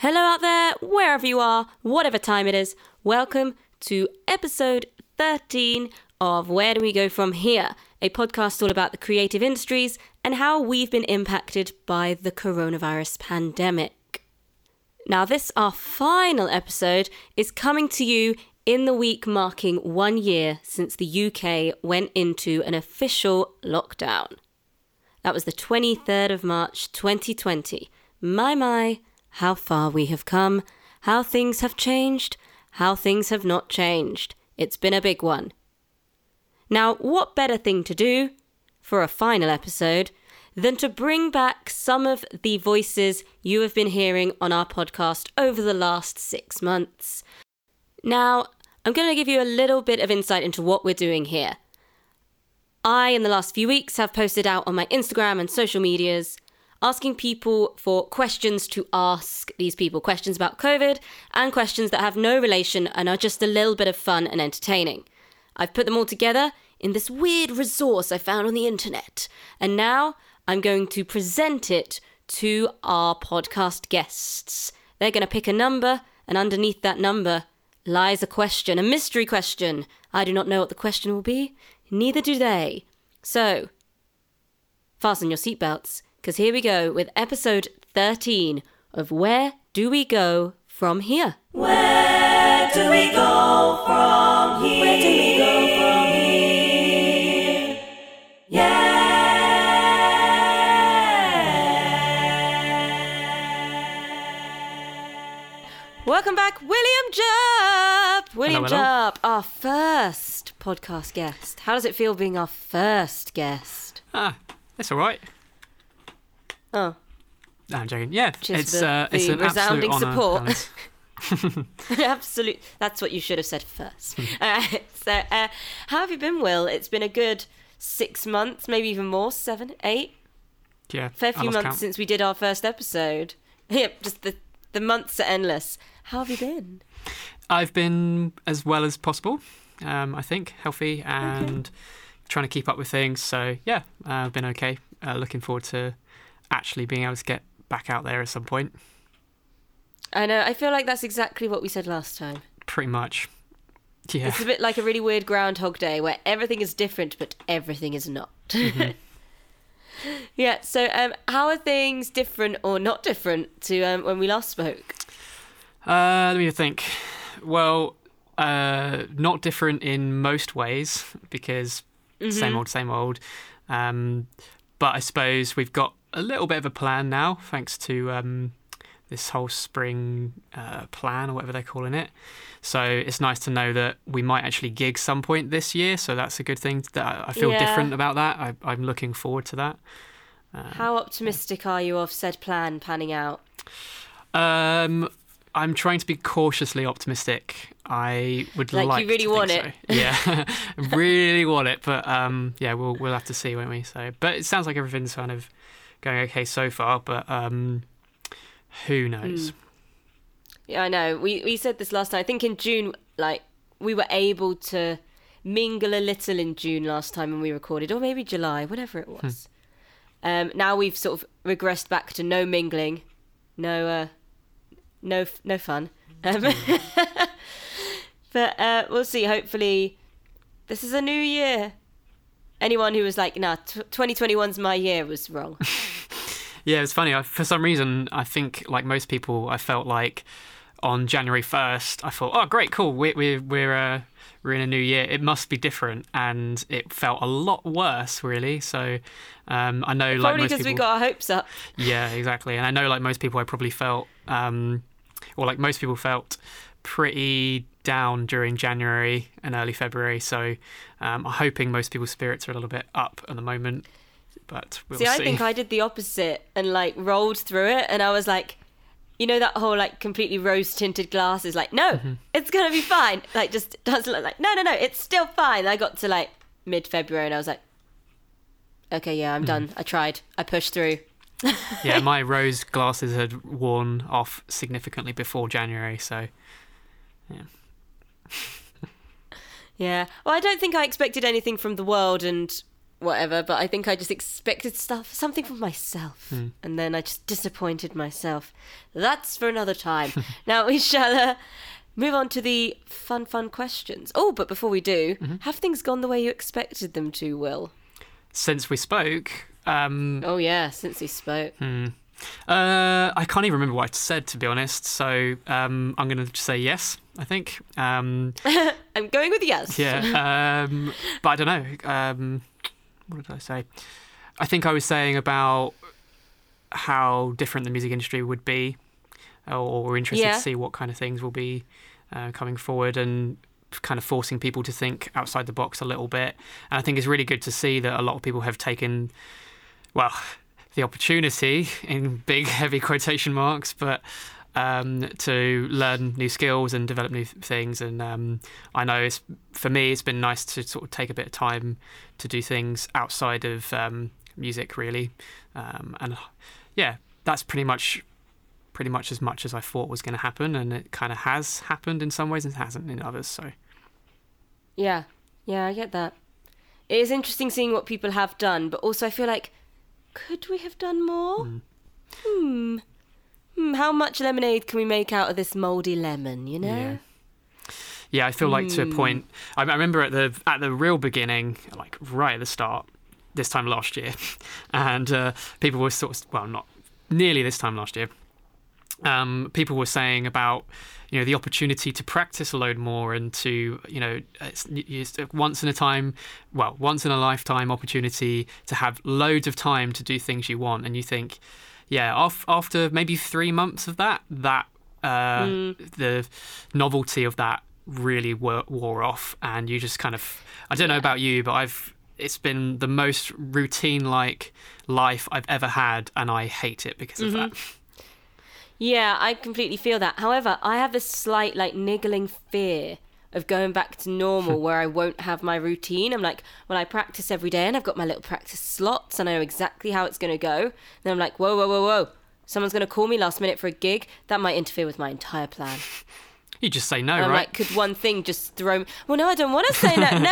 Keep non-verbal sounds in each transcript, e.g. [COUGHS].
Hello out there, wherever you are, whatever time it is. Welcome to episode 13 of Where Do We Go From Here, a podcast all about the creative industries and how we've been impacted by the coronavirus pandemic. Now, this, our final episode, is coming to you in the week marking one year since the UK went into an official lockdown. That was the 23rd of March 2020. My, my, how far we have come, how things have changed, how things have not changed. It's been a big one. Now, what better thing to do for a final episode than to bring back some of the voices you have been hearing on our podcast over the last six months? Now, I'm going to give you a little bit of insight into what we're doing here. I, in the last few weeks, have posted out on my Instagram and social medias asking people for questions to ask these people questions about COVID and questions that have no relation and are just a little bit of fun and entertaining. I've put them all together in this weird resource I found on the internet, and now I'm going to present it to our podcast guests. They're going to pick a number, and underneath that number lies a question, a mystery question. I do not know what the question will be, neither do they. So, fasten your seatbelts because here we go with episode 13 of Where Do We Go From Here? Where do we go from here? Where do we go from here? Yeah. Welcome back, William Jupp! William Hello, hello. Jupp, our first podcast guest. How does it feel being our first guest? Ah, it's all right. Oh, No, I'm joking. Yeah, Cheers it's for the- uh, it's an resounding absolute support. [LAUGHS] [LAUGHS] Absolute. That's what you should have said first. [LAUGHS] Alright, so, uh, how have you been, Will? It's been a good six months, maybe even more, seven, eight, Yeah, fair few months count. since we did our first episode. Yep, just the the months are endless. How have you been? I've been as well as possible. Um, I think healthy and trying to keep up with things. So yeah, uh, I've been okay. Uh, looking forward to actually being able to get back out there at some point. I know. I feel like that's exactly what we said last time. Pretty much. Yeah. It's a bit like a really weird Groundhog Day where everything is different, but everything is not. Mm-hmm. [LAUGHS] yeah. So, um, how are things different or not different to um, when we last spoke? Uh, let me think. Well, uh, not different in most ways because Mm-hmm. same old, same old. Um, but I suppose we've got a little bit of a plan now, thanks to um, this whole spring uh, plan or whatever they're calling it. So it's nice to know that we might actually gig some point this year. So that's a good thing. That I feel Yeah. different about that. I, I'm looking forward to that. How optimistic are you of said plan panning out? Um, I'm trying to be cautiously optimistic. I would Like, you really to want it. So. [LAUGHS] Yeah, [LAUGHS] really want it, but um, yeah, we'll we'll have to see, won't we? So, but it sounds like everything's kind of going okay so far, but um, who knows? Yeah, I know. We we said this last time. I think in June, like we were able to mingle a little in June last time when we recorded, or maybe July, whatever it was. Um, now we've sort of regressed back to no mingling, no uh, no no fun. Um, [LAUGHS] but uh, we'll see. Hopefully, this is a new year. Anyone who was like, "Nah, t- 2021's my year," was wrong. [LAUGHS] Yeah, it's funny. I, for some reason, I think like most people, I felt like on January first, I thought, oh, great, cool, we're we're we're, uh, we're in a new year. It must be different, and it felt a lot worse, really. So um, I know, like Probably most because people, we got our hopes up. Yeah, exactly. And I know, like most people, I probably felt, um, or like most people felt pretty down during January and early February. So um, I'm hoping most people's spirits are a little bit up at the moment. But we'll See, see. I think I did the opposite and like rolled through it, and I was like, you know, that whole like completely rose tinted glasses, like, no, Mm-hmm. it's gonna be fine. Like, just [LAUGHS] doesn't look like, no, no, no, it's still fine. I got to like mid February, and I was like, okay, yeah, I'm Mm-hmm. done. I tried. I pushed through. [LAUGHS] yeah, my rose glasses had worn off significantly before January. So Yeah. [LAUGHS] Well, I don't think I expected anything from the world, and whatever, but I think I just expected stuff, something from myself, and then I just disappointed myself. That's for another time. [LAUGHS] now we shall uh, move on to the fun, fun questions. Oh, but before we do, have things gone the way you expected them to, Will? Since we spoke, um, Oh, yeah, since we spoke. Uh, I can't even remember what I said to be honest. So um, I'm going to say yes. I think. Um, [LAUGHS] I'm going with yes. yeah, [LAUGHS] um, but I don't know. Um, what did I say? I think I was saying about how different the music industry would be, or we're interested Yeah. to see what kind of things will be uh, coming forward, and kind of forcing people to think outside the box a little bit. And I think it's really good to see that a lot of people have taken, well, the opportunity in big, [LAUGHS] heavy quotation marks, but um, to learn new skills and develop new things. And um, I know it's for me, it's been nice to sort of take a bit of time to do things outside of um, music, really. Um, and yeah, that's pretty much pretty much as much as I thought was going to happen, and it kind of has happened in some ways and hasn't in others. So Yeah, yeah, I get that. It is interesting seeing what people have done, but also I feel like, could we have done more? Hmm. Hmm. How much lemonade can we make out of this mouldy lemon? You know. Yeah. yeah, I feel like to a point. I, I remember at the at the real beginning, like right at the start, this time last year, [LAUGHS] and uh, people were sort of well, not nearly this time last year. Um, people were saying about you know the opportunity to practice a load more and to you know it's, it's once in a time well once in a lifetime opportunity to have loads of time to do things you want. And you think yeah off, after maybe three months of that that uh, the novelty of that really wore, wore off. And you just kind of i don't know about you but i've it's been the most routine like life i've ever had and i hate it because of that Yeah, I completely feel that. However, I have this slight, like, niggling fear of going back to normal [LAUGHS] where I won't have my routine. I'm like, well, I practice every day and I've got my little practice slots and I know exactly how it's going to go. Then I'm like, whoa, whoa, whoa, whoa. Someone's going to call me last minute for a gig. That might interfere with my entire plan. [LAUGHS] you just say no And I'm right like, could one thing just throw me? Well, no, I don't want to say that.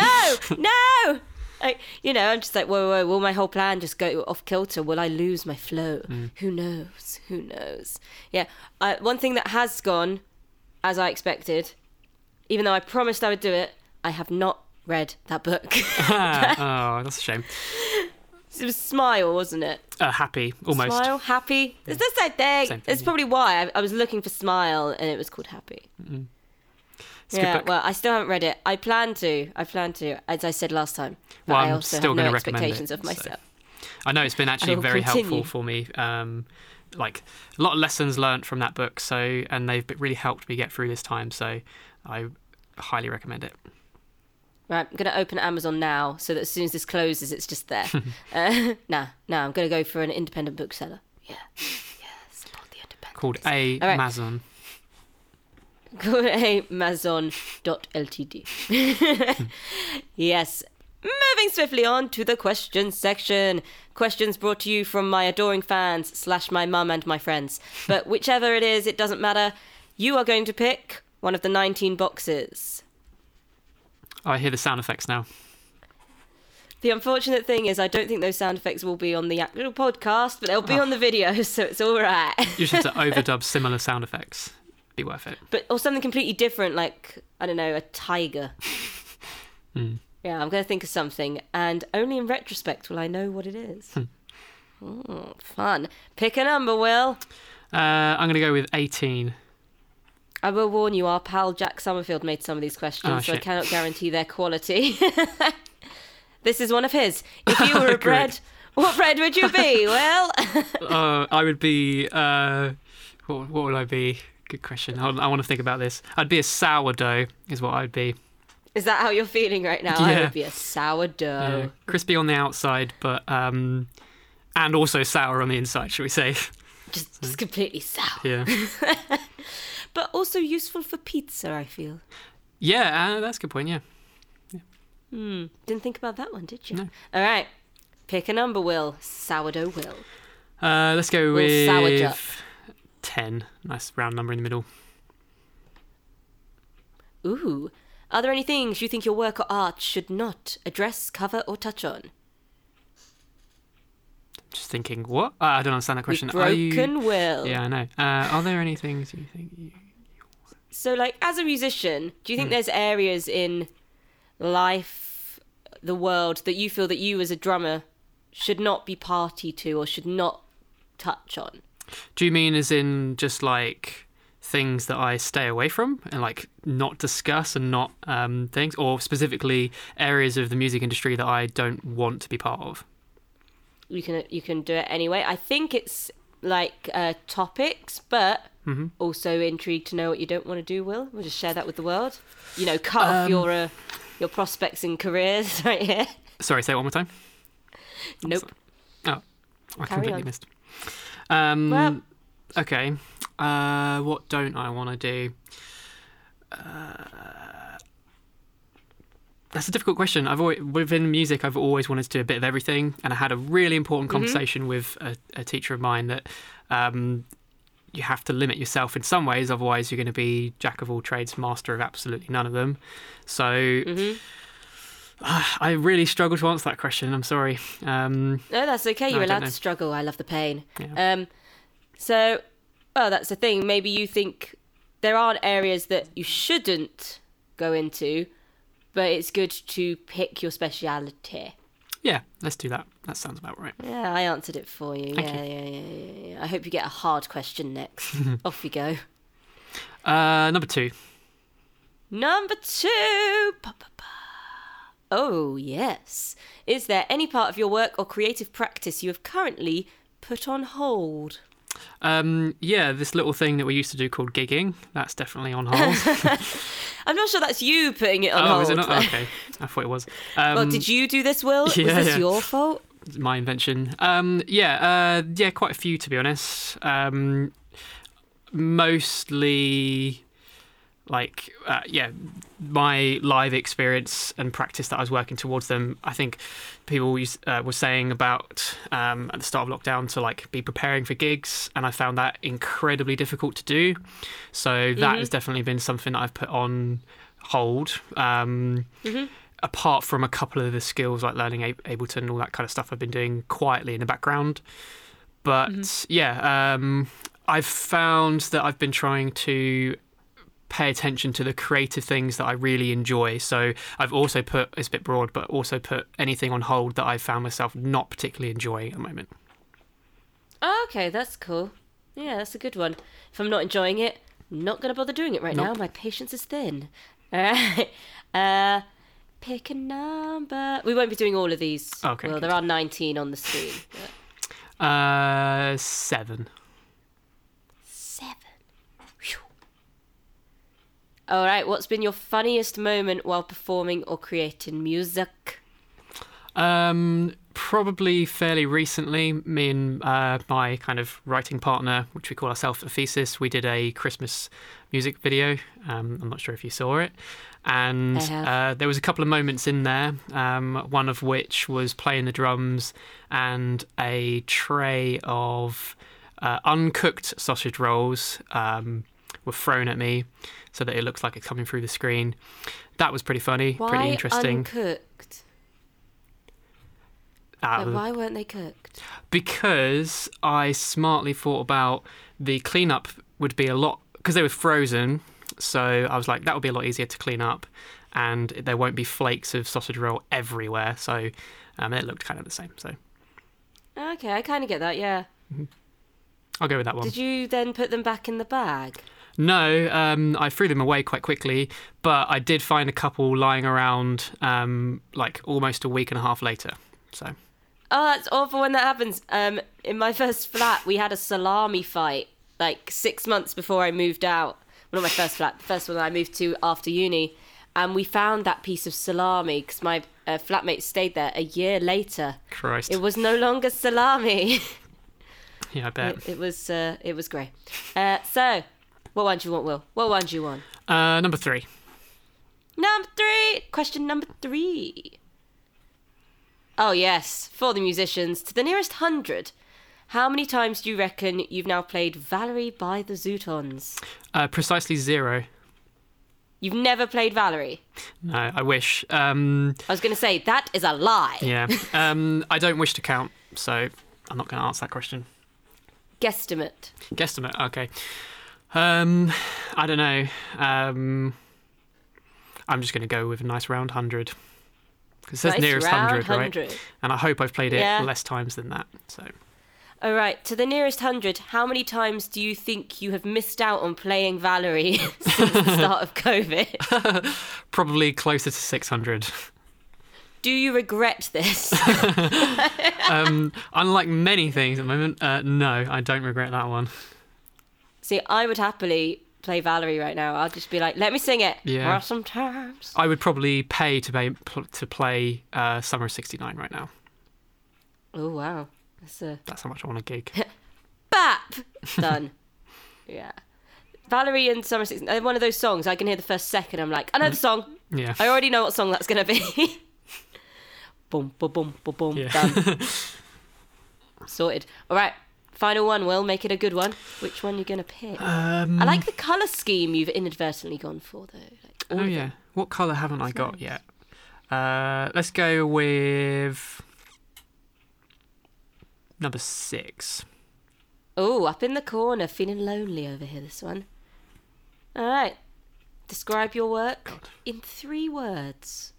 [LAUGHS] No, no. Like, you know, I'm just like, whoa, whoa, will my whole plan just go off kilter? Will I lose my flow? Who knows? Who knows? Yeah. Uh, one thing that has gone as I expected, even though I promised I would do it, I have not read that book. [LAUGHS] [LAUGHS] oh that's a shame it was Smile, wasn't it? uh, happy almost Smile, Happy. It's the same thing. Same thing, It's probably why I, I was looking for Smile and it was called Happy. It's good yeah, well, I still haven't read it. I plan to. I plan to, as I said last time. But Well, I I'm also still have no recommend it, expectations of so. myself. I know it's been actually very helpful for me. Um, like a lot of lessons learnt from that book. So and they've really helped me get through this time. So I highly recommend it. Right, I'm going to open Amazon now so that as soon as this closes, it's just there. [LAUGHS] uh, [LAUGHS] nah, nah, I'm going to go for an independent bookseller. Yeah. [LAUGHS] Yeah, support the independent. Called A All right. Amazon. Go to amazon.ltd. yes. Moving swiftly on to the questions section. Questions brought to you from my adoring fans slash my mum and my friends. But [LAUGHS] whichever it is, it doesn't matter. You are going to pick one of the 19 boxes. Oh, I hear the sound effects now. The unfortunate thing is, I don't think those sound effects will be on the actual podcast, but they'll be ah. on the video, [LAUGHS] so it's all right. You just have to [LAUGHS] overdub similar sound effects. Be worth it. but or something completely different, like I don't know, a tiger. [LAUGHS] Yeah, I'm going to think of something, and only in retrospect will I know what it is. Mm, fun. Pick a number, Will. Uh, I'm going to go with 18. I will warn you, our pal Jack Summerfield made some of these questions, Oh, so I cannot guarantee their quality. [LAUGHS] this is one of his. If you were [LAUGHS] a bread, what bread would you be? Well, uh, I would be. Uh, what, what would I be? Good question. I want to think about this. I'd be a sourdough, is what I'd be. Is that how you're feeling right now? Yeah. I would be a sourdough. Yeah. Crispy on the outside, but um, and also sour on the inside, should we say? Just, just completely sour. Yeah. [LAUGHS] but also useful for pizza, I feel. Yeah, uh, that's a good point. Yeah. yeah. Hmm. Didn't think about that one, did you? No. All right. Pick a number, Will. Sourdough, Will. Uh, let's go Will with. Sourdough. 10. Nice round number in the middle. Ooh. Are there any things you think your work or art should not address, cover, or touch on? Just thinking, what? Uh, I don't understand that question. With broken you... will. Yeah, I know. Uh, are there any things you think you... So, like, as a musician, do you think mm. there's areas in life, the world, that you feel that you as a drummer should not be party to or should not touch on? Do you mean as in just like things that I stay away from and like not discuss and not um, things, or specifically areas of the music industry that I don't want to be part of? You can you can do it anyway. I think it's like uh, topics, but Mm-hmm. also intrigued to know what you don't want to do. Will we'll just share that with the world? You know, cut Um, off your uh, your prospects and careers [LAUGHS] right here. Sorry, say it one more time. Nope. Oh, I Carry completely on. missed. Um, Well- okay. Uh, what don't I want to do? Uh, that's a difficult question. I've always, within music, I've always wanted to do a bit of everything, and I had a really important Mm-hmm. conversation with a, a teacher of mine that um, you have to limit yourself in some ways, otherwise you're going to be jack of all trades, master of absolutely none of them. So. Mm-hmm. I really struggle to answer that question. I'm sorry. Um, No, that's okay. You're don't allowed to struggle. I love the pain. Yeah. Um, so, well, that's the thing. Maybe you think there aren't areas that you shouldn't go into, but it's good to pick your speciality. yeah, let's do that. That sounds about right. Yeah, I answered it for you. Thank yeah, you. yeah, yeah, yeah, yeah. I hope you get a hard question next. [LAUGHS] Off you go. Uh, number two. Number two. Ba, ba, ba. Oh, yes. Is there any part of your work or creative practice you have currently put on hold? Um, yeah, this little thing that we used to do called gigging. That's definitely on hold. [LAUGHS] [LAUGHS] I'm not sure that's you putting it on hold. oh, hold. is it not? [LAUGHS] Okay, I thought it was. Um, well, did you do this, Will? Was this yeah. your fault? my invention. Um, yeah, uh, yeah, quite a few to be honest. Um, mostly, like, uh, yeah, my live experience and practice that I was working towards them. I think people uh, were saying about um, at the start of lockdown to like be preparing for gigs, and I found that incredibly difficult to do. So that has definitely been something that I've put on hold. Um, apart from a couple of the skills like learning Ab- Ableton and all that kind of stuff I've been doing quietly in the background. But yeah, um, I've found that I've been trying to pay attention to the creative things that I really enjoy. So I've also put, it's a bit broad, but also put anything on hold that I've found myself not particularly enjoying at the moment. Oh, okay, that's cool. Yeah, that's a good one. If I'm not enjoying it, I'm not going to bother doing it right now. My patience is thin. [LAUGHS] All right. Uh, pick a number. We won't be doing all of these. Okay, Well, there are 19 on the screen. but- Uh. Seven. All right. What's been your funniest moment while performing or creating music? Um, probably fairly recently, me and uh, my kind of writing partner, which we call ourselves a thesis, we did a Christmas music video. Um, I'm not sure if you saw it. And uh, there was a couple of moments in there, um, one of which was playing the drums and a tray of uh, uncooked sausage rolls um, were thrown at me so that it looks like it's coming through the screen. That was pretty funny, Why pretty interesting. uncooked? Like, why weren't they cooked? because I smartly thought about the cleanup would be a lot because they were frozen. So I was like, that would be a lot easier to clean up, and there won't be flakes of sausage roll everywhere. So um, it looked kind of the same. So Okay, I kind of get that. Yeah. I'll go with that one. Did you then put them back in the bag? No, um, I threw them away quite quickly, but I did find a couple lying around, um, like almost a week and a half later. So Oh, that's awful when that happens. Um, in my first flat, we had a salami fight like six months before I moved out. Well, not my first flat, the first one that I moved to after uni. And we found that piece of salami because my uh, flatmate stayed there a year later. Christ, It was no longer salami. [LAUGHS] yeah, I bet. it, it was uh, it was grey. Uh, so, what one do you want, Will? What one do you want? Uh, number three. Number three. Question number three. Oh, yes. For the musicians, to the nearest hundred, how many times do you reckon you've now played Valerie by the Zutons? Uh, precisely zero. You've never played Valerie. No, I wish. Um, I was going to say, that is a lie. Yeah. Um, I don't wish to count, so I'm not going to answer that question. Guesstimate. Guesstimate. Okay. Um, I don't know. Um, I'm just going to go with a nice round hundred. 'Cause It says Nice nearest hundred, right? And I hope I've played it Yeah. less times than that. So All right, to the nearest hundred, how many times do you think you have missed out on playing Valerie [LAUGHS] since the start of COVID? [LAUGHS] probably closer to 600. Do you regret this? [LAUGHS] um, unlike many things at the moment, uh, no, I don't regret that one. See, I would happily play Valerie right now. I'll just be like, let me sing it. Yeah. Or sometimes. I would probably pay to pay to play uh, Summer of '69 right now. Oh wow, that's a That's how much I want a gig. [LAUGHS] bap done. [LAUGHS] yeah, Valerie and Summer Six. uh, One of those songs. I can hear the first second. I'm like, I know the song. Yeah. I already know what song that's gonna be. [LAUGHS] boom, boom, boom, boom, boom. Yeah. Done. Sorted. All right. Final one. Will make it a good one. Which one you gonna pick? Um, I like the color scheme you've inadvertently gone for though. Like, Oh yeah. them. What colour haven't I got nice. yet? Uh, let's go with number six. Oh, up in the corner, feeling lonely over here. This one. All right. Describe your work God. in three words.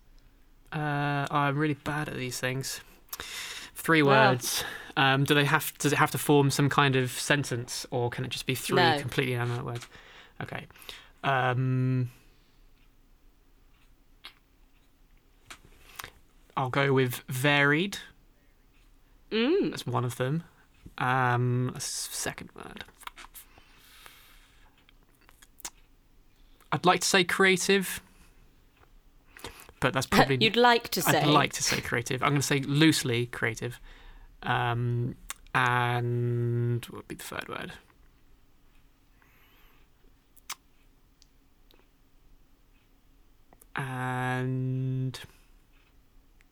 Uh, I'm really bad at these things. Three Wow. Um, do they have? Does it have to form some kind of sentence, or can it just be three No. completely inanimate words? Okay. Um, I'll go with varied. Mm. That's one of them. Um, second word. I'd like to say creative, but that's [LAUGHS] probably You'd like to say. I'd like to say creative. I'm going to say loosely creative. Um, and what would be the third word? And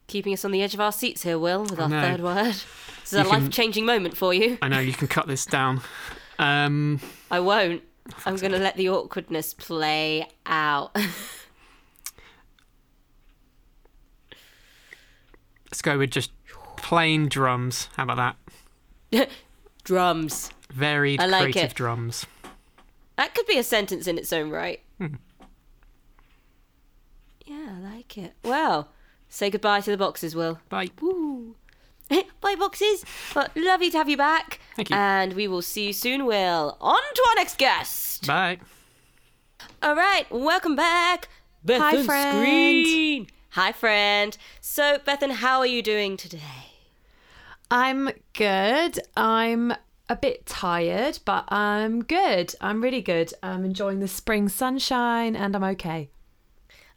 Keeping us on the edge of our seats here, Will, with our third word. This is You a can- life changing moment for you. I know you can cut this down. Um, I won't. I'm going to let the awkwardness play out. [LAUGHS] let's go with just plain drums. How about that? [LAUGHS] Drums. Varied I like creative it. drums. That could be a sentence in its own right. Hmm. Yeah, I like it. Well, say goodbye to the boxes, Will. Bye. Woo. [LAUGHS] Bye, boxes. But lovely to have you back. Thank you. And we will see you soon, Will. On to our next guest. Bye. All right, welcome back. Hi, friend. Screen. Hi, friend. So, Bethan, how are you doing today? I'm good. I'm a bit tired, but I'm good. I'm really good. I'm enjoying the spring sunshine and I'm okay.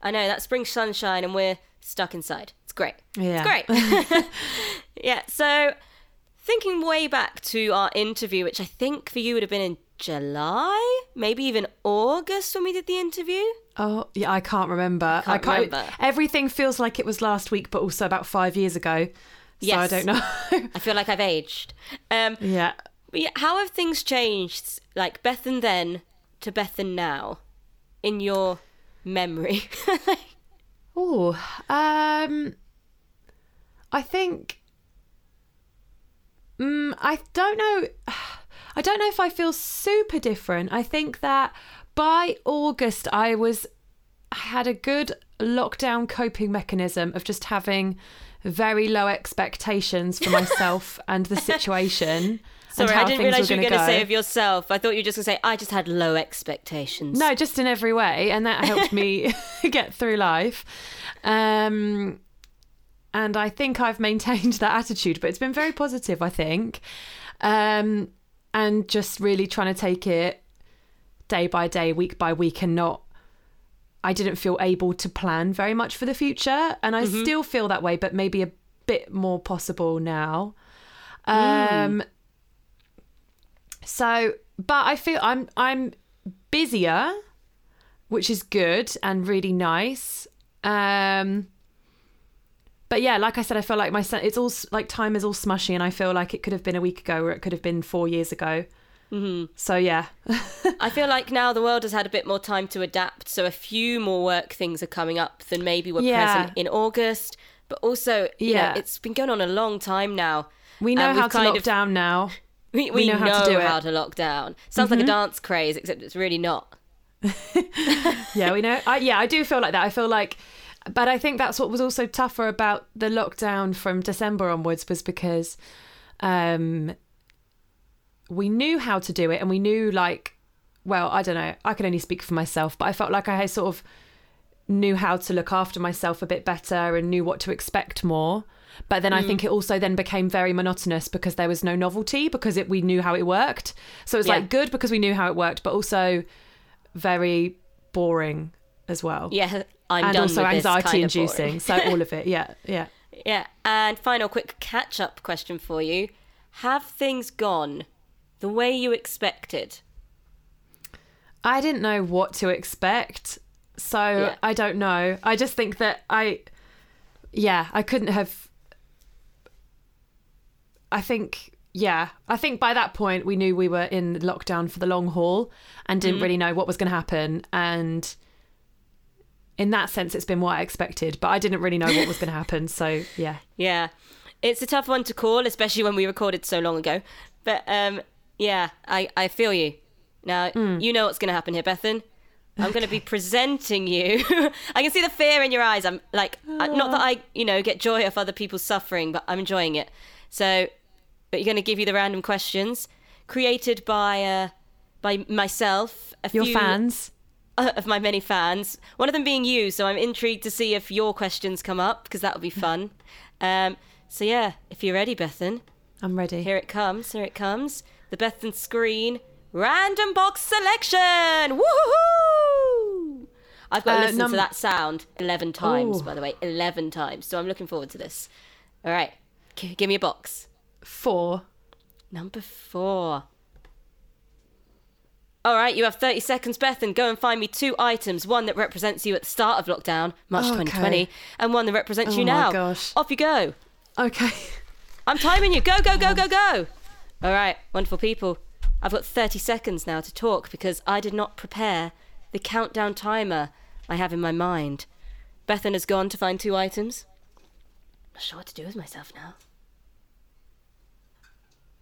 I know that spring sunshine, and we're stuck inside. It's great. Yeah. It's great. [LAUGHS] yeah. So, thinking way back to our interview, which I think for you would have been in July, maybe even August when we did the interview. Oh, yeah, I can't remember. Can't I can't remember. Everything feels like it was last week, but also about five years ago. So I don't know. I feel like I've aged. Um, yeah. yeah, how have things changed, like Bethan then to Bethan now, in your memory? [LAUGHS] Oh, um, I think. Mm, I don't know. I don't know if I feel super different. I think that by August, I was. I had a good lockdown coping mechanism of just having very low expectations for myself [LAUGHS] and the situation. Sorry, I didn't realise you were going to go. say of yourself. I thought you were just going to say, I just had low expectations. No, just in every way, and that helped me [LAUGHS] [LAUGHS] get through life. Um, and I think I've maintained that attitude, but it's been very positive. I think, um, and just really trying to take it day by day, week by week, and not. I didn't feel able to plan very much for the future, and I still feel that way, but maybe a bit more possible now. Um, so, but I feel I'm I'm busier, which is good and really nice. Um, but yeah, like I said, I feel like my it's all like time is all smushy, and I feel like it could have been a week ago or it could have been four years ago. Mm-hmm. So yeah, [LAUGHS] I feel like now the world has had a bit more time to adapt, so a few more work things are coming up than maybe were Yeah. present in August. But also, you know, Yeah. it's been going on a long time now. We know how to lock of- down now. [LAUGHS] We, We we know how to do it. Mm-hmm. how to lock down. Sounds like a dance craze, except it's really not. [LAUGHS] yeah, we know. I, yeah, I do feel like that. I feel like, but I think that's what was also tougher about the lockdown from December onwards was because um, we knew how to do it and we knew like, well, I don't know. I can only speak for myself, but I felt like I sort of knew how to look after myself a bit better and knew what to expect more. But then I think mm. it also then became very monotonous because there was no novelty because it, we knew how it worked. So it was Yeah. like good because we knew how it worked, but also very boring as well. Yeah, I'm and done also with this anxiety kind of inducing. so all of it. Yeah, [LAUGHS] yeah. Yeah, and final quick catch up question for you. Have things gone the way you expected? I didn't know what to expect. So Yeah. I don't know. I just think that I yeah, I couldn't have I think yeah, I think by that point we knew we were in lockdown for the long haul and didn't really know what was going to happen and in that sense it's been what I expected, but I didn't really know what was going [LAUGHS] to happen. So, yeah. Yeah, it's a tough one to call, especially when we recorded so long ago. But um, yeah, I, I feel you. Now, Hmm. you know what's going to happen here, Bethan. I'm going to be presenting you. [LAUGHS] I can see the fear in your eyes. I'm like, I- not that I, you know, get joy off other people's suffering, but I'm enjoying it. So, but you're going to give you the random questions created by uh, by myself. A Your few, fans. uh, [LAUGHS] of my many fans. One of them being you, so I'm intrigued to see if your questions come up because that would be fun. [LAUGHS] Um, so yeah, if you're ready, Bethan, I'm ready. here it comes. Here it comes. The Bethan screen random box selection. Woohoo! I've got to Uh, listen num- to that sound eleven times, Ooh. by the way, eleven times. So I'm looking forward to this. All right, G- give me a box. 4. Number four. All right, you have 30 seconds, Beth, and go and find me two items. One that represents you at the start of lockdown, March Okay. 2020, and one that represents you now. Oh you my now. gosh. Off you go. Okay. I'm timing you. Go, go, go, go, go. All right, wonderful people. I've got 30 seconds now to talk because I did not prepare the countdown timer I have in my mind. Bethan has gone to find two items. Not sure what to do with myself now.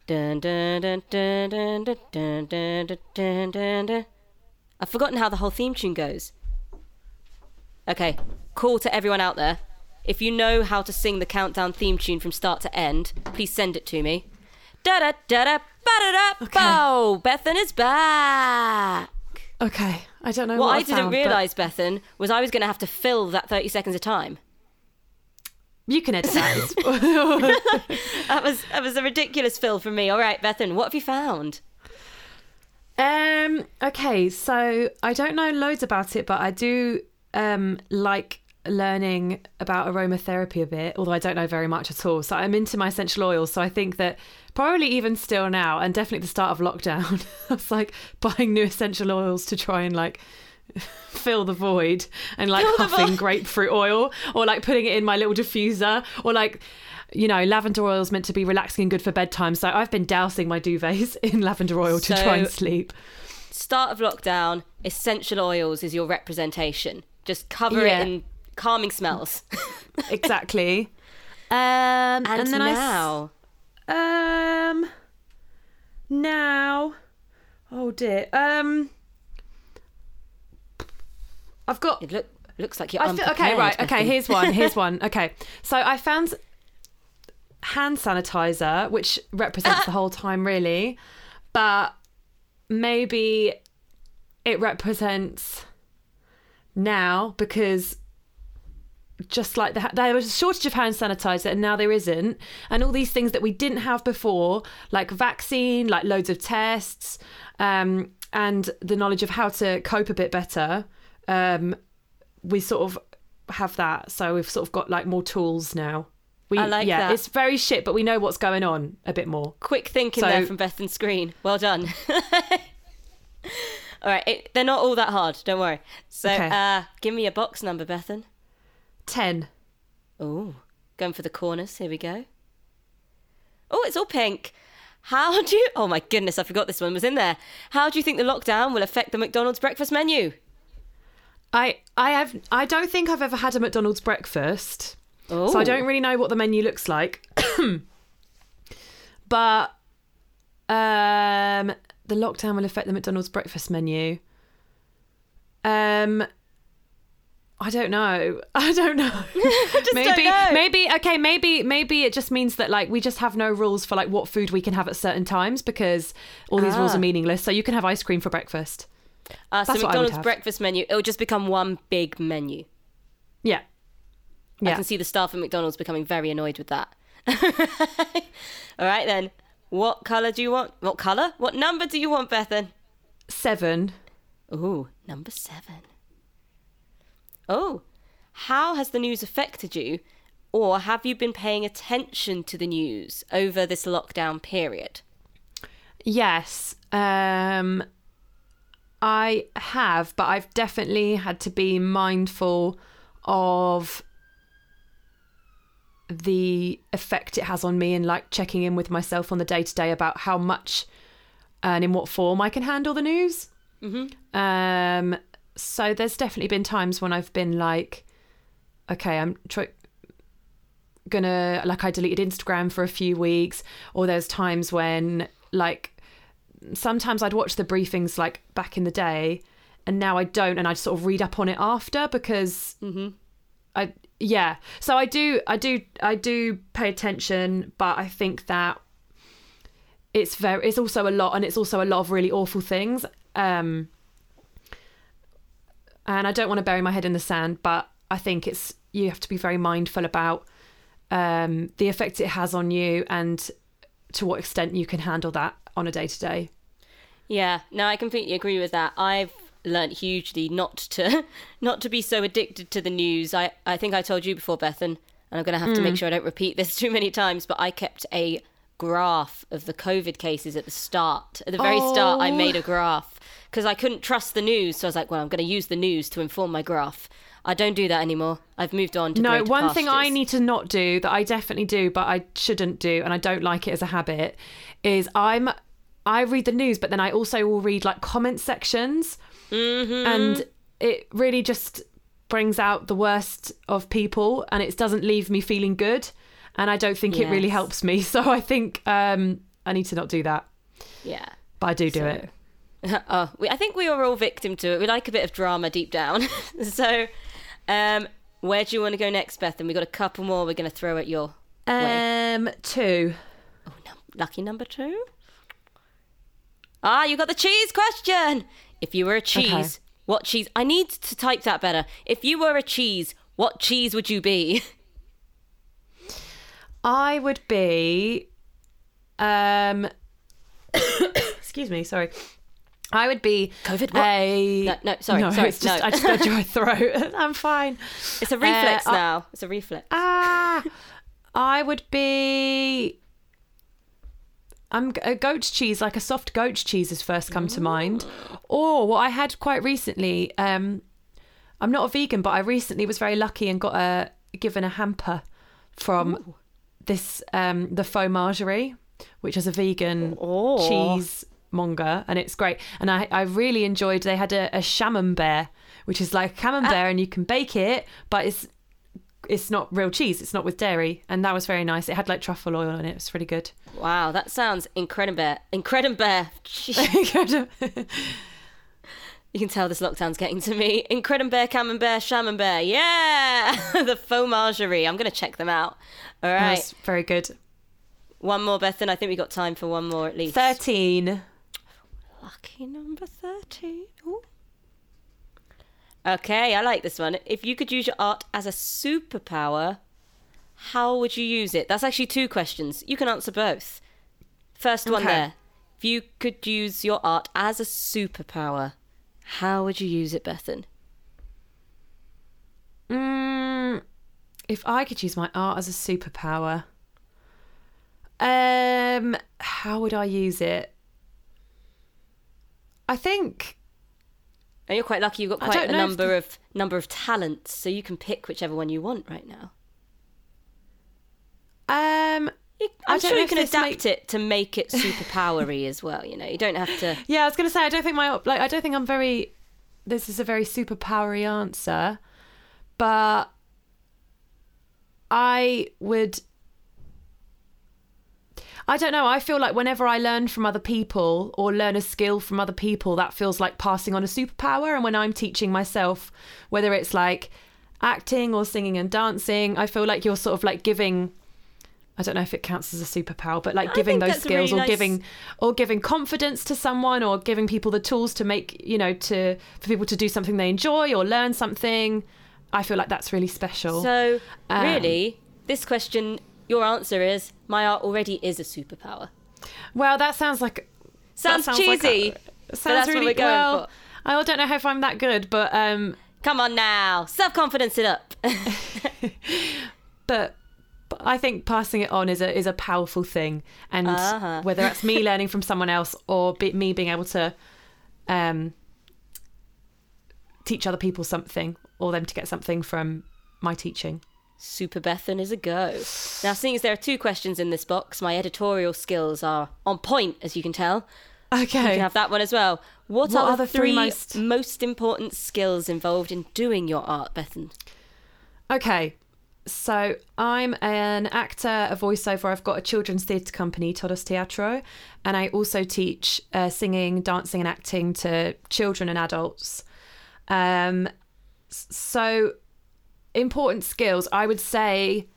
Dun, dun, dun, dun, dun, dun, dun, dun, dun. I've forgotten how the whole theme tune goes. Okay, call to everyone out there. If you know how to sing the countdown theme tune from start to end, please send it to me. Da da da da ba da da Okay. bow. Bethan is back. Okay. I don't know What what, I didn't found, but realise, Bethan, was I was going to have to fill that 30 seconds of time. You can edit that. [LAUGHS] [LAUGHS] That was that was a ridiculous fill for me. All right, Bethan, what have you found? Um. Okay. So I don't know loads about it, but I do um like learning about aromatherapy a bit. Although I don't know very much at all. So I'm into my essential oils. So I think that probably even still now, and definitely at the start of lockdown, [LAUGHS] I was like buying new essential oils to try and like [LAUGHS] fill the void and like Fill huffing grapefruit oil or like putting it in my little diffuser or like you know lavender oil is meant to be relaxing and good for bedtime so i've been dousing my duvets [LAUGHS] in lavender oil to try and sleep Start of lockdown, essential oils is your representation. Just cover Yeah. it in calming smells. exactly um And, and, then now, i s- um now oh dear um i've got it look, looks like you're I feel, okay, right. Okay, here's one. Here's one. [LAUGHS] Okay. So I found hand sanitizer, which represents the whole time, really, but maybe it represents now because just like the, there was a shortage of hand sanitizer and now there isn't and all these things that we didn't have before like vaccine like loads of tests um, and the knowledge of how to cope a bit better um, we sort of have that so we've sort of got like more tools now we I like yeah that. it's very shit but we know what's going on a bit more Quick thinking So- there from Bethan's screen. Well done. [LAUGHS] all right, it, they're not all that hard. Don't worry. So, Okay. uh, give me a box number, Bethan. 10 Oh, going for the corners. Here we go. Oh, it's all pink. How [LAUGHS] do you? Oh my goodness, I forgot this one was in there. How do you think the lockdown will affect the McDonald's breakfast menu? I I have I don't think I've ever had a McDonald's breakfast Oh, so I don't really know what the menu looks like. [COUGHS] but um, the lockdown will affect the McDonald's breakfast menu. Um, I don't know. [LAUGHS] I don't know. [LAUGHS] maybe, know. maybe okay. Maybe, maybe it just means that like we just have no rules for like what food we can have at certain times because all these rules Ah. are meaningless. So you can have ice cream for breakfast. Uh, so That's what I would McDonald's breakfast menu, it'll just become one big menu. Yeah, yeah. I can see the staff at McDonald's becoming very annoyed with that. [LAUGHS] All right then. What colour do you want? What colour? What number do you want, Bethan? Seven. Ooh, number seven. Oh, how has the news affected you? Or have you been paying attention to the news over this lockdown period? Yes. Um I have, but I've definitely had to be mindful of the effect it has on me and like checking in with myself on the day to day about how much and in what form I can handle the news. Mm-hmm. Um so there's definitely been times when I've been like okay, I'm try- gonna like I deleted Instagram for a few weeks, or there's times when like sometimes I'd watch the briefings like back in the day, and now I don't, and I sort of read up on it after because I yeah. So I do I do I do pay attention, but I think that it's very it's also a lot, and it's also a lot of really awful things. Um, and I don't want to bury my head in the sand, but I think it's you have to be very mindful about um, the effect it has on you and to what extent you can handle that on a day to day. Yeah, no, I completely agree with that. I've learnt hugely not to [LAUGHS] not to be so addicted to the news. I, I think I told you before, Bethan, and I'm going to have to make sure I don't repeat this [LAUGHS] too many times, but I kept a graph of the COVID cases at the start. At the very start, I Oh. made a graph because I couldn't trust the news. So I was like, well, I'm going to use the news to inform my graph. I don't do that anymore. I've moved on to No, one thing I need to not do that I definitely do, but I shouldn't do, and I don't like it as a habit, is I'm I read the news, but then I also will read like comment sections, Mm-hmm. and it really just brings out the worst of people, and it doesn't leave me feeling good, and I don't think it really helps me. [LAUGHS] So I think um, I need to not do that, Yeah. but I do do So- it. [LAUGHS] oh, we, I think we were all victim to it. We like a bit of drama deep down. [LAUGHS] so, um, where do you want to go next, Beth? And we've got a couple more we're going to throw at your way. Um, two. Oh, num- lucky number two. Ah, you got the cheese question. If you were a cheese, what cheese? I need to type that better. If you were a cheese, what cheese would you be? I would be um [COUGHS] excuse me, sorry. I would be COVID what? a No, no, sorry, no, sorry, it's just no. I just got dry [LAUGHS] throat. [LAUGHS] I'm fine. It's a reflex Uh, I- now. It's a reflex. Ah, I would be. I'm a goat cheese, like a soft goat cheese, has first come to mind. Or what I had quite recently. Um, I'm not a vegan, but I recently was very lucky and got a given a hamper from this um the Fauxmagerie, which is a vegan Oh. cheese monger, and it's great. And I I really enjoyed. They had a, a camembert, which is like camembert, ah. and you can bake it, but it's it's not real cheese. It's not with dairy, and that was very nice. It had like truffle oil in it. It was really good. Wow, that sounds incredible. Incredible. [LAUGHS] [LAUGHS] You can tell this lockdown's getting to me. Incredible Camembert Shamembert. Yeah! [LAUGHS] the Fauxmagerie. I'm going to check them out. All right. was very good. One more, Bethan. I think we got time for one more at least. Thirteen. Lucky number 13. Ooh. Okay, I like this one. If you could use your art as a superpower, how would you use it? That's actually two questions. You can answer both. First one Okay. there. If you could use your art as a superpower, how would you use it, Bethan? Mm, if I could use my art as a superpower, um, how would I use it? I think And you're quite lucky. You've got quite a number the- of number of talents, so you can pick whichever one you want right now. um, You- I'm sure you can adapt it to make it superpowery as well. You know, you don't have to. [LAUGHS] yeah, I was gonna say I don't think my like I don't think I'm very. This is a very superpowery answer, but I would. I don't know. I feel like whenever I learn from other people or learn a skill from other people, that feels like passing on a superpower. And when I'm teaching myself, whether it's like acting or singing and dancing, I feel like you're sort of like giving. I don't know if it counts as a superpower, but like giving those a really skills or nice- giving or giving confidence to someone or giving people the tools to make you know to for people to do something they enjoy or learn something. I feel like that's really special. So, Um, really, this question, your answer is my art already is a superpower. well, that sounds like that Sounds, like a- cheesy. Sounds really what we're going well. for. I don't know if I'm that good, but um, Come on now, self confidence it up. [LAUGHS] but, but I think passing it on is a is a powerful thing, and Uh-huh. whether that's me [LAUGHS] learning from someone else or be, me being able to um, teach other people something, or them to get something from my teaching. Super Bethan is a go. Now, seeing as there are two questions in this box, my editorial skills are on point, as you can tell. Okay. You can have that one as well. What, What are the three, most- most important skills involved in doing your art, Bethan? Okay. So I'm an actor, a voiceover. I've got a children's theatre company, Todos Teatro, and I also teach uh, singing, dancing, and acting to children and adults. Um, so important skills, I would say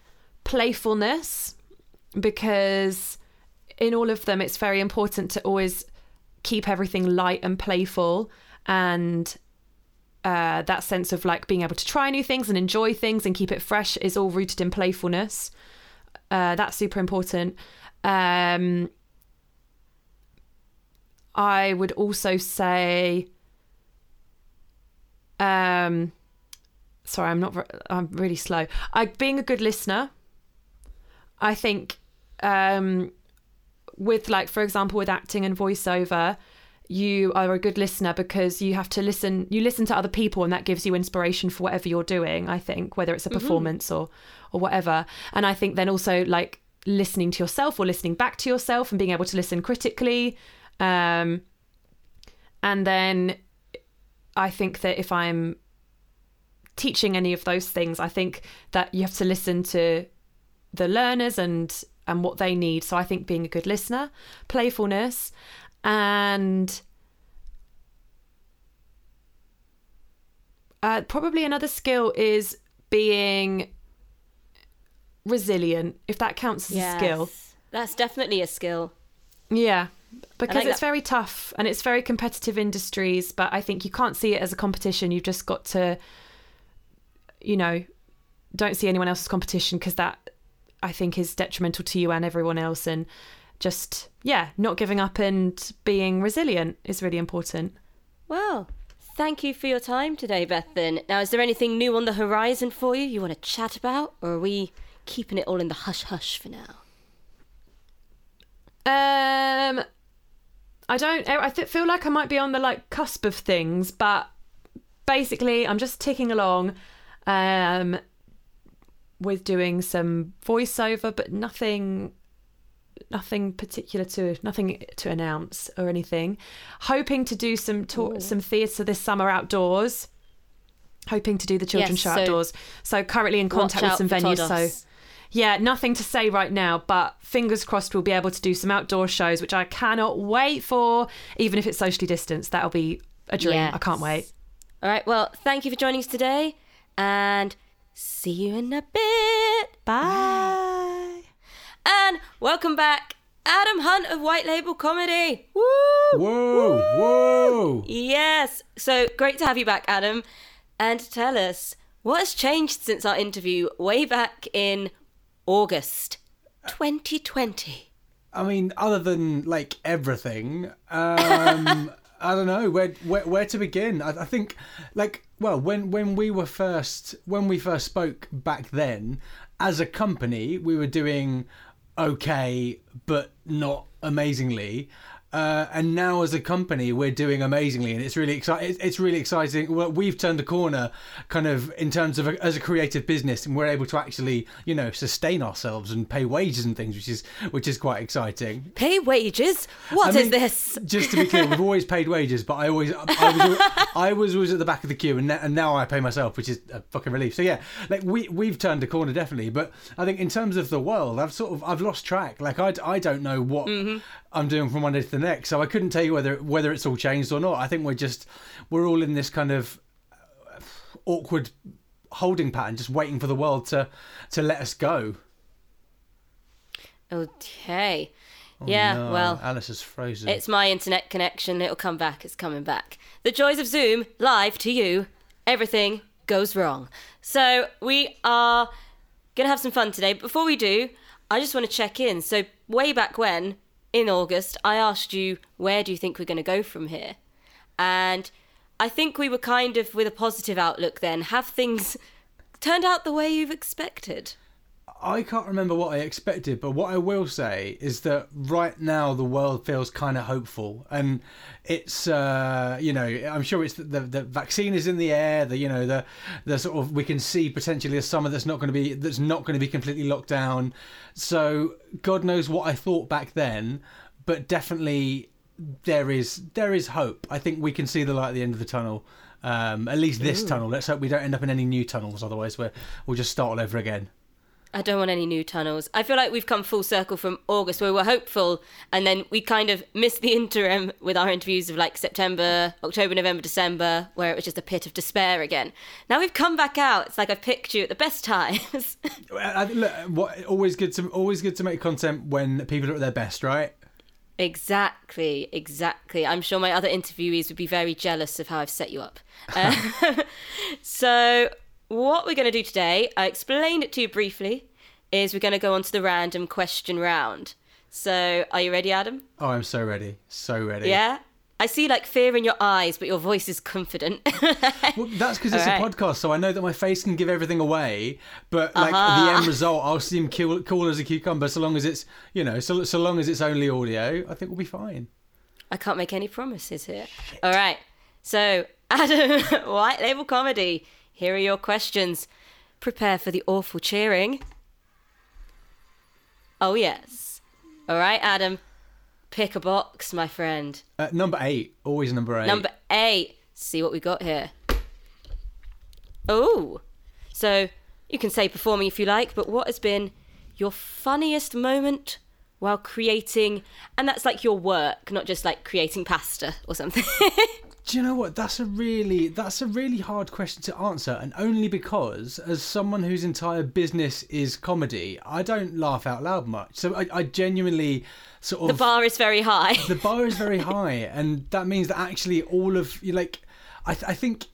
playfulness, because in all of them, it's very important to always keep everything light and playful and uh, that sense of like being able to try new things and enjoy things and keep it fresh is all rooted in playfulness. Uh, that's super important. Um, I would also say, um, sorry, I'm not. I'm really slow. I being a good listener. I think, um, with like for example, with acting and voiceover, you are a good listener because you have to listen you listen to other people and that gives you inspiration for whatever you're doing i think whether it's a performance or or whatever and i think then also like listening to yourself or listening back to yourself and being able to listen critically um and then i think that if i'm teaching any of those things i think that you have to listen to the learners and and what they need so i think being a good listener playfulness and uh, probably another skill is being resilient if that counts as a skill That's definitely a skill. yeah because it's that. very tough and it's very competitive industries but i think you can't see it as a competition you've just got to you know don't see anyone else's competition because that i think is detrimental to you and everyone else and just yeah not giving up and being resilient is really important Well, thank you for your time today, Bethan. Now, is there anything new on the horizon for you you want to chat about, or are we keeping it all in the hush hush for now? Um, I don't. I th- feel like I might be on the like cusp of things, but basically, I'm just ticking along, um, with doing some voiceover, but nothing, nothing particular to nothing to announce or anything. Hoping to do some tour, some theatre this summer outdoors. Hoping to do the children's Yes, show so outdoors. So currently in contact with some venues. So yeah, nothing to say right now, but fingers crossed we'll be able to do some outdoor shows, which I cannot wait for, even if it's socially distanced. That'll be a dream. I can't wait. All right, well, thank you for joining us today, and see you in a bit. Bye. And welcome back, Adam Hunt of White Label Comedy. Woo! Whoa, whoa. Yes. So great to have you back, Adam. And tell us what has changed since our interview way back in August 2020. I mean, other than like everything, um, [LAUGHS] I don't know where where, where to begin. I, I think, like, well, when when we were first when we first spoke back then, as a company, we were doing okay, but not amazingly. Uh, and now, as a company, we're doing amazingly, and it's really exciting. It's really exciting. Well, we've turned a corner, kind of in terms of a, as a creative business, and we're able to actually, you know, sustain ourselves and pay wages and things, which is which is quite exciting. Pay wages? What I is mean, this? Just to be clear, we've always paid wages, but I always, I was, [LAUGHS] I was always at the back of the queue, and, now- and now I pay myself, which is a fucking relief. So yeah, like we we've turned a corner definitely, but I think in terms of the world, I've sort of I've lost track. Like I, I don't know what I'm doing from one day to the next, so I couldn't tell you whether whether it's all changed or not. I think we're just we're all in this kind of uh, awkward holding pattern, just waiting for the world to to let us go. Okay. yeah, Oh, No, well, Alice is frozen. it's my internet connection. It'll come back. It's coming back. The joys of Zoom, live to you. Everything goes wrong. So we are going to have some fun today. Before we do, I just want to check in. So, way back when, in August, I asked you, where do you think we're going to go from here? And I think we were kind of with a positive outlook then. Have things [LAUGHS] turned out the way you've expected? I can't remember what I expected, but what I will say is that right now the world feels kind of hopeful, and it's uh, you know I'm sure it's the, the the vaccine is in the air. The you know the the sort of we can see potentially a summer that's not going to be that's not going to be completely locked down. So God knows what I thought back then, but definitely there is there is hope. I think we can see the light at the end of the tunnel. Um, at least this tunnel. Let's hope we don't end up in any new tunnels. Otherwise, we're, we'll just start all over again. I don't want any new tunnels. I feel like we've come full circle from August where we were hopeful and then we kind of missed the [LAUGHS] interim with our interviews of like September, October, November, December, where it was just a pit of despair again. Now we've come back out. It's like I've picked you at the best times. [LAUGHS] I, look, what, always good to always good to make content when people are at their best, right? exactly, exactly. I'm sure my other interviewees would be very jealous of how I've set you up. [LAUGHS] Uh, so, what we're going to do today, I explained it to you briefly, is we're going to go on to the random question round. So, are you ready, Adam? Oh, I'm so ready, so ready. Yeah? I see like fear in your eyes, but your voice is confident. [LAUGHS] Well, that's because it's All a podcast, so I know that my face can give everything away. But like Uh-huh. the end result, I'll seem cool, cool as a cucumber, so long as it's you know, so so long as it's only audio. I think we'll be fine. I can't make any promises here. All right. So, [LAUGHS] Adam, White Label Comedy, here are your questions. Prepare for the awful cheering. Oh, yes. All right, Adam, pick a box, my friend. Uh, number eight, always number eight. Number eight. See what we got here. Oh. So, you can say performing if you like, but what has been your funniest moment while creating, and that's like your work, not just like creating pasta or something. [LAUGHS] Do you know what? That's a really that's a really hard question to answer, and only because as someone whose entire business is comedy, I don't laugh out loud much. So I, I genuinely sort of the bar is very high. the bar is very [LAUGHS] high, and that means that actually all of you like, I, th- I think,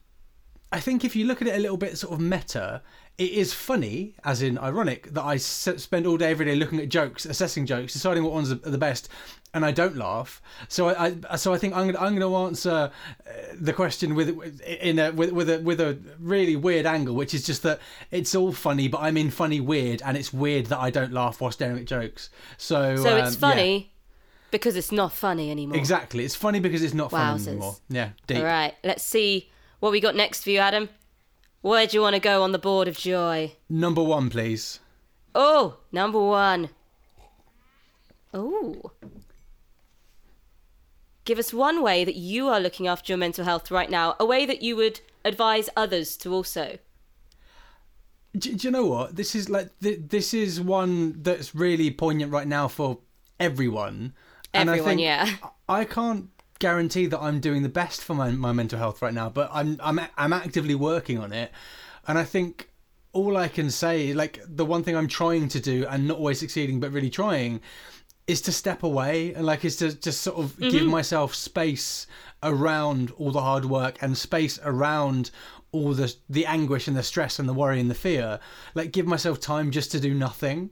I think if you look at it a little bit sort of meta, it is funny, as in ironic, that I s- spend all day every day looking at jokes, assessing jokes, deciding what ones are the best, and I don't laugh. So I, I so I think I'm gonna I'm gonna answer uh, the question with in a with with a with a really weird angle, which is just that it's all funny, but I'm in funny weird, and it's weird that I don't laugh while staring at jokes. So so um, it's yeah. funny because it's not funny anymore. Exactly. It's funny because it's not funny anymore. Yeah, deep. All right, let's see what we got next for you, Adam. Where do you want to go on the board of joy? Number one, please. Oh, number one. Oh. Give us one way that you are looking after your mental health right now, a way that you would advise others to also. Do, do you know what? This is like th- this is one that's really poignant right now for everyone. And I Everyone, think yeah. I can't guarantee that I'm doing the best for my, my mental health right now, but I'm I'm I'm actively working on it. And I think all I can say, like the one thing I'm trying to do and not always succeeding, but really trying, is to step away and like is to just sort of give mm-hmm. myself space around all the hard work and space around all the the anguish and the stress and the worry and the fear. Like give myself time just to do nothing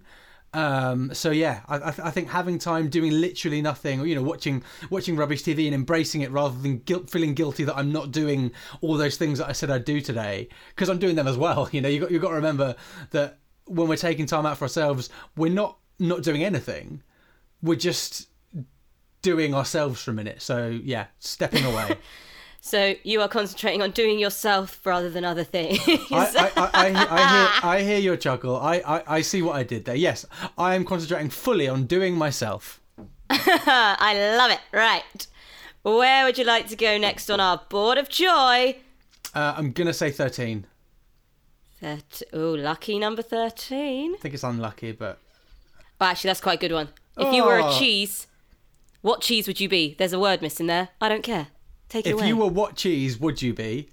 um so yeah I, I I think having time doing literally nothing or you know watching watching rubbish tv and embracing it rather than guilt feeling guilty that i'm not doing all those things that i said i'd do today because i'm doing them as well [LAUGHS] you know you got you got to remember that when we're taking time out for ourselves we're not not doing anything we're just doing ourselves for a minute. So yeah, stepping away. [LAUGHS] So you are concentrating on doing yourself rather than other things. I, I, I, I, I, hear, [LAUGHS] I hear your chuckle. I, I, I see what I did there. Yes, I am concentrating fully on doing myself. [LAUGHS] I love it. Right. Where would you like to go next on our board of joy? Uh, I'm gonna say 13. That oh, lucky number thirteen. I think it's unlucky, but Oh, actually, that's quite a good one. If you were a Oh. cheese, what cheese would you be? There's a word missing there. I don't care. Take if away. you were what cheese would you be?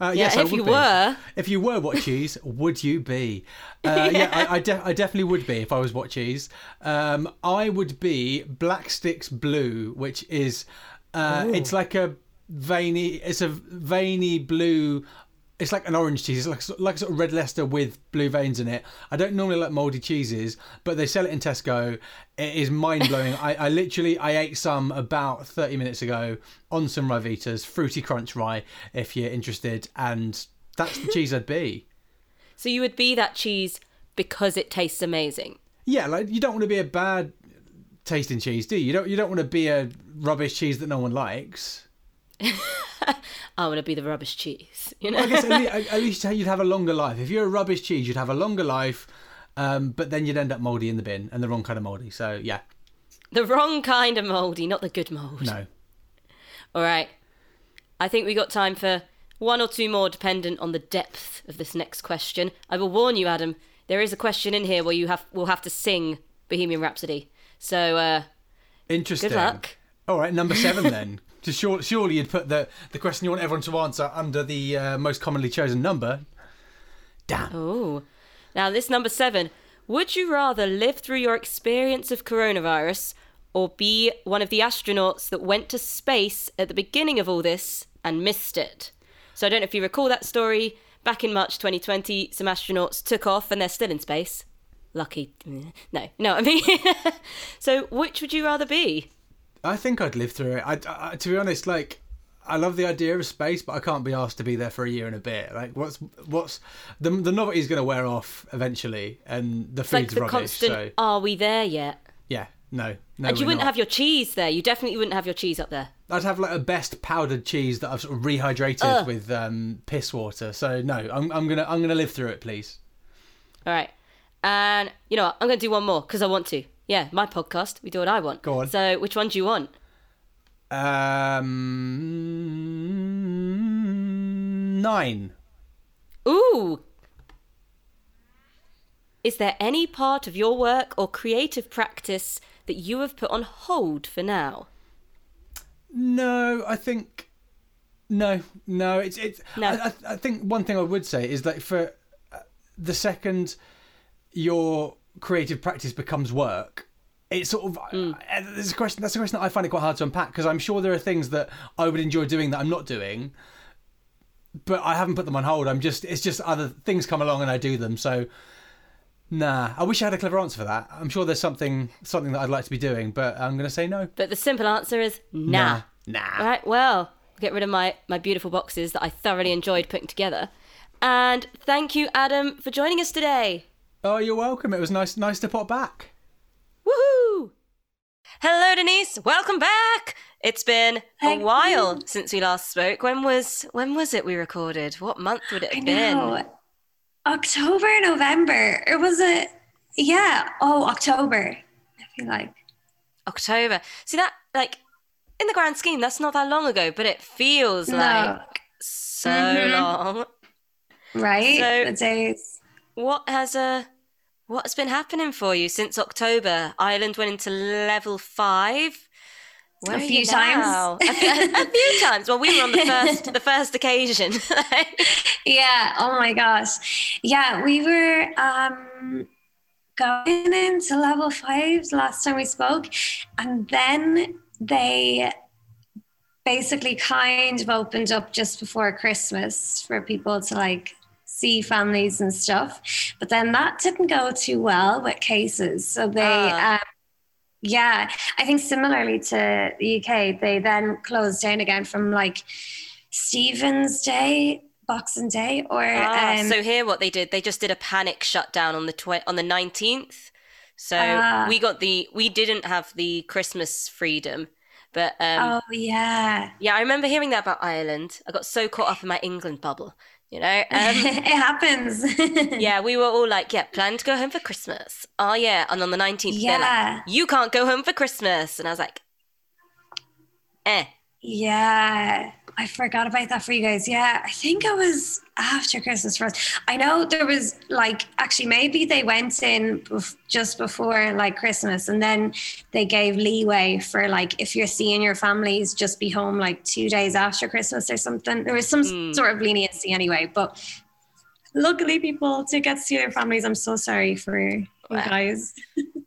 Uh, yeah, yes, I if would you be. were, If you were what cheese, [LAUGHS] would you be? Uh, yeah, I, I, de- I definitely would be if I was what cheese. Um, I would be Blacksticks Blue, which is uh, it's like a veiny, it's a veiny blue. It's like an orange cheese. It's like like sort of red Leicester with blue veins in it. I don't normally like mouldy cheeses, but they sell it in Tesco. It is mind blowing. [LAUGHS] I, I literally I ate some about thirty minutes ago on some Ryvitas, fruity crunch rye. If you're interested, and that's the cheese I'd be. [LAUGHS] so you would be that cheese because it tastes amazing. Yeah, like you don't want to be a bad tasting cheese, do you? You don't. You don't want to be a rubbish cheese that no one likes. [LAUGHS] I want to be the rubbish cheese. You know. I guess at least, at least you'd have a longer life. If you're a rubbish cheese, you'd have a longer life, um, but then you'd end up mouldy in the bin and the wrong kind of mouldy. So yeah, The wrong kind of mouldy, not the good mould. no. All right. I think we got time for one or two more, dependent on the depth of this next question. I will warn you, Adam. There is a question in here where you have will have to sing Bohemian Rhapsody. So uh, Interesting. good luck. All right, number seven then. [LAUGHS] Just sure, surely you'd put the the question you want everyone to answer under the uh, most commonly chosen number. Damn. Oh. Now, this number seven. Would you rather live through your experience of coronavirus or be one of the astronauts that went to space at the beginning of all this and missed it? So, I don't know if you recall that story. Back in March 2020, some astronauts took off and they're still in space. Lucky. No, no, I mean. [LAUGHS] so, which would you rather be? I think I'd live through it. I, I, to be honest, like I love the idea of space, but I can't be asked to be there for a year and a bit. Like, what's what's the the novelty's going to wear off eventually, and the It's like food's the rubbish. constant, So are we there yet? yeah, no, no. and you wouldn't not. have your cheese there. You definitely wouldn't have your cheese up there. I'd have like a best powdered cheese that I've sort of rehydrated Ugh. with um, piss water. So no, I'm I'm gonna I'm gonna live through it, please. All right. And you know what? I'm going to do one more because I want to. Yeah, my podcast. We do what I want. Go on. So, which one do you want? Um, nine. Ooh. Is there any part of your work or creative practice that you have put on hold for now? No, I think no, no. It's it's. No. I, I, think one thing I would say is that for uh, the second your creative practice becomes work, it's sort of. Mm. Uh, there's a question. That's a question that I find it quite hard to unpack because I'm sure there are things that I would enjoy doing that I'm not doing, but I haven't put them on hold. I'm just. It's just other things come along and I do them. So. Nah, I wish I had a clever answer for that. I'm sure there's something something that I'd like to be doing, but I'm going to say no. But the simple answer is nah. Nah. All right, well, I'll get rid of my, my beautiful boxes that I thoroughly enjoyed putting together. And thank you, Adam, for joining us today. Oh, you're welcome. It was nice nice to pop back. Woohoo! Hello, Denise. Welcome back. It's been Thank a while you. since we last spoke. When was when was it we recorded? What month would it I have been? October, November. Or was it? Yeah. Oh, October. I feel like. October. See that like in the grand scheme, that's not that long ago, but it feels No. like so Mhm. long. Right? So- the days. What has uh what has been happening for you since October? Ireland went into level five. Where A few times. a, few, a [LAUGHS] few times. Well, we were on the first the first occasion. [LAUGHS] Yeah. Oh my gosh. Yeah, we were um going into level five last time we spoke, and then they basically kind of opened up just before Christmas for people to like see families and stuff. But then that didn't go too well with cases. So they Ah. um, yeah, I think similarly to the UK, they then closed down again from like Stephen's Day, Boxing Day, or Ah, um, so here what they did, they just did a panic shutdown on the tw- on the 19th. So Ah. we got the we didn't have the Christmas freedom. But um, oh yeah, yeah, I remember hearing that about Ireland. I got so caught up in my England bubble, you know. [LAUGHS] Um, it happens. [LAUGHS] yeah, we were all like, yeah, plan to go home for Christmas. Oh yeah, and on the nineteenth, they're like, Yeah. you can't go home for Christmas, and I was like, eh. Yeah, I forgot about that for you guys. Yeah, I think it was after Christmas for us. I know there was like actually maybe they went in bef- just before like Christmas, and then they gave leeway for like if you're seeing your families, just be home like two days after Christmas or something. There was some Mm. sort of leniency anyway, but luckily people to get to see their families. I'm so sorry for you guys. [LAUGHS]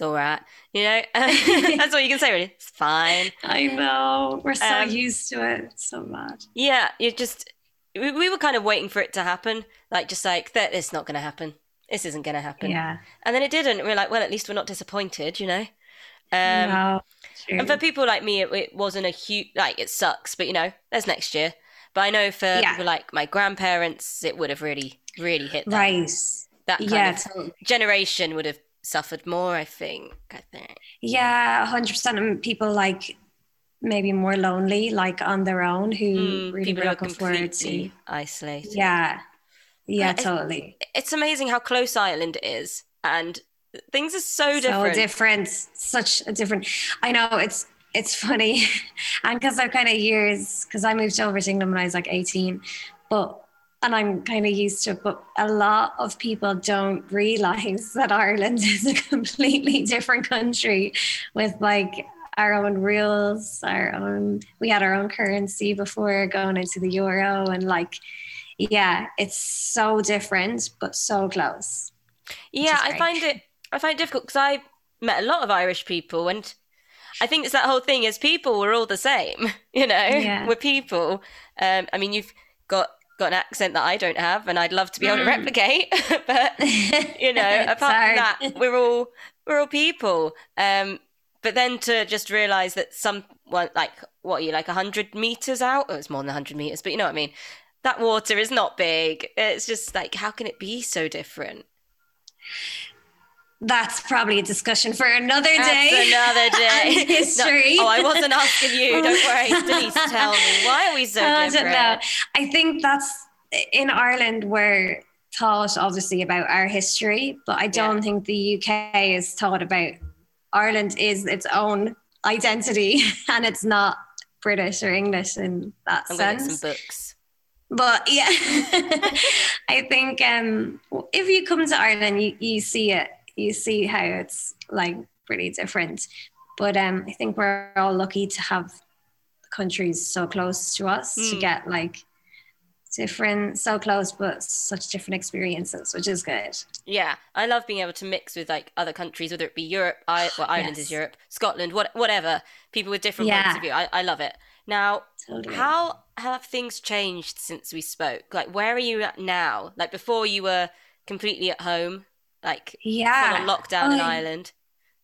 It's all right, you know. [LAUGHS] [LAUGHS] That's all you can say, really. It's fine. I know we're so Um, used to it. So much. Yeah, you just we, we were kind of waiting for it to happen, like just like that. It's not going to happen. This isn't going to happen. Yeah. And then it didn't. We are like, well, at least we're not disappointed, you know. Um, no. And for people like me, it, it wasn't a huge like it sucks, but you know, there's next year. But I know for Yeah. people like my grandparents, it would have really, really hit them. right. That kind Yeah, of totally. generation would have suffered more. I think. I think. Yeah, hundred percent. And people like maybe more lonely, like on their own, who Mm, really people are completely to. isolated. Yeah, yeah, it's- totally. It's amazing how close Ireland is, and things are so So different. different. Such a different. I know it's it's funny, [LAUGHS] and because I've kind of years because I moved over to England when I was like eighteen, but. And I'm kind of used to it, but a lot of people don't realize [LAUGHS] that Ireland [LAUGHS] is a completely different country with like our own rules, our own. We had our own currency before going into the euro, and like, yeah, it's so different, but so close. Yeah, I find it I find it difficult because I met a lot of Irish people, and I think it's that whole thing is people we're all the same. [LAUGHS] You know, Yeah. we're people. Um, I mean, you've got got an accent that I don't have, and I'd love to be able to Mm. replicate, [LAUGHS] but you know, [LAUGHS] apart from that, we're all we're all people. Um, but then to just realize that some well, like what are you like hundred meters out? Oh, it's more than hundred meters, but you know what I mean. That water is not big. It's just like how can it be so different? That's probably a discussion for another That's day. another [LAUGHS] day. [LAUGHS] History. No- oh, I wasn't asking you. Don't [LAUGHS] worry. Denise, tell me. Why are we so I different? don't know. I think that's in Ireland we're taught obviously about our history, but I don't think the UK is taught about Ireland is its own identity and it's not British or English in that I'm going to get sense. some books. But yeah, I think um, if you come to Ireland, you, you see it. You see how it's like pretty different. But um, I think we're all lucky to have countries so close to us to Mm. get like different, so close, but such different experiences, which is good. Yeah, I love being able to mix with like other countries, whether it be Europe, I, well, Ireland is Europe, Scotland, what, whatever. People with different Yeah. points of view. I, I love it. Now, Totally. how have things changed since we spoke? Like, where are you at now? Like before, you were completely at home, like yeah. on lockdown in Ireland.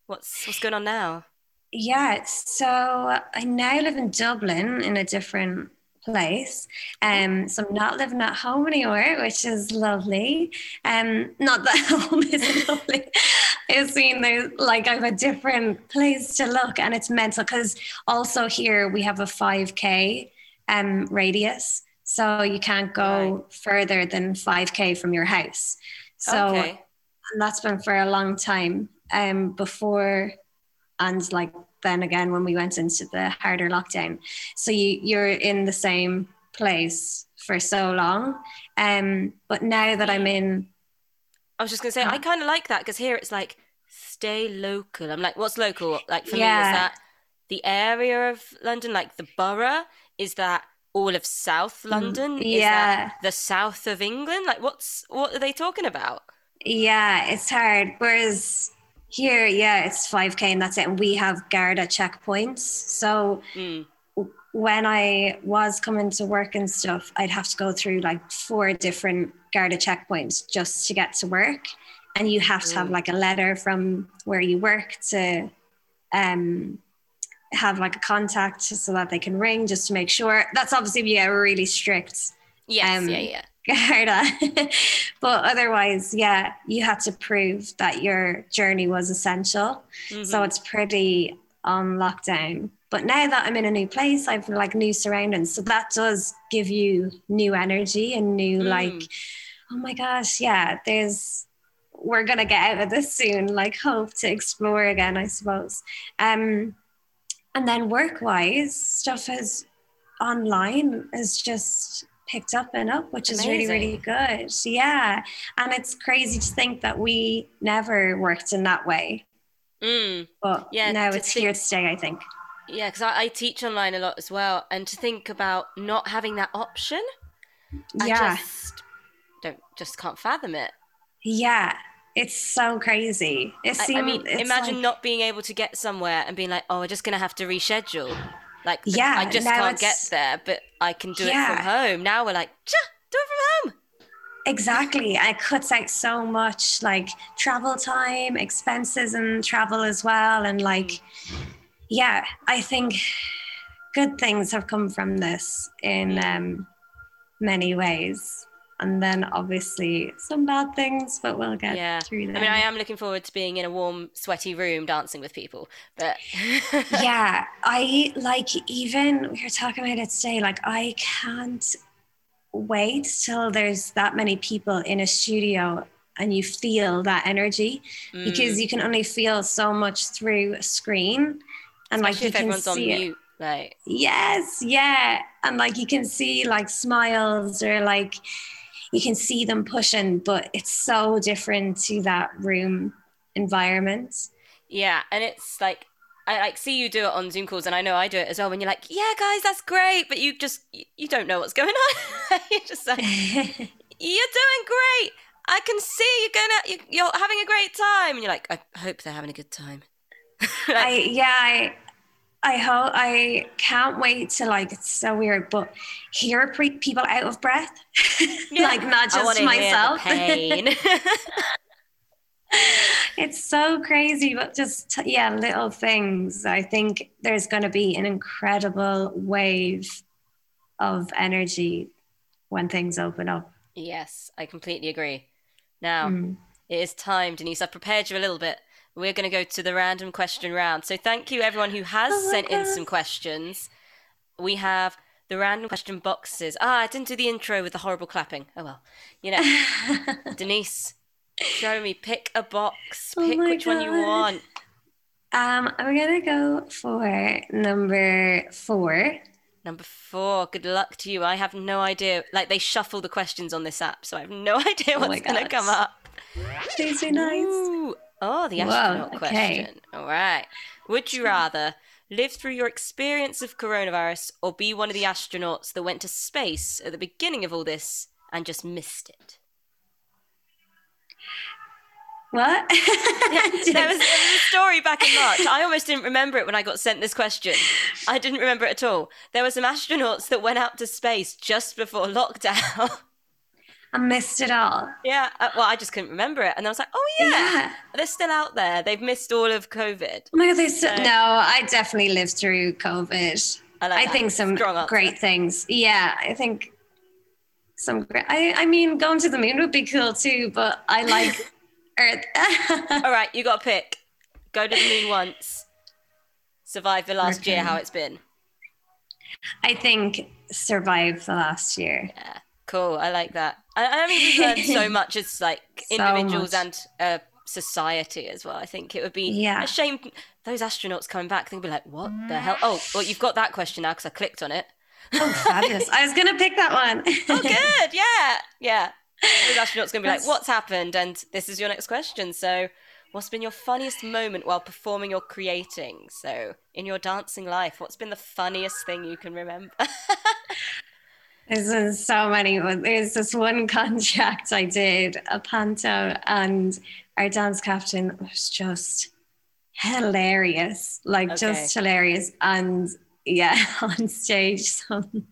What's what's going on now? Yeah, so I now live in Dublin in a different place. Um, so I'm not living at home anymore, which is lovely. Um, not that [LAUGHS] home is lovely. It's been there's like I have a different place to look, and it's mental because also here we have a 5k um radius, so you can't go further than 5k from your house. So okay. And that's been for a long time um before and like then again when we went into the harder lockdown so you you're in the same place for so long um but now that i'm in I was just gonna say I kind of like that because here it's like stay local. I'm like, what's local? Like for me, is that the area of London, like the borough? Is that all of South London? Is Mm, yeah. that the south of England? Like, what's what are they talking about? Yeah it's hard whereas here yeah it's 5k and that's it and we have garda checkpoints so Mm. when I was coming to work and stuff, I'd have to go through like four different Garda checkpoints just to get to work. And you have to have Mm. like a letter from where you work to um, have like a contact so that they can ring just to make sure. That's obviously you really strict Yes, Um, yeah, yeah. Garda. [LAUGHS] but otherwise, yeah, you had to prove that your journey was essential. So Mhm. it's pretty on lockdown. But now that I'm in a new place, I've like new surroundings. So that does give you new energy and new like, oh my gosh, yeah, there's we're gonna get out of this soon. Like hope to explore again, I suppose. Um, and then work wise, stuff is online is just picked up and up, which is really, really good. Yeah. And it's crazy to think that we never worked in that way. Mm. But Yeah, now it's think- here to stay, I think. Yeah, because I, I teach online a lot as well, and to think about not having that option, I just don't just can't fathom it. Yeah. It's so crazy. It I, seems I mean, imagine like- not being able to get somewhere and being like, "Oh, we're just gonna have to reschedule." Like, Yeah, I just can't get there, but I can do it from home. Now we're like, "Tja, do it from home." Exactly. It cuts out so much like travel time, expenses and travel as well. And like, yeah, I think good things have come from this in um, many ways. And then obviously some bad things, but we'll get Yeah. through them. I mean, I am looking forward to being in a warm, sweaty room dancing with people, but [LAUGHS] yeah, I like even we were talking about it today. Like, I can't wait till there's that many people in a studio and you feel that energy Mm. because you can only feel so much through a screen and like you if can everyone's on see it. like, Yes, yeah. And like you can see like smiles or like you can see them pushing, but it's so different to that room environment. Yeah, and it's like I like see you do it on Zoom calls, and I know I do it as well. When you're like, "Yeah, guys, that's great," but you just you, don't know what's going on. [LAUGHS] you're just like, [LAUGHS] "You're doing great. I can see you're gonna you, you're having a great time," and you're like, "I hope they're having a good time." [LAUGHS] I yeah, I I hope I can't wait to like it's so weird, but hear pre- people out of breath, [LAUGHS] like not just wanna hear the myself. [LAUGHS] it's so crazy, but just yeah, little things. I think there's going to be an incredible wave of energy when things open up. yes, I completely agree. Now Mm. it is time, Denise. I've prepared you a little bit. We're going to go to the random question round. So thank you everyone who has Oh sent in some questions. We have the random question boxes. Ah, I didn't do the intro with the horrible clapping. Oh well. You know, [LAUGHS] Denise, show me. Pick a box. Oh Pick my which one you want. Um, I'm gonna go for number four. Number four. Good luck to you. I have no idea. Like they shuffle the questions on this app, so I have no [LAUGHS] idea Oh what's going to come up. Please be nice. Ooh. Oh, the Whoa, astronaut okay. question. All right. Would you rather live through your experience of coronavirus or be one of the astronauts that went to space at the beginning of all this and just missed it? What? [LAUGHS] [LAUGHS] there, was, there was a story back in March. I almost didn't remember it when I got sent this question. I didn't remember it at all. There were some astronauts that went out to space just before [LAUGHS] lockdown. I missed it all. yeah. uh, well, I just couldn't remember it. And I was like, oh, yeah. Yeah. They're still out there. They've missed all of COVID. Oh my god, they so, So- no, I definitely lived through COVID. I like I think some great things. Yeah, I think some great. I, I mean, going to the moon would be cool too, but I like [LAUGHS] Earth. [LAUGHS] All right, you got to pick. Go to the moon once. Survive the last year, how it's been. I think survive the last year. Yeah, cool. I like that. I, I mean, we've learned so [LAUGHS] much as like So individuals much. and uh, society as well. I think it would be Yeah. a shame those astronauts coming back. They'd be like, "What the hell?" Oh, well, you've got that question now because I clicked on it. Oh, fabulous! I was gonna pick that one. [LAUGHS] Oh, good. Yeah, yeah. Those astronauts gonna be like, "What's happened?" And this is your next question. So. What's been your funniest moment while performing or creating? So, in your dancing life, what's been the funniest thing you can remember? [LAUGHS] There's been so many. There's this one [LAUGHS] contract I did, a panto, and our dance captain was just hilarious, like just hilarious. And yeah, [LAUGHS] on stage, some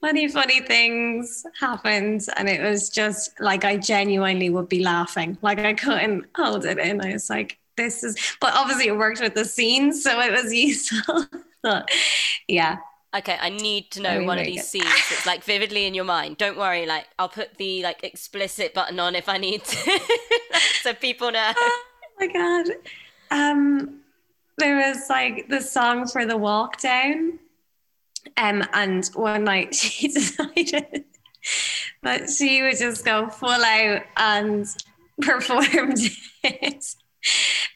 funny, funny things happened, and it was just like I genuinely would be laughing, like I couldn't hold it in. I was like, "This is," but obviously it worked with the scene, so it was [LAUGHS] useful. but yeah, Okay, I need to know one of these good. scenes that's like vividly in your mind. Don't worry, like I'll put the like explicit button on if I need to, [LAUGHS] so people know. [LAUGHS] oh my god um there was like the song for the walk down. Um, and one night [LAUGHS] she decided that she would just go full out and performed it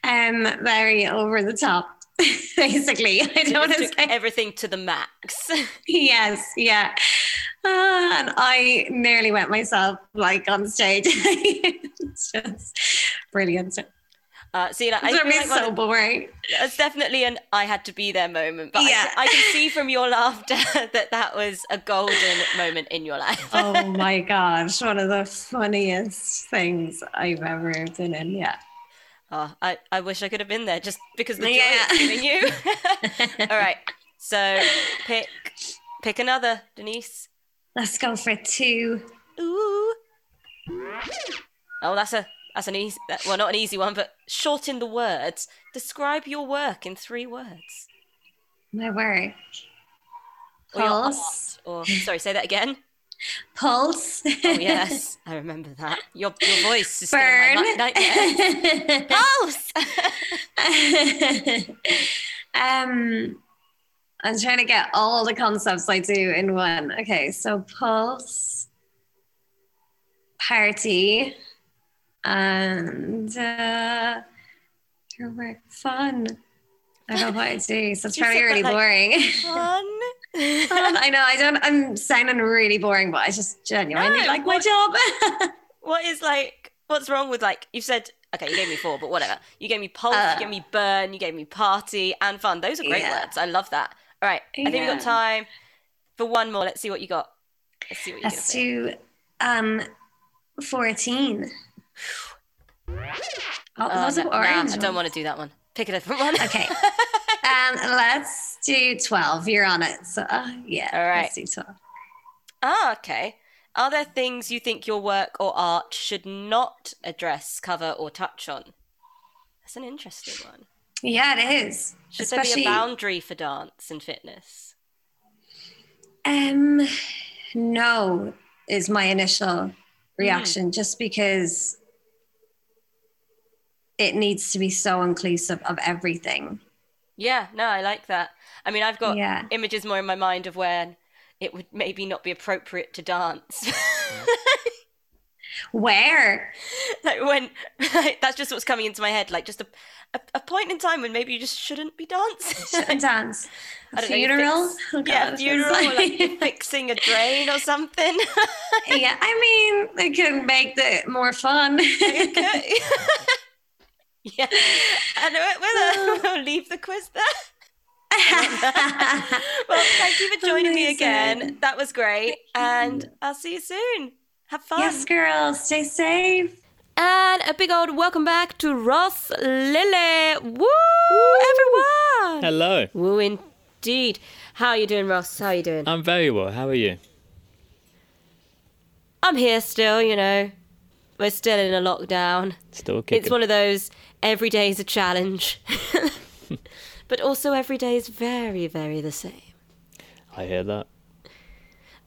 um, very over the top. [LAUGHS] Basically, I don't want to say everything to the max. [LAUGHS] yes, yeah. Ah, and I nearly went myself like on stage. [LAUGHS] it's just brilliant. Uh, see, like, I It's feel like so boring. It's definitely an I had to be there moment, but I Yeah. can- I, can see from your laughter that that was a golden moment in your life. Oh my gosh, one of the funniest things I've ever been in. Yeah. Oh, I, I wish I could have been there just because the joy Yeah. it's giving you. [LAUGHS] All right, so pick pick another, Denise. Let's go for two. Ooh. Oh, that's a that's an easy. That, well, not an easy one, but shorten the words. Describe your work in three words. My work. Or your Pulse. art, or sorry, say that again. [LAUGHS] Pulse. Oh yes, I remember that. Your your voice is still in my Burn. [LAUGHS] Pulse. [LAUGHS] um, I'm trying to get all the concepts I do in one. Okay, so pulse, party, and uh, your work fun. I don't know what I do, so it's probably really like- boring. Fun. [LAUGHS] I know I don't. I'm sounding really boring, but I just genuinely No, like my job. [LAUGHS] what is like? What's wrong with like? You said okay. You gave me four, but whatever. You gave me pulse. Uh, you gave me burn. You gave me party and fun. Those are great Yeah. words. I love that. All right. I think we've got time for one more. Let's see what you got. Let's see what you Let's got. do um, fourteen. [SIGHS] Oh, those no, are orange. nah, I don't want to do that one. Pick a different one. Okay. [LAUGHS] um, let's do 12. You're on it. So, uh, yeah. All right. Let's do 12. Ah, okay. Are there things you think your work or art should not address, cover, or touch on? That's an interesting one. Yeah, it is. Should there be a boundary for dance and fitness? Um, no, is my initial reaction, just because it needs to be so inclusive of everything. Yeah, no, I like that. I mean, I've got Yeah. images more in my mind of when it would maybe not be appropriate to dance. [LAUGHS] Where? like when that's just what's coming into my head. Like just a, a, a point in time when maybe you just shouldn't be dancing. Shouldn't [LAUGHS] dance. Know, Funeral? fix- Oh, yeah, funeral, it's like fixing a drain or something. [LAUGHS] yeah, I mean, it could make it more fun. Okay. Yeah, and we'll, [LAUGHS] uh, we'll leave the quiz there. [LAUGHS] Well, thank you for [LAUGHS] joining me again. That was great, and I'll see you soon. Have fun. yes, girls, stay safe. And a big old welcome back to Ross Lily. Woo, everyone. Hello. Woo, indeed. How are you doing, Ross? How are you doing? I'm very well. How are you? I'm here still, you know. We're still in a lockdown. Still kicking. It's one of those every day is a challenge. [LAUGHS] but also every day is very, very the same. I hear that.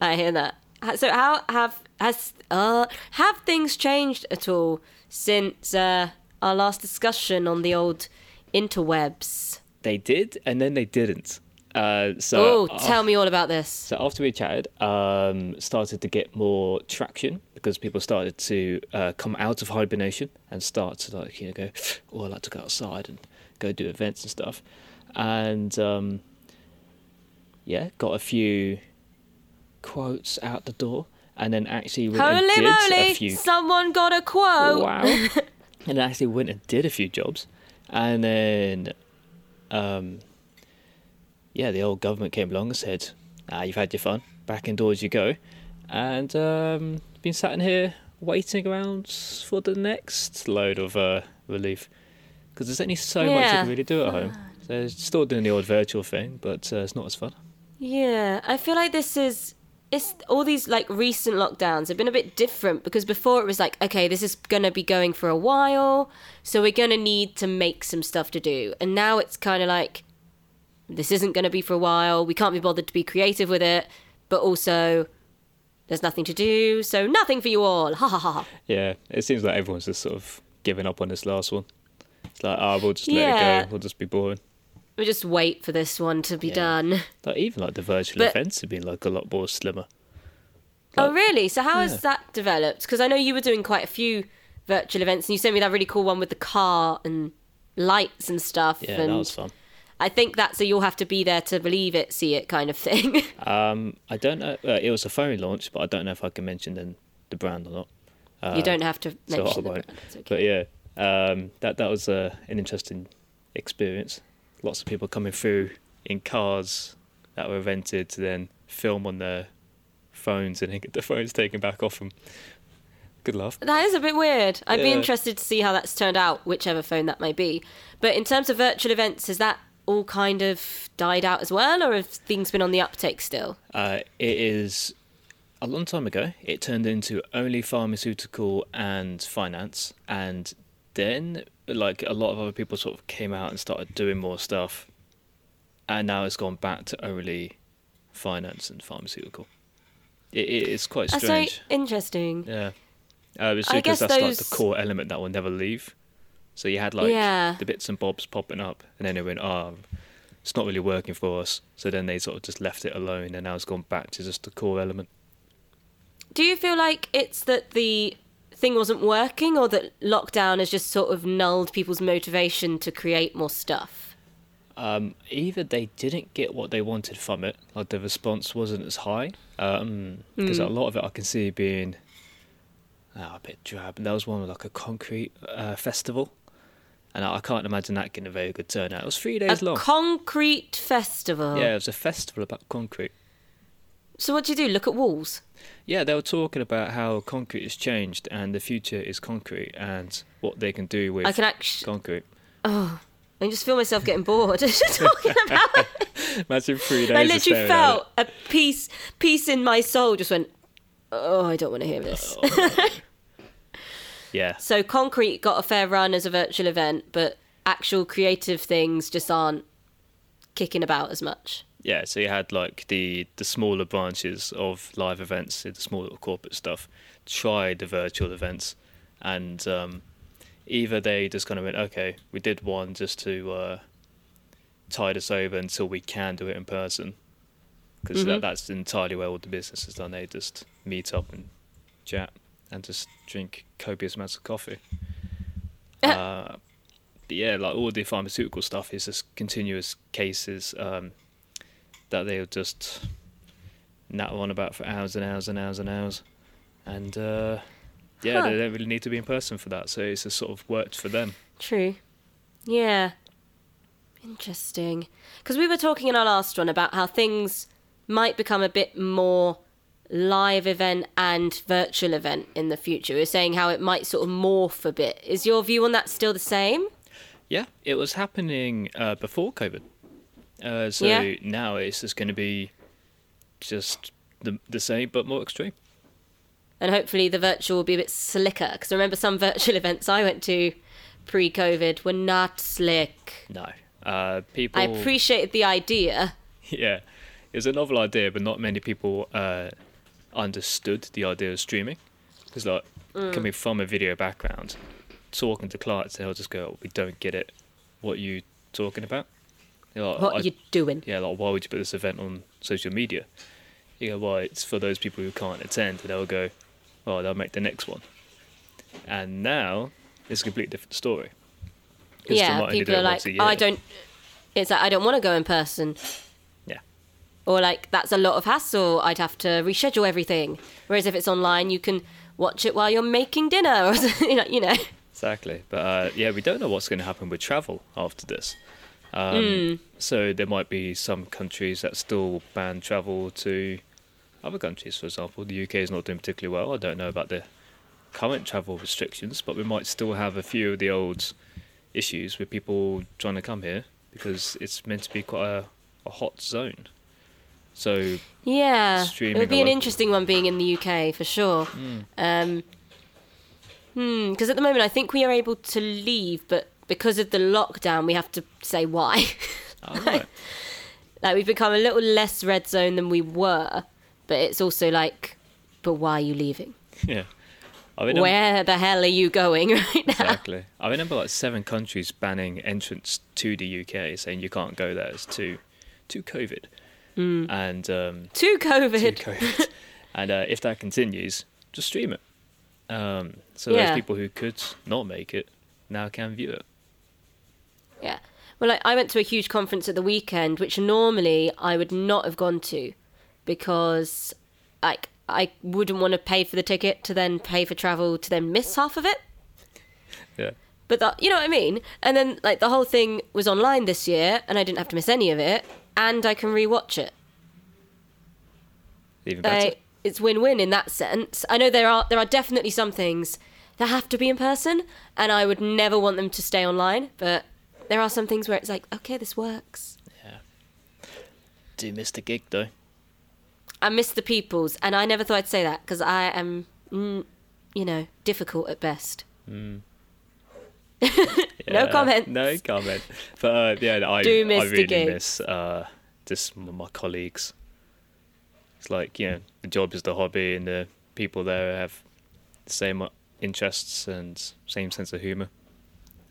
I hear that. So how have has uh have things changed at all since uh, our last discussion on the old interwebs? They did, and then they didn't. Uh, so Oh, tell me all about this. So after we chatted, um, started to get more traction because people started to uh, come out of hibernation and start to like you know go, oh, I like to go outside and go do events and stuff, and um, yeah, got a few quotes out the door, and then actually went and Holy did a moly! few Someone got a quote. Wow. [LAUGHS] and actually went and did a few jobs. And then, um, yeah, the old government came along and said, ah, you've had your fun. Back indoors you go. And um, been sat in here waiting around for the next load of uh, relief. Because there's only so much you can really do at home. So still doing the old virtual thing, but uh, it's not as fun. Yeah, I feel like this is it's all these like recent lockdowns have been a bit different because before it was like okay, this is going to be going for a while, so we're going to need to make some stuff to do. And now it's kind of like this isn't going to be for a while. We can't be bothered to be creative with it, but also there's nothing to do, so nothing for you all. Ha ha ha. ha. Yeah, it seems like everyone's just sort of giving up on this last one. It's like, oh, we'll just let it go. We'll just be boring. we just wait for this one to be Yeah. done. Like even like the virtual But- events have been like a lot more slimmer. Oh, really? So how Yeah. has that developed? Because I know you were doing quite a few virtual events, and you sent me that really cool one with the car and lights and stuff. Yeah, and that was fun. I think that's a you'll have to be there to believe it, see it kind of thing. [LAUGHS] Um, I don't know. Uh, it was a phone launch, but I don't know if I can mention the, the brand or not. Uh, you don't have to so mention I the won't. brand. Okay. But yeah, um, that that was uh, an interesting experience. Lots of people coming through in cars that were rented to then film on their phones and then get the phones taken back off them. Good laugh. That is a bit weird. I'd be interested to see how that's turned out, whichever phone that may be. But in terms of virtual events, is that all kind of died out as well, or have things been on the uptake still? Uh, it is a long time ago. It turned into only pharmaceutical and finance, and then like a lot of other people sort of came out and started doing more stuff, and now it's gone back to only finance and pharmaceutical. It, it, it's quite That's strange. interesting. Yeah, uh, it's I because guess that's like the core element that will never leave. So you had like Yeah. the bits and bobs popping up, and then they went, "Oh, it's not really working for us." So then they sort of just left it alone, and now it's gone back to just the core element. Do you feel like it's that the thing wasn't working, or that lockdown has just sort of nulled people's motivation to create more stuff? Um, either they didn't get what they wanted from it, like the response wasn't as high, because a lot of it I can see being ah, a bit drab. And there was one with like a concrete uh, festival, and I can't imagine that getting a very good turnout. It was three days a long. concrete festival. yeah, it was a festival about concrete. So what do you do? Look at walls. Yeah, they were talking about how concrete has changed and the future is concrete and what they can do with I can actually. concrete. Oh, I just feel myself getting bored [LAUGHS] just talking about. it. [LAUGHS] Imagine three days. I literally felt a piece, piece in my soul just went. Oh, I don't want to hear this. Oh, it. [LAUGHS] Yeah, So concrete got a fair run as a virtual event, but actual creative things just aren't kicking about as much. yeah. So you had like the the smaller branches of live events, the smaller corporate stuff, try the virtual events, and um, either they just kind of went, okay, we did one just to uh, tide us over until we can do it in person, because Mhm. that, that's entirely where all the business is done. They just meet up and chat and just drink copious amounts of coffee. uh, but yeah, like all the pharmaceutical stuff is just continuous cases um, that they'll just natter on about for hours and hours and hours and hours, and uh, yeah, Huh. they don't really need to be in person for that. So it's just sort of worked for them. True. Yeah. Interesting. Because we were talking in our last one about how things might become a bit more live event and virtual event in the future. We're saying how it might sort of morph a bit. Is your view on that still the same? Yeah, it was happening uh, before COVID. Uh, so Yeah. now it's just going to be just the the same but more extreme. And hopefully the virtual will be a bit slicker. Because I remember some [LAUGHS] virtual events I went to pre COVID were not slick. No, uh, people. I appreciated the idea. [LAUGHS] Yeah, It's a novel idea, but not many people uh, understood the idea of streaming. Because like Mm. coming from a video background, talking to clients, they'll just go, "We don't get it. What you talking about? You're like, What "I- are you doing? yeah, like why would you put this event on social media? You go, well, it's for those people who can't attend, and they'll go, oh, they'll make the next one. And now it's a completely different story. yeah, people are like, once a year. I don't. It's like I don't want to go in person. Or like that's a lot of hassle. I'd have to reschedule everything. Whereas if it's online, you can watch it while you're making dinner, or [LAUGHS] something, you know. Exactly. But uh, yeah, we don't know what's going to happen with travel after this. Um, Hmm. So there might be some countries that still ban travel to other countries. For example, the UK is not doing particularly well. I don't know about the current travel restrictions, but we might still have a few of the old issues with people trying to come here because it's meant to be quite a, a hot zone. So Yeah, it would be an interesting one being in the UK for sure. Um, hmm, because at the moment I think we are able to leave, but because of the lockdown, we have to say why. [LAUGHS] right. [LAUGHS] like we've become a little less red zone than we were, but it's also like, but why are you leaving? yeah. I remember, where the hell are you going [LAUGHS] right now? exactly. I remember like seven countries banning entrance to the UK, saying you can't go there. It's too, too COVID. Hmm. And um, To COVID. to COVID. [LAUGHS] and uh, if that continues, just stream it. Um, so Yeah. those people who could not make it now can view it. Yeah. Well, like, I went to a huge conference at the weekend, which normally I would not have gone to because, like, I wouldn't want to pay for the ticket to then pay for travel to then miss half of it. Yeah. But that, you know what I mean? And then, like, the whole thing was online this year, and I didn't have to miss any of it, and I can rewatch it. Even better. It's win-win in that sense. I know there are there are definitely some things that have to be in person, and I would never want them to stay online. But there are some things where it's like, okay, this works. Yeah. Do miss the gig though. I miss the peoples, and I never thought I'd say that because I am, mm, you know, difficult at best. [LAUGHS] no comment. No comment. But uh, yeah, I, Do I miss the really miss uh, just my colleagues. It's like you know, the job is the hobby, and the people there have the same uh, interests and same sense of humour.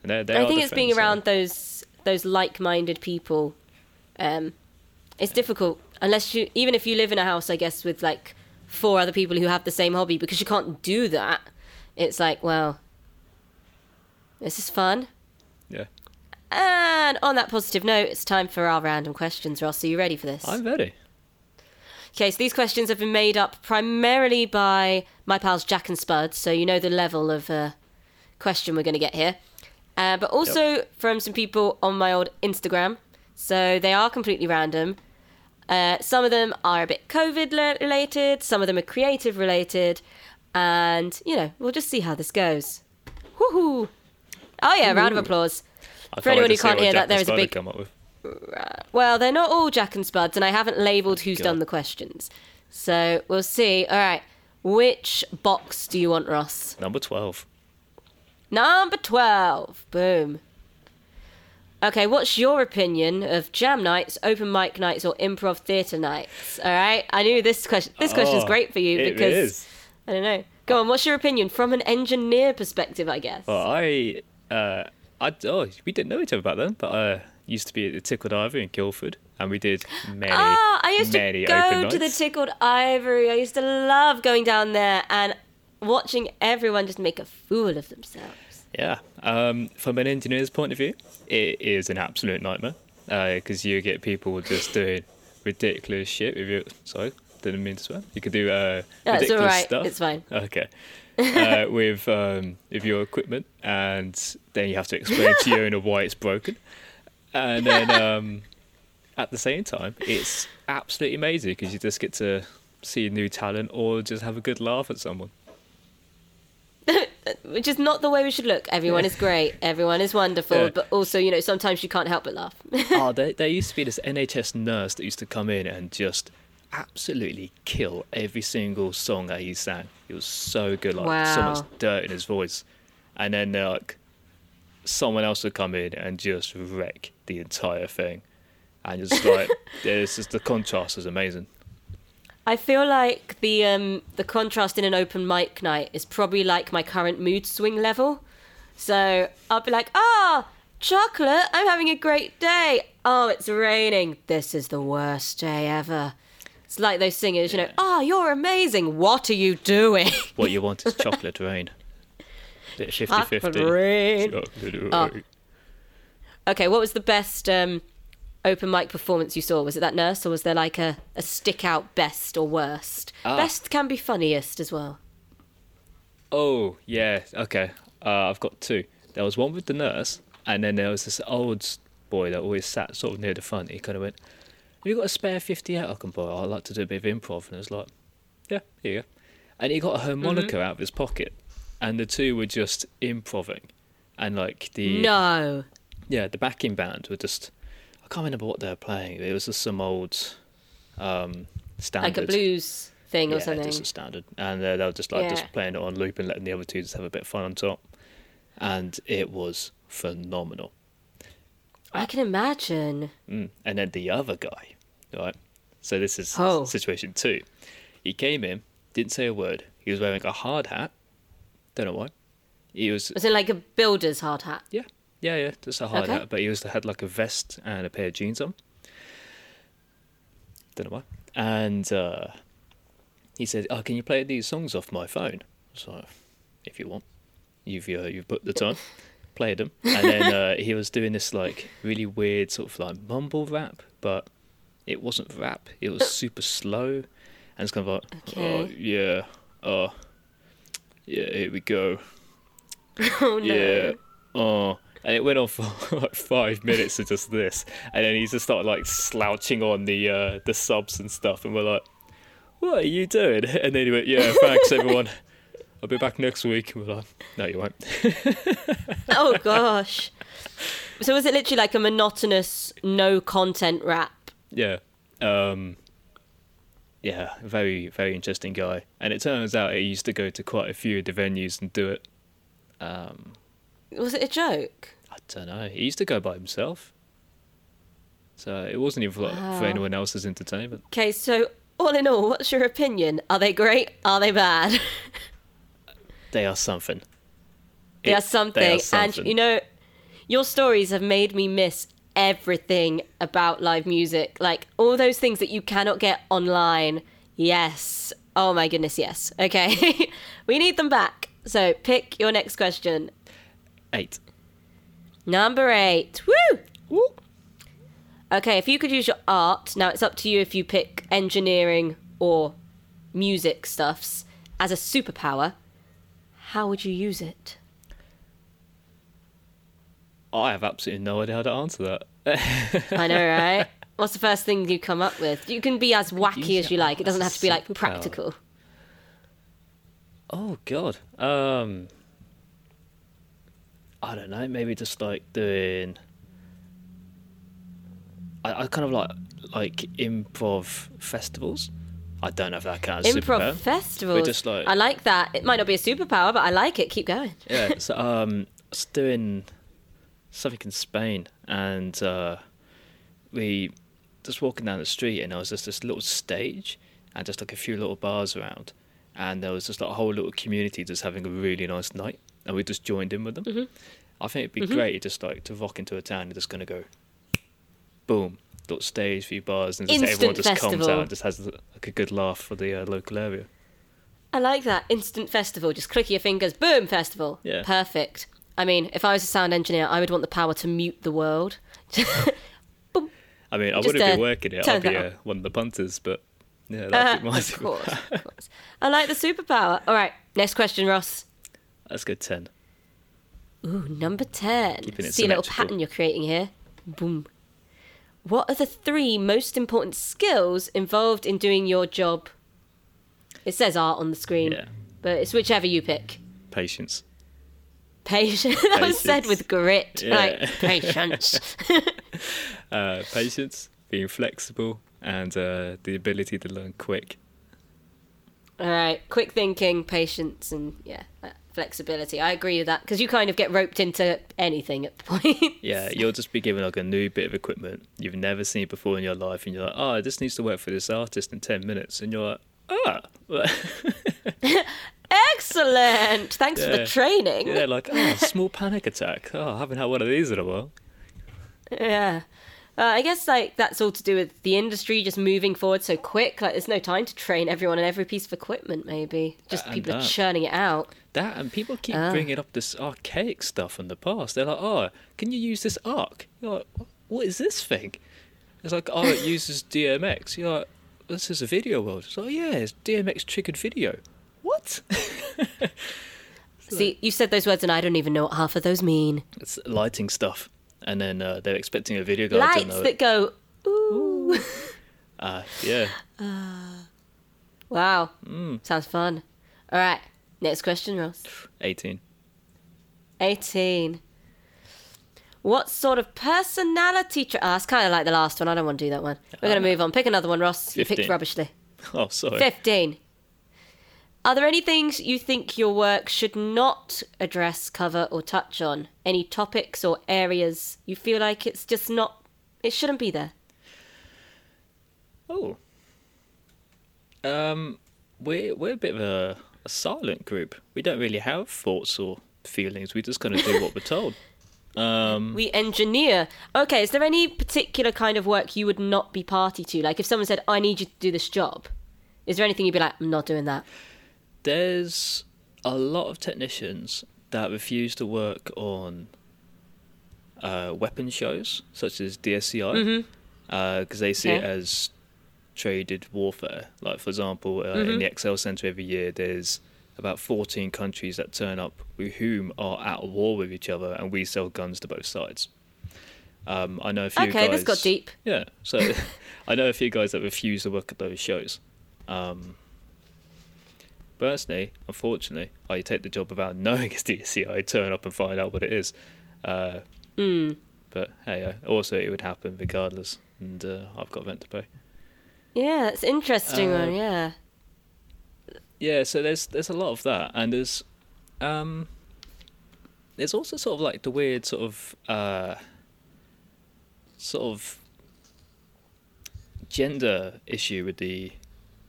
And they they I are think it's being so- around those those like-minded people. Um, it's difficult unless you, even if you live in a house, I guess, with like four other people who have the same hobby, because you can't do that. It's like, well, this is fun. Yeah, And on that positive note, it's time for our random questions. Ross, are you ready for this? I'm ready. Okay, so these questions have been made up primarily by my pals Jack and Spud, so you know the level of uh, question we're going to get here. Uh, but also from some people on my old Instagram, so they are completely random. Uh, some of them are a bit COVID related, some of them are creative related, and you know we'll just see how this goes. Woohoo! Oh yeah, round of applause. For anyone who can't hear Jack that, there is a big come up with. well, they're not all Jack and Spuds, and I haven't labelled who's God. done the questions. So we'll see. All right. Which box do you want, Ross? Number twelve. Number 12. Boom. Okay, what's your opinion of jam nights, open mic nights, or improv theatre nights? All right. I knew this question. This question's Oh, ah, great for you because is. I don't know. Go on. What's your opinion from an engineer perspective? I guess. Well, I, uh, I, oh, we didn't know each other back then, but I used to be at the Tickled Ivory in Guildford, and we did many, Ah, I used to go to the. Tickled Ivory. I used to love going down there and watching everyone just make a fool of themselves. Yeah. Um, from an engineer's point of view, it is an absolute nightmare because you get people just doing ridiculous shit with your. Sorry, didn't mean to swear. You could do uh, No, it's ridiculous all right. stuff. It's fine. Okay. Uh, with um, with your equipment, and then you have to explain to the owner why it's broken, and then um, at the same time, it's absolutely amazing because you just get to see new talent or just have a good laugh at someone. [LAUGHS] Which is not the way we should look. Everyone is great. Everyone is wonderful. Yeah. But also, you know, sometimes you can't help but laugh. [LAUGHS] oh, there, there used to be this NHS nurse that used to come in and just absolutely kill every single song that he sang. He was so good, like so much dirt in his voice. And then uh, like someone else would come in and just wreck the entire thing. And just [LAUGHS] like there's just the contrast is amazing. I feel like the um, the contrast in an open mic night is probably like my current mood swing level. So I'll be like, ah, chocolate, I'm having a great day. Oh, it's raining. This is the worst day ever. It's like those singers, you know, oh, you're amazing. What are you doing? [LAUGHS] What you want is chocolate rain. [LAUGHS] Bit 50-50. rain. Chocolate Oh. rain. Okay, what was the best um, open mic performance you saw? Was it that nurse, or was there like a, a stick out best or worst? Ah. Best can be funniest as well. Oh, yeah, okay. Uh, I've got two. There was one with the nurse, and then there was this old boy that always sat sort of near the front. He kind of went, Have you got a spare 50 out I can borrow? I'd like to do a bit of improv. And I was like, Yeah, here you go. And he got a harmonica out of his pocket, and the two were just improving. And like the No. yeah, the backing band were just I can't remember what they were playing. It was just some old um standard Like a blues thing or yeah, something. just a standard. And uh, they were just like Yeah. just playing it on loop and letting the other two just have a bit of fun on top. And it was phenomenal. I can imagine. Mm. And then the other guy, right? So this is Oh. situation two. He came in, didn't say a word. He was wearing a hard hat, Don't know why. He was Was it like a builder's hard hat? yeah, yeah, yeah, just a hard Okay. hat, but he was had like a vest and a pair of jeans on. Don't know why. And uh, he said, "Oh, can you play these songs off my phone?" So, if you want, you've uh, you've put the time, [LAUGHS] played them, and then uh, [LAUGHS] he was doing this like really weird sort of like mumble rap, but it wasn't rap. It was super slow, and it's kind of like, oh yeah, oh yeah, here we go. [LAUGHS] Oh no. Yeah. Oh. And it went on for [LAUGHS] like five minutes of just this, and then he just started like slouching on the uh, the subs and stuff, and we're like, "What are you doing?" And then he went, "Yeah, thanks everyone. I'll be back next week." We're like, "No, you won't." [LAUGHS] Oh gosh. So was it literally like a monotonous, no content rap? yeah. Um. Yeah, very very interesting guy, and it turns out he used to go to quite a few of the venues and do it. Um, Was it a joke? I don't know. He used to go by himself, so it wasn't even for, for Wow. anyone else's entertainment. Okay, so all in all, what's your opinion? Are they great? Are they bad? [LAUGHS] They are something. they It- are something. They are And you know, your stories have made me miss everything about live music. Like all those things that you cannot get online. Yes. Oh my goodness, yes. Okay. [LAUGHS] we need them back. So pick your next question. eight. Number eight. Woo! Okay, if you could use your art, now it's up to you if you pick engineering or music stuffs as a superpower, how would you use it? I have absolutely no idea how to answer that. [LAUGHS] I know, right? [LAUGHS] What's the first thing you come up with? You can be as wacky as you like. It doesn't have to be like practical. Oh God. Um. I don't know. Maybe just like doing. I, I kind of like like improv festivals. I don't know if that counts. Improv festivals. just like- I like that. It might not be a superpower, but I like it. Keep going. yeah. So [LAUGHS] um, I was doing something in Spain, and uh, we just walking down the street, and there was just this little stage, and just like a few little bars around, and there was just like a whole little community just having a really nice night, and we just joined in with them. Mm-hmm. I think it'd be great just like to rock into a town and just gonna go, boom, little stage, few bars, and just everyone just comes festival. out and just has like a good laugh for the uh, local area. I like that. Instant festival. Just click your fingers. Boom, festival. Yeah. Perfect. I mean, if I was a sound engineer, I would want the power to mute the world. [LAUGHS] I mean, I Just, wouldn't uh, be working it. I'd be uh, one of the punters, but yeah, Uh, that'd be my of [LAUGHS] course, of [LAUGHS] course. I like the superpower. All right, next question, Ross. That's good ten. Ooh, number 10. Keeping it See a little pattern you're creating here. Boom. What are the three most important skills involved in doing your job? It says art on the screen, Yeah. but it's whichever you pick. Patience. Patience. [LAUGHS] that was said with grit. Yeah. Like, patience. [LAUGHS] Uh, patience, being flexible, and uh, the ability to learn quick. All right, quick thinking, patience, and yeah, flexibility. I agree with that because you kind of get roped into anything at the [LAUGHS] point. Yeah, you'll just be given like a new bit of equipment you've never seen before in your life, and you're like, oh, this needs to work for this artist in 10 minutes. And you're like, ah. [LAUGHS] Excellent. Thanks for the Yeah. training. yeah, like, oh, small panic attack. Oh, I haven't had one of these in a while. Yeah. Uh, I guess like that's all to do with the industry just moving forward so quick. Like there's no time to train everyone on every piece of equipment. Maybe just And people are churning it out. That, and people keep Ah. bringing up this archaic stuff from the past. They're like, oh, can you use this arc? You're like, what is this thing? It's like, oh, it [LAUGHS] uses DMX. You're like, this is a video world. It's like, yeah, it's DMX triggered video. What? [LAUGHS] See, you said those words and I don't even know what half of those mean. it's lighting stuff. And then uh, they're expecting a video to Lights that go. Ooh. [LAUGHS] Uh, yeah. Wow. Mm. Sounds fun. All right. Next question, Ross. 18. 18. What sort of personality trait? Ah, it's kind of like the last one. I don't want to do that one. We're going to move on. Pick another one, Ross. You picked rubbishly. [LAUGHS] Oh, sorry. 15. Are there any things you think your work should not address, cover, or touch on? Any topics or areas you feel like it's just not, it shouldn't be there? Oh. Um, we're we're a bit of a a silent group. We don't really have thoughts or feelings. We just kind of do what we're told. [LAUGHS] Um, We engineer. Okay, is there any particular kind of work you would not be party to? Like if someone said, I need you to do this job, is there anything you'd be like, I'm not doing that? There's a lot of technicians that refuse to work on uh, weapon shows such as DSEI because they see it as traded warfare. Like for example, uh, in the ExCeL Center every year, there's about 14 countries that turn up with whom are at war with each other, and we sell guns to both sides. Um, I know a few Okay, guys. this got deep. Yeah, so [LAUGHS] I know a few guys that refuse to work at those shows. Um, personally, unfortunately, I take the job without [LAUGHS] knowing it's DSEI. I turn up and find out what it is. Uh, Hmm. But hey, uh, also it would happen regardless, and uh, I've got rent to pay. Yeah, that's interesting Uh, one, yeah. Yeah, so there's there's a lot of that, and there's um, there's also sort of like the weird sort of uh, sort of gender issue with the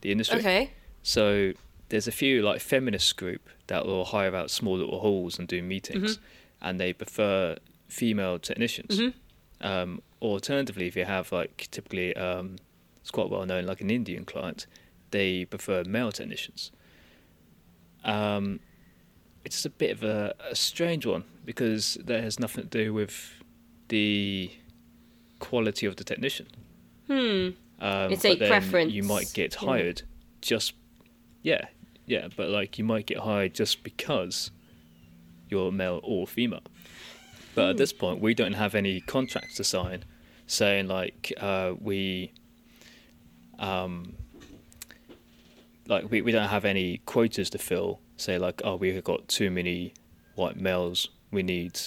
the industry. Okay. So there's a few like feminist group that will hire out small little halls and do meetings, and they prefer female technicians. Um, alternatively, if you have like typically um, it's quite well known like an Indian client, they prefer male technicians. Um, it's a bit of a, a strange one because that has nothing to do with the quality of the technician. Hmm. Um, It's a preference, You might get yeah. hired just, yeah, yeah, but like you might get hired just because you're male or female. But at this point, we don't have any contracts to sign saying like uh, we, um, like we, we don't have any quotas to fill. Say like, oh, we've got too many white males. We need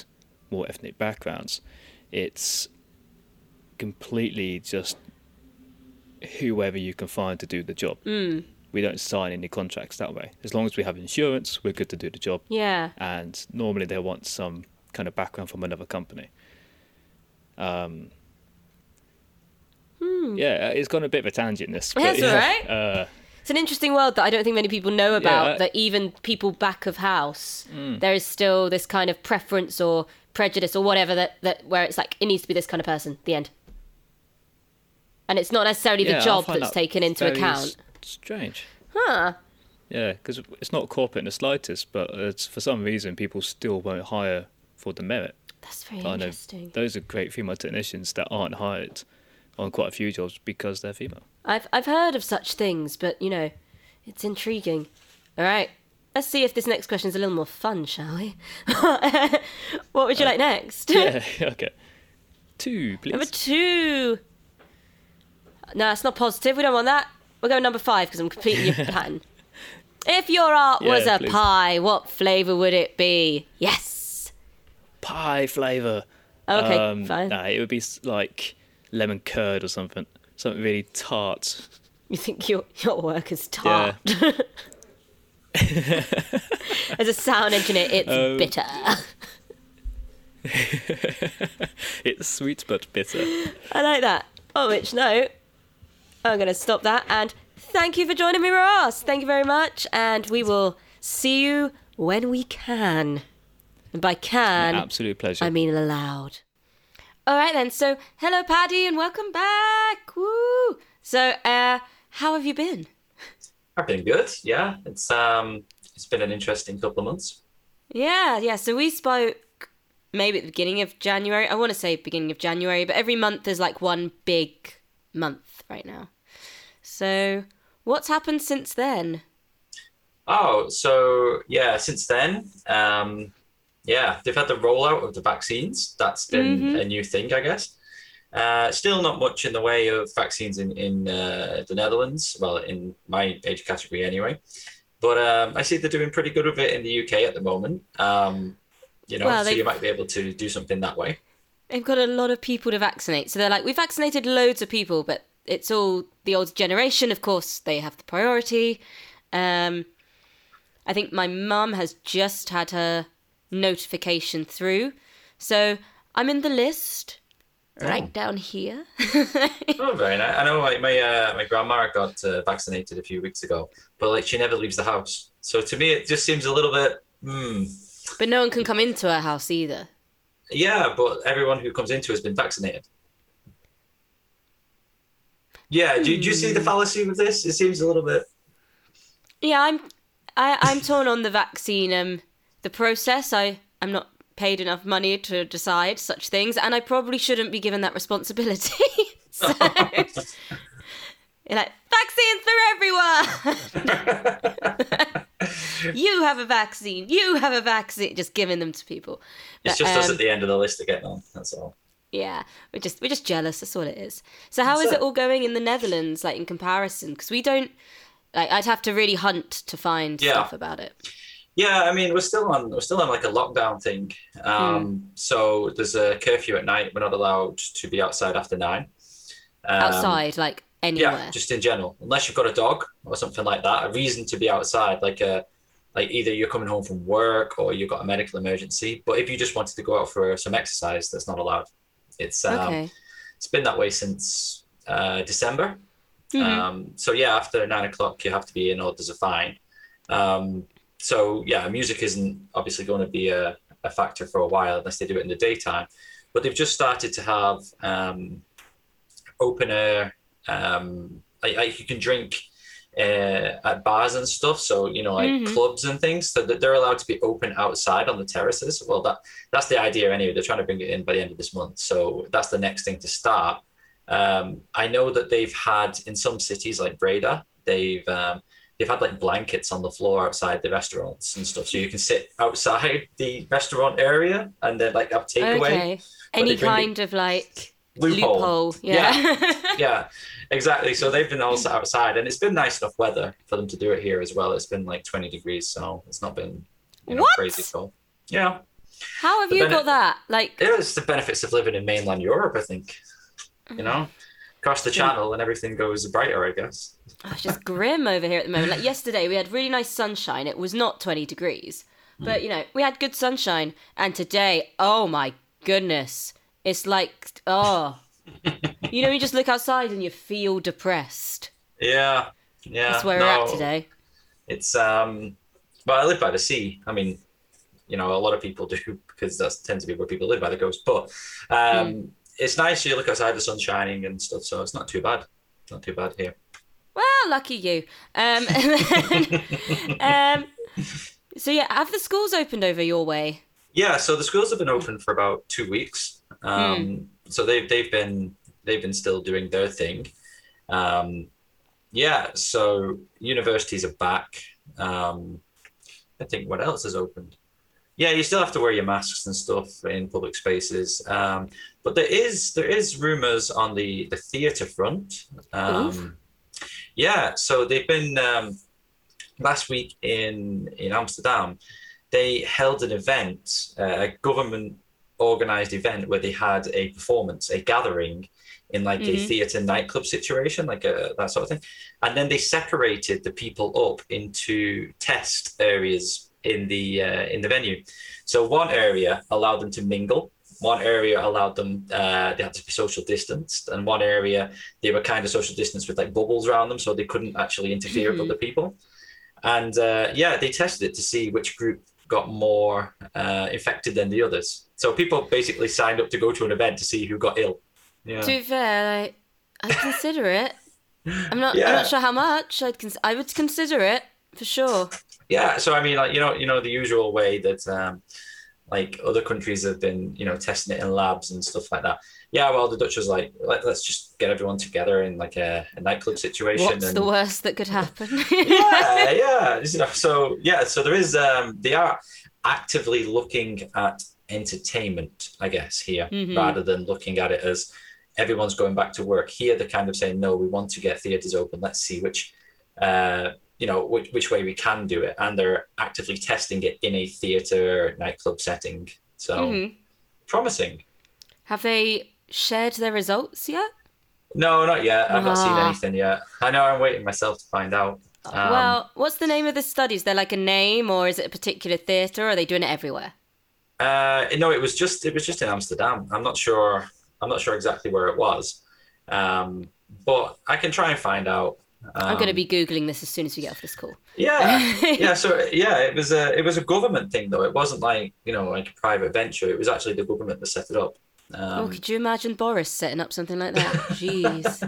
more ethnic backgrounds. It's completely just whoever you can find to do the job. Mm. We don't sign any contracts that way. As long as we have insurance, we're good to do the job. Yeah. And normally they want some kind of background from another company. Um, Yeah, it's gone a bit of a tangent. This, Hmm. That's yeah, right. Uh, It's an interesting world that I don't think many people know about. uh, that even people back of house, Mm. there is still this kind of preference or prejudice or whatever that, that where it's like it needs to be this kind of person. The end. And it's not necessarily yeah, the job that's that taken into account. Strange. Huh. Yeah, because it's not corporate in the slightest, but it's for some reason people still won't hire for the merit. That's very I know interesting. those are great female technicians that aren't hired on quite a few jobs because they're female. I've I've heard of such things, but you know, it's intriguing. All right, let's see if this next question is a little more fun, shall we? [LAUGHS] what would you uh, like next? Yeah, [LAUGHS] [LAUGHS] okay. Two, please. Number two. No, it's not positive. We don't want that. We'll go number five because I'm completely your [LAUGHS] pattern. If your art was a please. pie, what flavour would it be? Yes. Pie flavour. Okay, Um, fine. Nah, it would be like lemon curd or something. Something really tart. You think your your work is tart? Yeah. [LAUGHS] As a sound engineer, it's Um, bitter. [LAUGHS] It's sweet but bitter. I like that. On which note, I'm going to stop that and thank you for joining me, Ross. Thank you very much, and we will see you when we can. And by can, Absolute pleasure. I mean allowed. All right then. So, hello, Paddy, and welcome back. Woo! So, uh, how have you been? I've been good. Yeah, it's um, it's been an interesting couple of months. Yeah, yeah. So we spoke maybe at the beginning of January. I want to say beginning of January, but every month there's like one big month right now. So, what's happened since then? Oh, so yeah, since then, um, yeah, they've had the rollout of the vaccines. That's been a new thing, I guess. Uh, still not much in the way of vaccines in in uh, the Netherlands. Well, in my age category anyway. But um, I see they're doing pretty good with it in the UK at the moment. Um, you know, Well, so you might be able to do something that way. They've got a lot of people to vaccinate. So they're like, we vaccinated loads of people, but it's all the old generation. Of course, they have the priority. Um, I think my mum has just had her notification through. So I'm in the list. right down here. [LAUGHS] Oh, very nice. I know my my, uh, my grandma got uh, vaccinated a few weeks ago, but like she never leaves the house. So to me, it just seems a little bit. Hmm. but no one can come into her house either. Yeah, but everyone who comes into has been vaccinated. Yeah, do, do you see the fallacy with this? It seems a little bit. Yeah, I'm I, I'm torn on the vaccine um the process. I I'm not paid enough money to decide such things and I probably shouldn't be given that responsibility. [LAUGHS] so you're like vaccines for everyone. [LAUGHS] you have a vaccine. You have a vaccine. Just giving them to people. It's But, just us um, at the end of the list to get on. That's all. Yeah, we're just we're just jealous. That's all it is. So how is So- it all going in the Netherlands, like in comparison? Because we don't. Like, I'd have to really hunt to find Yeah. stuff about it. Yeah, I mean, we're still on we're still on like a lockdown thing. Um, So there's a curfew at night. We're not allowed to be outside after nine. Um, Outside, like anywhere. Yeah, just in general, unless you've got a dog or something like that, a reason to be outside, like a like either you're coming home from work or you've got a medical emergency. But if you just wanted to go out for some exercise, that's not allowed. It's um, okay. it's been that way since uh, December. Mhm. Um, so yeah, after nine o'clock, you have to be in, or there's a fine. Um, so yeah, music isn't obviously going to be a, a factor for a while unless they do it in the daytime. But they've just started to have um, open air. Um, like, like you can drink uh, at bars and stuff. So you know, like Mhm. clubs and things. So that they're allowed to be open outside on the terraces. Well, that that's the idea anyway. They're trying to bring it in by the end of this month. So that's the next thing to start. Um, I know that they've had in some cities like Breda, they've um, they've had like blankets on the floor outside the restaurants and stuff, so you can sit outside the restaurant area and then like have takeaway Okay. Any they bring it- kind of like loophole. loophole. Yeah. [LAUGHS] yeah, exactly. So they've been also outside, and it's been nice enough weather for them to do it here as well. It's been like 20 degrees, so it's not been you know, crazy cold. Yeah, How have The you bene- got that? Like, it's the benefits of living in mainland Europe, I think. You know, mm-hmm. cross the channel and everything goes brighter, I guess. oh, it's just grim over here at the moment. Like [LAUGHS] yesterday, we had really nice sunshine. It was not 20 degrees, mm. but you know, we had good sunshine. And today, oh my goodness, it's like, oh, you know, you just look outside and you feel depressed. Yeah, yeah. That's where we're at today. It's um, well, I live by the sea. I mean, you know, a lot of people do [LAUGHS] because that tends to be where people live by the coast. But um, Hmm. it's nice. You look outside, the sun shining and stuff, so it's not too bad. Not too bad here. Well, lucky you. Um, [LAUGHS] then, [LAUGHS] um, so yeah, have the schools opened over your way? Yeah, so the schools have been open for about two weeks. Um, So they've they've been they've been still doing their thing. Um, yeah, so universities are back. Um, I think what else has opened? Yeah, you still have to wear your masks and stuff in public spaces. Um, but there is there is rumors on the the theatre front. Um, yeah, so they've been um, last week in in Amsterdam. They held an event, uh, a government organized event where they had a performance, a gathering in like a Mhm. theatre nightclub situation, like a, that sort of thing. And then they separated the people up into test areas in the uh, in the venue. So one area allowed them to mingle. One area allowed them uh, they had to be social distanced, and one area they were kind of social distanced with like bubbles around them, so they couldn't actually interfere with Mhm. [LAUGHS] other people. And uh, yeah, they tested it to see which group got more uh, infected than the others. So people basically signed up to go to an event to see who got ill. Yeah. To be fair, like, I'd consider it. [LAUGHS] I'm not. I'm Yeah. not sure how much. I'd. Cons- I would consider it for sure. Yeah, so I mean, like you know, you know, the usual way that um, like other countries have been, you know, testing it in labs and stuff like that. Yeah, well, the Dutch was like, Let, let's just get everyone together in like a, a nightclub situation. What's and the worst that could happen? [LAUGHS] yeah, yeah. You know, so yeah, so there is. Um, they are actively looking at entertainment, I guess, here Mhm. rather than looking at it as everyone's going back to work. Here, they're kind of saying, no, we want to get theatres open. Let's see which, uh, you know, which, which way we can do it, and they're actively testing it in a theatre nightclub setting. So Mhm. promising. Have they shared their results yet? No, not yet. I've not seen Ah. anything yet. I know. I'm waiting myself to find out. Um, well, what's the name of the study? Is there like a name, or is it a particular theatre? Or are they doing it everywhere? Uh, no, it was just it was just in Amsterdam. I'm not sure I'm not sure exactly where it was, um, but I can try and find out. I'm going to Um, be googling this as soon as we get off this call. Yeah, [LAUGHS] yeah. So yeah, it was a it was a government thing though. It wasn't like you know like a private venture. It was actually the government that set it up. Oh, Um, could you imagine Boris setting up something like that? [LAUGHS] Jeez.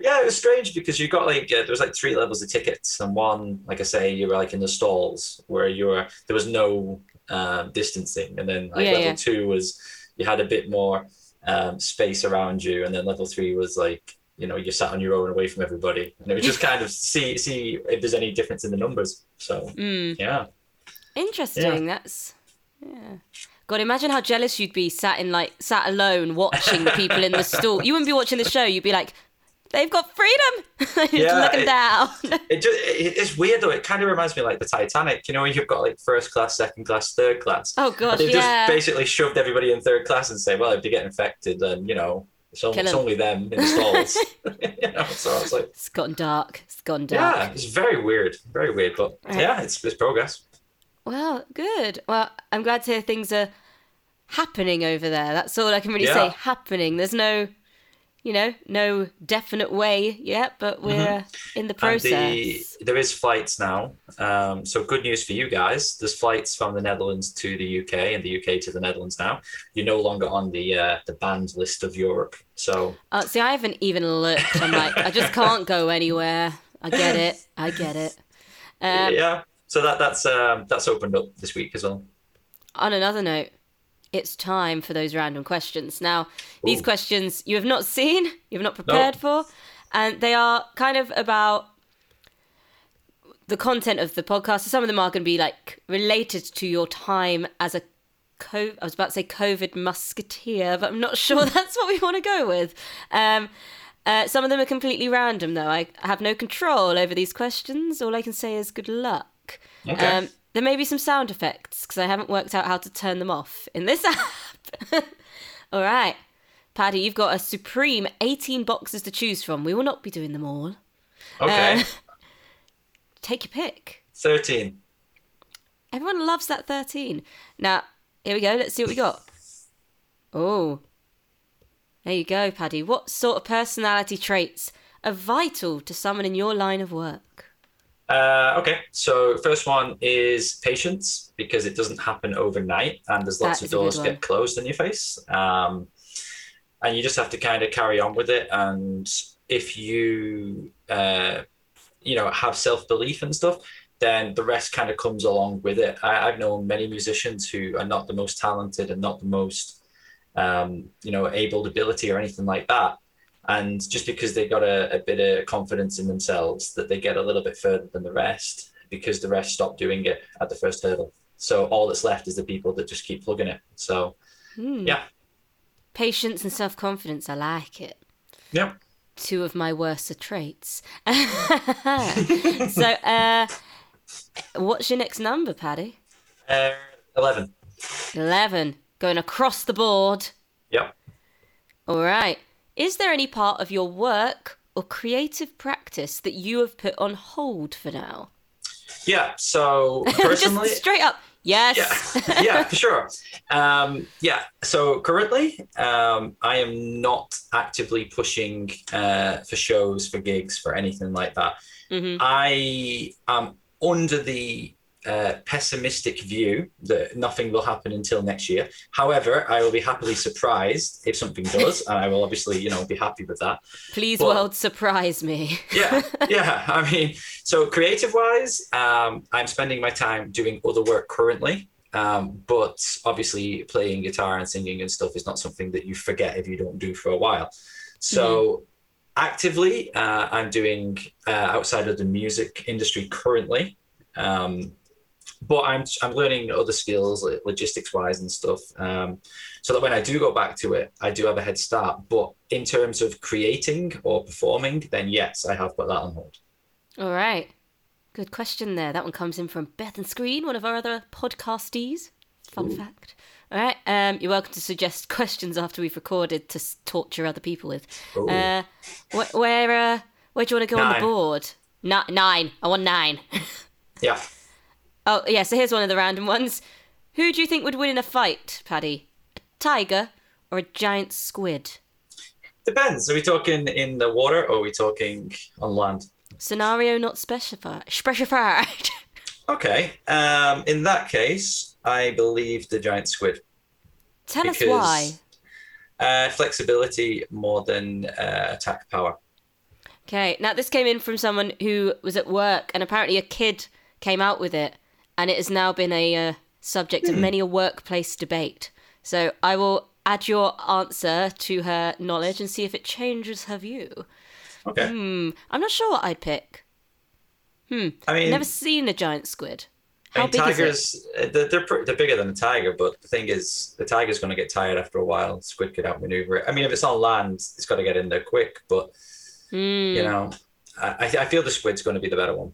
yeah, it was strange because you got like uh, there was like three levels of tickets, and one, like I say, you were like in the stalls where you were there was no um, distancing, and then like Yeah, level yeah. two was you had a bit more um, space around you, and then level three was like you know you sat on your own away from everybody, and it was just kind of [LAUGHS] see see if there's any difference in the numbers. So Mm, yeah, interesting. That's yeah. God, imagine how jealous you'd be sat in like sat alone watching the people in the [LAUGHS] stall. You wouldn't be watching the show. You'd be like, they've got freedom. [LAUGHS] Yeah, looking it- down. it just it, it's weird though. It kind of reminds me of, like the Titanic. You know, you've got like first class, second class, third class. oh gosh, They've yeah. just basically shoved everybody in third class and say, well, if they get infected, then you know it's, only, it's only them in the stalls. [LAUGHS] you know, so I was like, It's gone dark. It's gone dark. yeah, it's very weird, very weird, but Right. yeah, it's it's progress. Well, good. Well, I'm glad to hear things are happening over there. That's all I can really Yeah. say. Happening. There's no, you know, no definite way yet, but we're in the Mm-hmm. Process. the, there is flights now. Um, so good news for you guys. There's flights from the Netherlands to the UK and the UK to the Netherlands now. You're no longer on the uh, the banned list of Europe. So Uh, see, I haven't even looked. I'm like, I just [LAUGHS] can't go anywhere. I get it. I get it. Um, yeah, so that that's um, that's opened up this week as well. On another note, it's time for those random questions. Now, these Ooh. questions you have not seen, you have not prepared for, and they are kind of about the content of the podcast. So some of them are going to be like related to your time as a co- I was about to say COVID musketeer, but I'm not [LAUGHS] sure that's what we want to go with. Um, uh, some of them are completely random, though. I have no control over these questions. All I can say is good luck. Okay. Um, there may be some sound effects because I haven't worked out how to turn them off in this [LAUGHS] app. [LAUGHS] all right. Paddy, you've got a supreme 18 boxes to choose from. We will not be doing them all. Okay, Uh, [LAUGHS] take your pick. thirteen. Everyone loves that 13. Now, here we go. Let's see what we got. Oh. There you go, Paddy. What sort of personality traits are vital to someone in your line of work? Uh, okay, so first one is patience because it doesn't happen overnight, and there's lots of is a good doors get closed in your face, um, and you just have to kind of carry on with it. And if you, uh, you know, have self belief and stuff, then the rest kind of comes along with it. I, I've known many musicians who are not the most talented and not the most, um, you know, able ability or anything like that. And just because they got a, a bit of confidence in themselves, that they get a little bit further than the rest because the rest stop doing it at the first hurdle. So all that's left is the people that just keep plugging it. So Hmm. yeah, Patience and self confidence. I like it. yeah. Two of my worst traits. [LAUGHS] so, uh, what's your next number, Paddy? Uh, Eleven. 11. Going across the board. Yep. All right. Is there any part of your work or creative practice that you have put on hold for now? Yeah. So [LAUGHS] personally, Just straight up. Yes. yeah, [LAUGHS] yeah, for sure. Um, yeah. So currently, um, I am not actively pushing uh, for shows, for gigs, for anything like that. Mhm. I am under the uh, pessimistic view that nothing will happen until next year. However, I will be happily surprised if something does, and I will obviously, you know, be happy with that. Please, Well- world, surprise me. [LAUGHS] yeah yeah i mean so creative wise um, i'm spending my time doing other work currently um, but obviously playing guitar and singing and stuff is not something that you forget if you don't do for a while so actively uh, i'm doing uh, outside of the music industry currently um, but I'm I'm learning other skills like logistics wise and stuff, um, so that when I do go back to it, I do have a head start. But in terms of creating or performing, then yes, I have put that on hold. All right. Good question there. That one comes in from Beth and Screen, one of our other podcastees. Fun fact. All right. Um, you're welcome to suggest [LAUGHS] questions after we've recorded to torture other people with. Uh, wh- where uh, where do you want to go on the board? Ni- nine. I want nine. [LAUGHS] Yeah, oh yeah. So here's one of the random ones. Who do you think would win in a fight, Paddy? A tiger or a giant squid? Depends. Are we talking in the water or are we talking on land? Scenario not specified. Specified. [LAUGHS] Okay. Um, in that case, I believe the giant squid. Tell us why. Uh, flexibility more than uh, attack power. Okay, now this came in from someone who was at work, and apparently a kid came out with it, and it has now been a uh, subject of many a workplace debate. So I will add your answer to her knowledge and see if it changes her view. Okay. Hmm, I'm not sure what I'd pick. Hmm, I mean, never seen a giant squid. I How mean, big is it? tigers, uh, they're, they're, they're bigger than a tiger, but the thing is, the tiger's going to get tired after a while. Squid could outmaneuver it. I mean, if it's on land, it's got to get in there quick, but, Hmm. you know, I, I feel the squid's going to be the better one.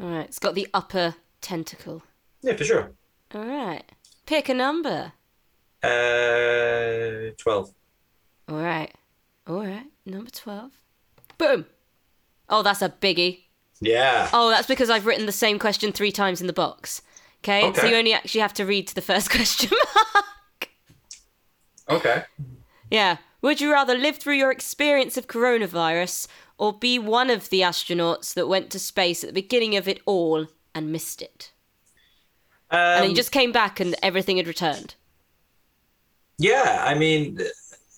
All right, it's got the upper tentacle. Yeah, for sure. All right, pick a number. Uh, 12. All right, all right, number twelve. Boom. Oh, that's a biggie. Yeah. Oh, that's because I've written the same question three times in the box. Okay, so you only actually have to read to the first [LAUGHS] question. Mark. okay. yeah. Would you rather live through your experience of coronavirus or be one of the astronauts that went to space at the beginning of it all and missed it? Um, And you just came back and everything had returned. Yeah, I mean,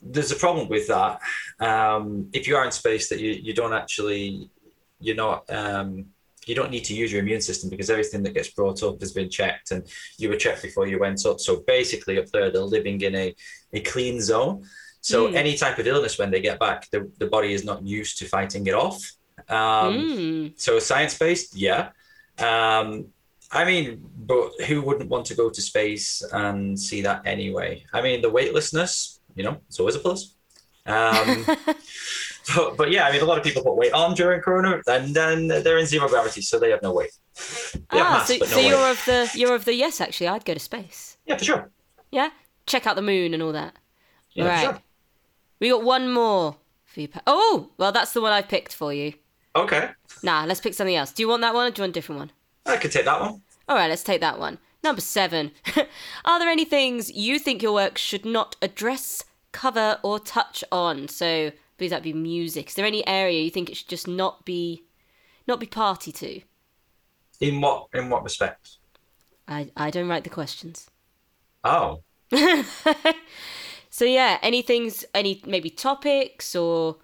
there's a problem with that. Um, if you are in space, that you, you don't actually, you're not, um, you don't need to use your immune system because everything that gets brought up has been checked and you were checked before you went up. So basically, up there, they're living in a, a clean zone. So Mm. any type of illness when they get back, the, the body is not used to fighting it off. Um, Mm. so science based, yeah. Um, I mean, but who wouldn't want to go to space and see that anyway? I mean, the weightlessness, you know, it's always a plus. Um, [LAUGHS] but, but yeah, I mean, a lot of people put weight on during Corona, and then they're in zero gravity, so they have no weight. They ah, mass, so, no so weight. you're of the you're of the yes. Actually, I'd go to space. Yeah, for sure. Yeah, check out the moon and all that. Yeah, Right. for sure. We got one more for you. Pa- Oh, well, that's the one I picked for you. Okay, Nah, let's pick something else. Do you want that one or do you want a different one? I could take that one. All right, let's take that one. Number seven. [LAUGHS] Are there any things you think your work should not address, cover, or touch on? So, please that'd be music. Is there any area you think it should just not be, not be party to? In what in what respect? I I don't write the questions. Oh, [LAUGHS] So yeah, any things, any maybe topics or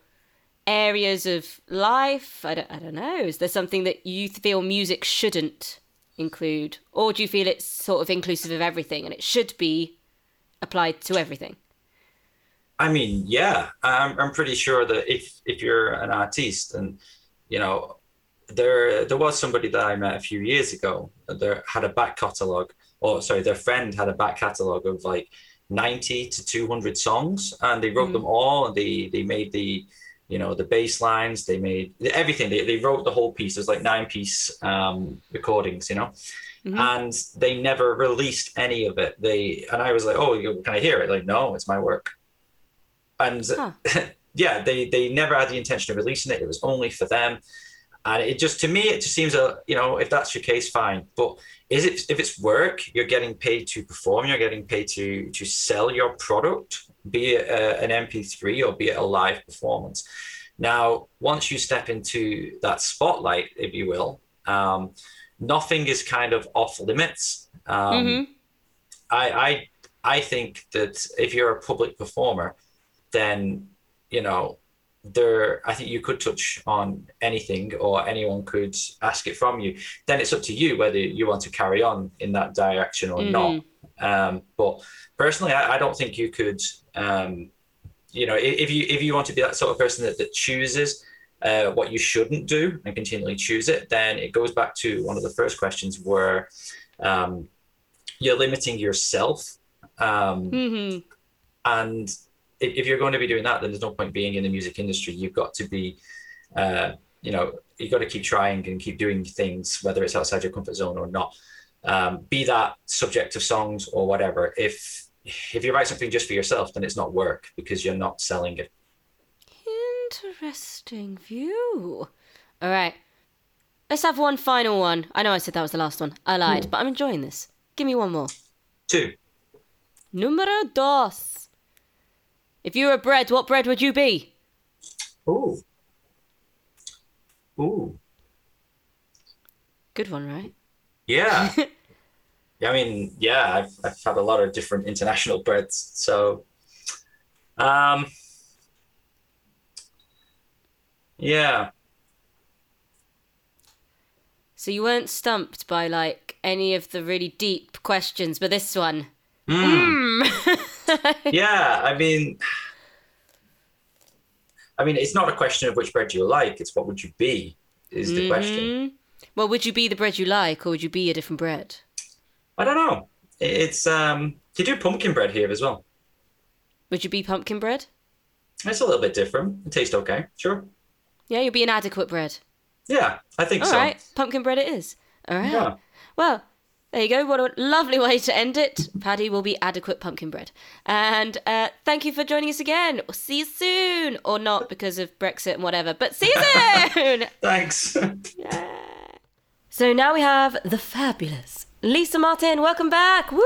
areas of life? I don't, I don't know. Is there something that you feel music shouldn't include, or do you feel it's sort of inclusive of everything and it should be applied to everything? I mean, yeah, I'm, I'm pretty sure that if if you're an artist and you know there there was somebody that I met a few years ago that had a back catalog or sorry their friend had a back catalog of like 90 to 200 songs and they wrote mm. them all and they they made the you know the bass lines they made everything. They, they wrote the whole piece. There's like nine piece um recordings you know? And they never released any of it. They and i was like oh you- can i hear it? Like no it's my work. And Huh. [LAUGHS] yeah they they never had the intention of releasing it. It was only for them. And it just to me it just seems a you know if that's your case fine. But is it if it's work you're getting paid to perform you're getting paid to to sell your product be it a, an mp3 or be it a live performance now once you step into that spotlight if you will um, nothing is kind of off limits um, Mhm. I, I I think that if you're a public performer, then you know there I think you could touch on anything or anyone could ask it from you. Then it's up to you whether you want to carry on in that direction or not. Um, but personally, I, I don't think you could. Um, you know, if you if you want to be that sort of person that, that chooses uh, what you shouldn't do and continually choose it, then it goes back to one of the first questions where um, you're limiting yourself. Um, hmm and if, you're going to be doing that, then there's no point being in the music industry. You've got to be, uh, you know, you've got to keep trying and keep doing things, whether it's outside your comfort zone or not. Um, be that subject of songs or whatever. If if you write something just for yourself, then it's not work because you're not selling it. Interesting view. All right. Let's have one final one. I know I said that was the last one. I lied, but I'm enjoying this. Give me one more. Two. Numero dos. If you were bread, what bread would you be? Ooh. Ooh. Good one, right? Yeah. [LAUGHS] yeah, I mean, yeah, I've, I've had a lot of different international breads. So, um, yeah. So you weren't stumped by like any of the really deep questions, but this one. Mm. [LAUGHS] yeah, I mean, I mean, it's not a question of which bread you like. It's what would you be is the question. Mhm. Well, would you be the bread you like, or would you be a different bread? I don't know. It's um, you do pumpkin bread here as well. Would you be pumpkin bread? It's a little bit different. It tastes okay. Sure. Yeah, you'll be an adequate bread. Yeah, I think All so. right, pumpkin bread it is. All right. Yeah. Well, there you go. What a lovely way to end it. Paddy will be adequate pumpkin bread. And uh, thank you for joining us again. We'll see you soon. Or not because of Brexit and whatever, but see you soon. [LAUGHS] Thanks. so now we have the fabulous Lisa Martin. Welcome back. Woo!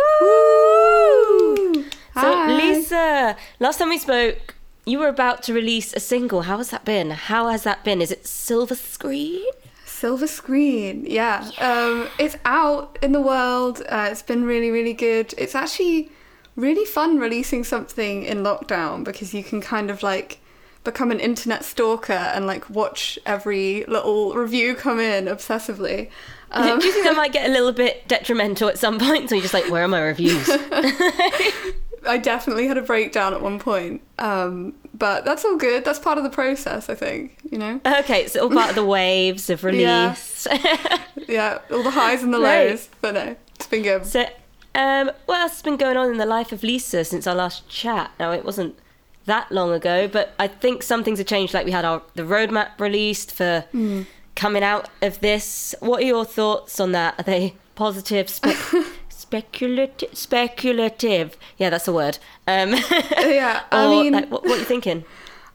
So, Hi. Lisa, last time we spoke, you were about to release a single. How has that been? How has that been? Is it silver screen? Silver screen, yeah. Um, it's out in the world. Uh, it's been really, really good. It's actually really fun releasing something in lockdown because you can kind of like become an internet stalker and like watch every little review come in obsessively. Um, Do you think that might get a little bit detrimental at some point? So you're just like, where are my reviews? [LAUGHS] [LAUGHS] I definitely had a breakdown at one point, um, but that's all good. That's part of the process, I think. You know, okay, it's all part of the [LAUGHS] waves of release. [LAUGHS] yeah, all the highs and the Great. lows. But no, it's been good. so, um, what else has been going on in the life of Lisa since our last chat? Now, it wasn't that long ago, but I think some things have changed. Like we had our the roadmap released for coming out of this. What are your thoughts on that? Are they positive? Spe- [LAUGHS] speculative? Speculative? Yeah, that's a word. Um, [LAUGHS] Yeah, [LAUGHS] I mean, like, what, what are you thinking?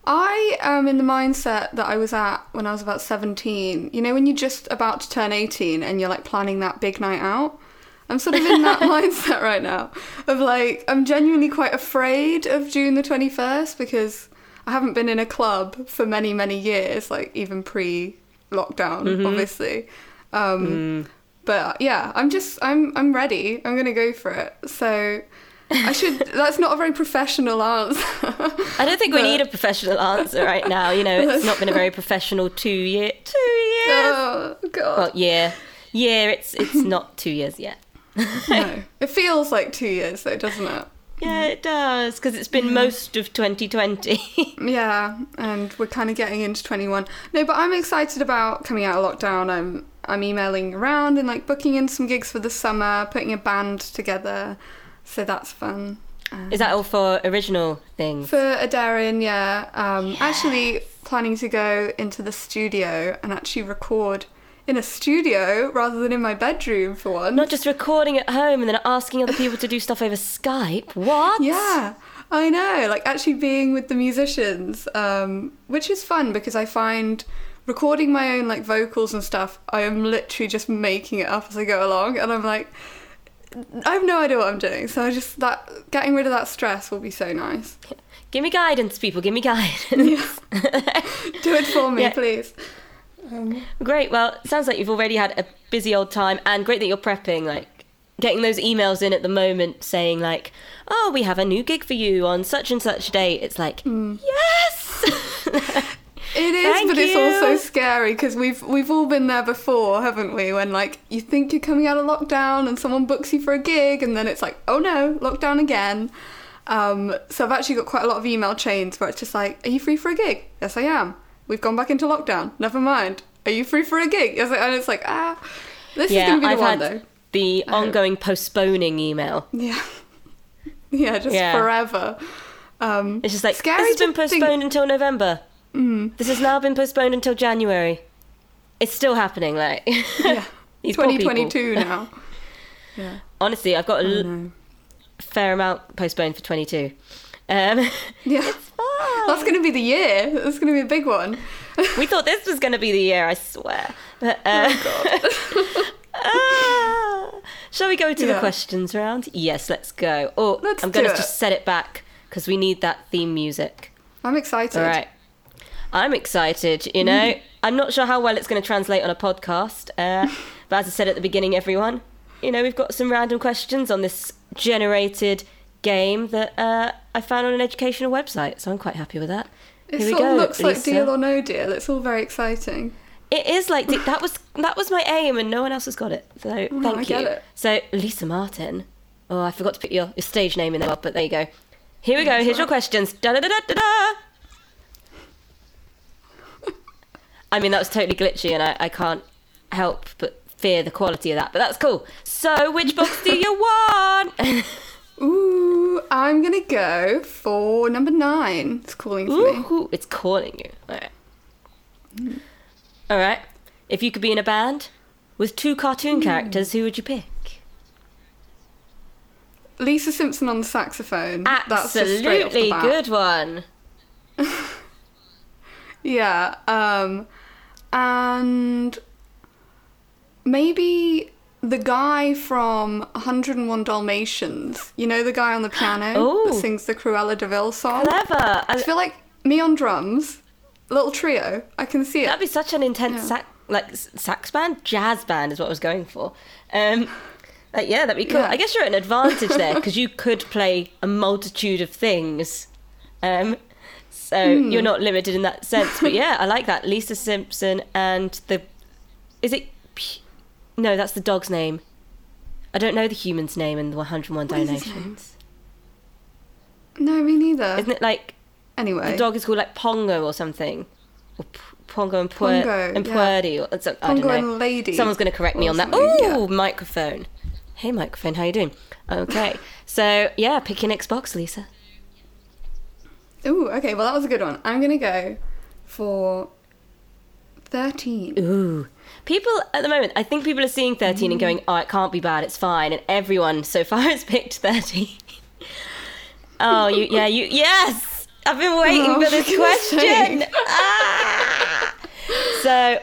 I am in the mindset that I was at when I was about 17. You know, when you're just about to turn 18 and you're like planning that big night out? I'm sort of in that [LAUGHS] mindset right now of like, I'm genuinely quite afraid of June the 21st because I haven't been in a club for many, many years, like even pre lockdown, obviously. Um, But yeah, I'm just, I'm, I'm ready. I'm going to go for it. So. I should. [LAUGHS] That's not a very professional answer. I don't think we need a professional answer right now. You know, it's not been a very professional two year two years. Oh god. Well, yeah, yeah. It's it's [LAUGHS] not two years yet. no. [LAUGHS] It feels like two years though, doesn't it? Yeah, it does because it's been most of 2020. Yeah, and we're kind of getting into 21. No, but I'm excited about coming out of lockdown. I'm I'm emailing around and like booking in some gigs for the summer, putting a band together. So that's fun. Is that all for original things? For Adarin, yeah. Um, Actually, planning to go into the studio and actually record in a studio rather than in my bedroom for one. Not just recording at home and then asking other people to do stuff over Skype. What? Yeah, I know. Like actually being with the musicians, um, which is fun because I find recording my own like vocals and stuff, I am literally just making it up as I go along, and I'm like, I have no idea what I'm doing. So I just that getting rid of that stress will be so nice. Give me guidance, people. Give me guidance. [LAUGHS] Do it for me, Yeah. please. Um, great. Well, sounds like you've already had a busy old time, and great that you're prepping. Like getting those emails in at the moment saying like, "Oh, we have a new gig for you on such and such date." It's like, mm. yes. [LAUGHS] It is, Thank but it's also scary because we've we've all been there before, haven't we? When like you think you're coming out of lockdown and someone books you for a gig, and then it's like, oh no, lockdown again. Um, so I've actually got quite a lot of email chains where it's just like, are you free for a gig? Yes, I am. We've gone back into lockdown. Never mind. Are you free for a gig? Yes, and it's like, ah, this is gonna be the I've one though. the ongoing postponing email. Yeah, [LAUGHS] yeah, just Yeah. forever. Um, It's just like Scary this has been to think- postponed until November. This has now been postponed until January. It's still happening. Like [LAUGHS] yeah, these poor people. 2022 now. Yeah. Honestly, I've got a l- fair amount postponed for 22. Um, [LAUGHS] Yeah. That's going to be the year. That's going to be a big one. we thought this was going to be the year. I swear. But, uh, Oh, [LAUGHS] ah. shall we go to the questions round? Yes, let's go. Oh, Let's I'm going to just set it back because we need that theme music. I'm excited. All right. I'm excited, you know. I'm not sure how well it's going to translate on a podcast. Uh, [LAUGHS] but as I said at the beginning, everyone, you know, we've got some random questions on this generated game that uh, I found on an educational website. So I'm quite happy with that. It Here we sort go, of looks like Deal or No Deal. It's all very exciting. It is like that was that was my aim, and no one else has got it. So thank I you. So Lisa Martin. Oh, I forgot to put your, your stage name in there, but there you go. Here we go. Here's your questions. Da da da da da da. I mean, that was totally glitchy, and I, I can't help but fear the quality of that. But that's cool. So, which box do you [LAUGHS] want? Ooh, I'm gonna go for number nine. It's calling for me. Ooh, it's calling you. All right. All right. If you could be in a band with two cartoon characters, who would you pick? Lisa Simpson on the saxophone. That's just straight off Absolutely the good one. [LAUGHS] Yeah. Um, and maybe the guy from 101 Dalmatians. You know the guy on the [GASPS] piano Ooh. that sings the Cruella de Vil song. Clever. I feel like me on drums, little trio. I can see it. That'd be such an intense Yeah. sax, like sax band, jazz band is what I was going for. Um, like, yeah, that'd be cool. Yeah. I guess you're at an advantage there [LAUGHS] because you could play a multitude of things. Um, so Hmm. you're not limited in that sense. But yeah, I like that. Lisa Simpson and the is it? No, that's the dog's name. I don't know the human's name in the 101 What Dalmatians. no, me neither. Isn't it like anyway, the dog is called like Pongo or something? Or P- Pongo and Puer- Pongo, and yeah. Puerdy or something. I don't Pongo and Lady Someone's going to correct me on that. Oh, yeah. Microphone. Hey, microphone, how you doing? Okay, [LAUGHS] so yeah, pick your next box, Lisa. Ooh, okay. Well, that was a good one. I'm gonna go for 13. Ooh. People at the moment, I think people are seeing 13 and going, oh, it can't be bad, it's fine. And everyone so far [LAUGHS] has picked 13. oh, you, yeah, you, yes! I've been waiting Oh, for this question. Ah! So,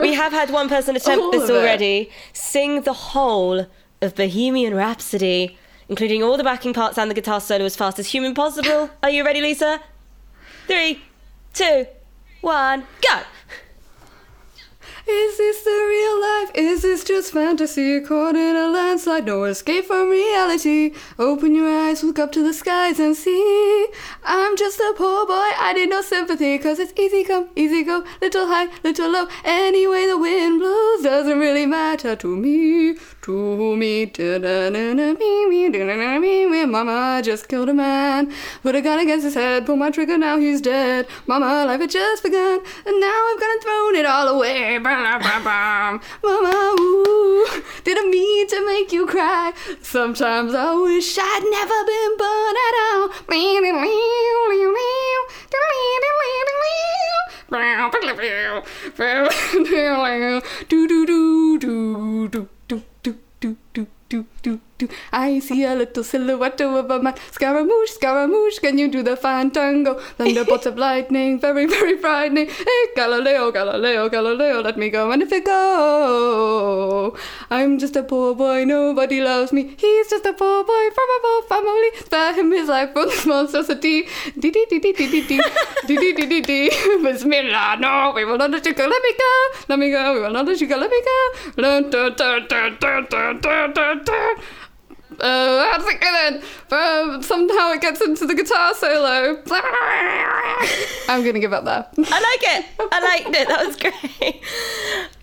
we have had one person attempt All this already. Sing the whole of Bohemian Rhapsody, including all the backing parts and the guitar solo as fast as human possible. Are you ready, Lisa? Three, two, one, go! Is this the real life? Is this just fantasy? Caught in a landslide, no escape from reality. Open your eyes, look up to the skies and see. I'm just a poor boy, I need no sympathy. Cause it's easy come, easy go, little high, little low. Anyway, the wind blows doesn't really matter to me. To me. Mama just killed a man. Put a gun against his head, pull my trigger, now he's dead. Mama, life had just begun, and now I've gone and thrown it all away. Mama, ooh, didn't mean to make you cry. Sometimes I wish I'd never been born at all. Do do do do do tout. Do do. I see a little silhouette of a man. Scaramouche, Scaramouche, can you do the fandango? Thunderbolts of lightning, very, very frightening. Hey, Galileo, Galileo, Galileo, let me go. And if it go, I'm just a poor boy, nobody loves me. He's just a poor boy from a poor family. Spare him his life from this monstrosity. Dee dee dee dee dee dee dee dee dee dee dee. [LAUGHS] Bismillah, no, we will not let you go. Let me go, let me go. We will not let you go. Let me go. Uh, how's it going? Um, somehow it gets into the guitar solo. I'm gonna give up there. I like it. I liked it. That was great.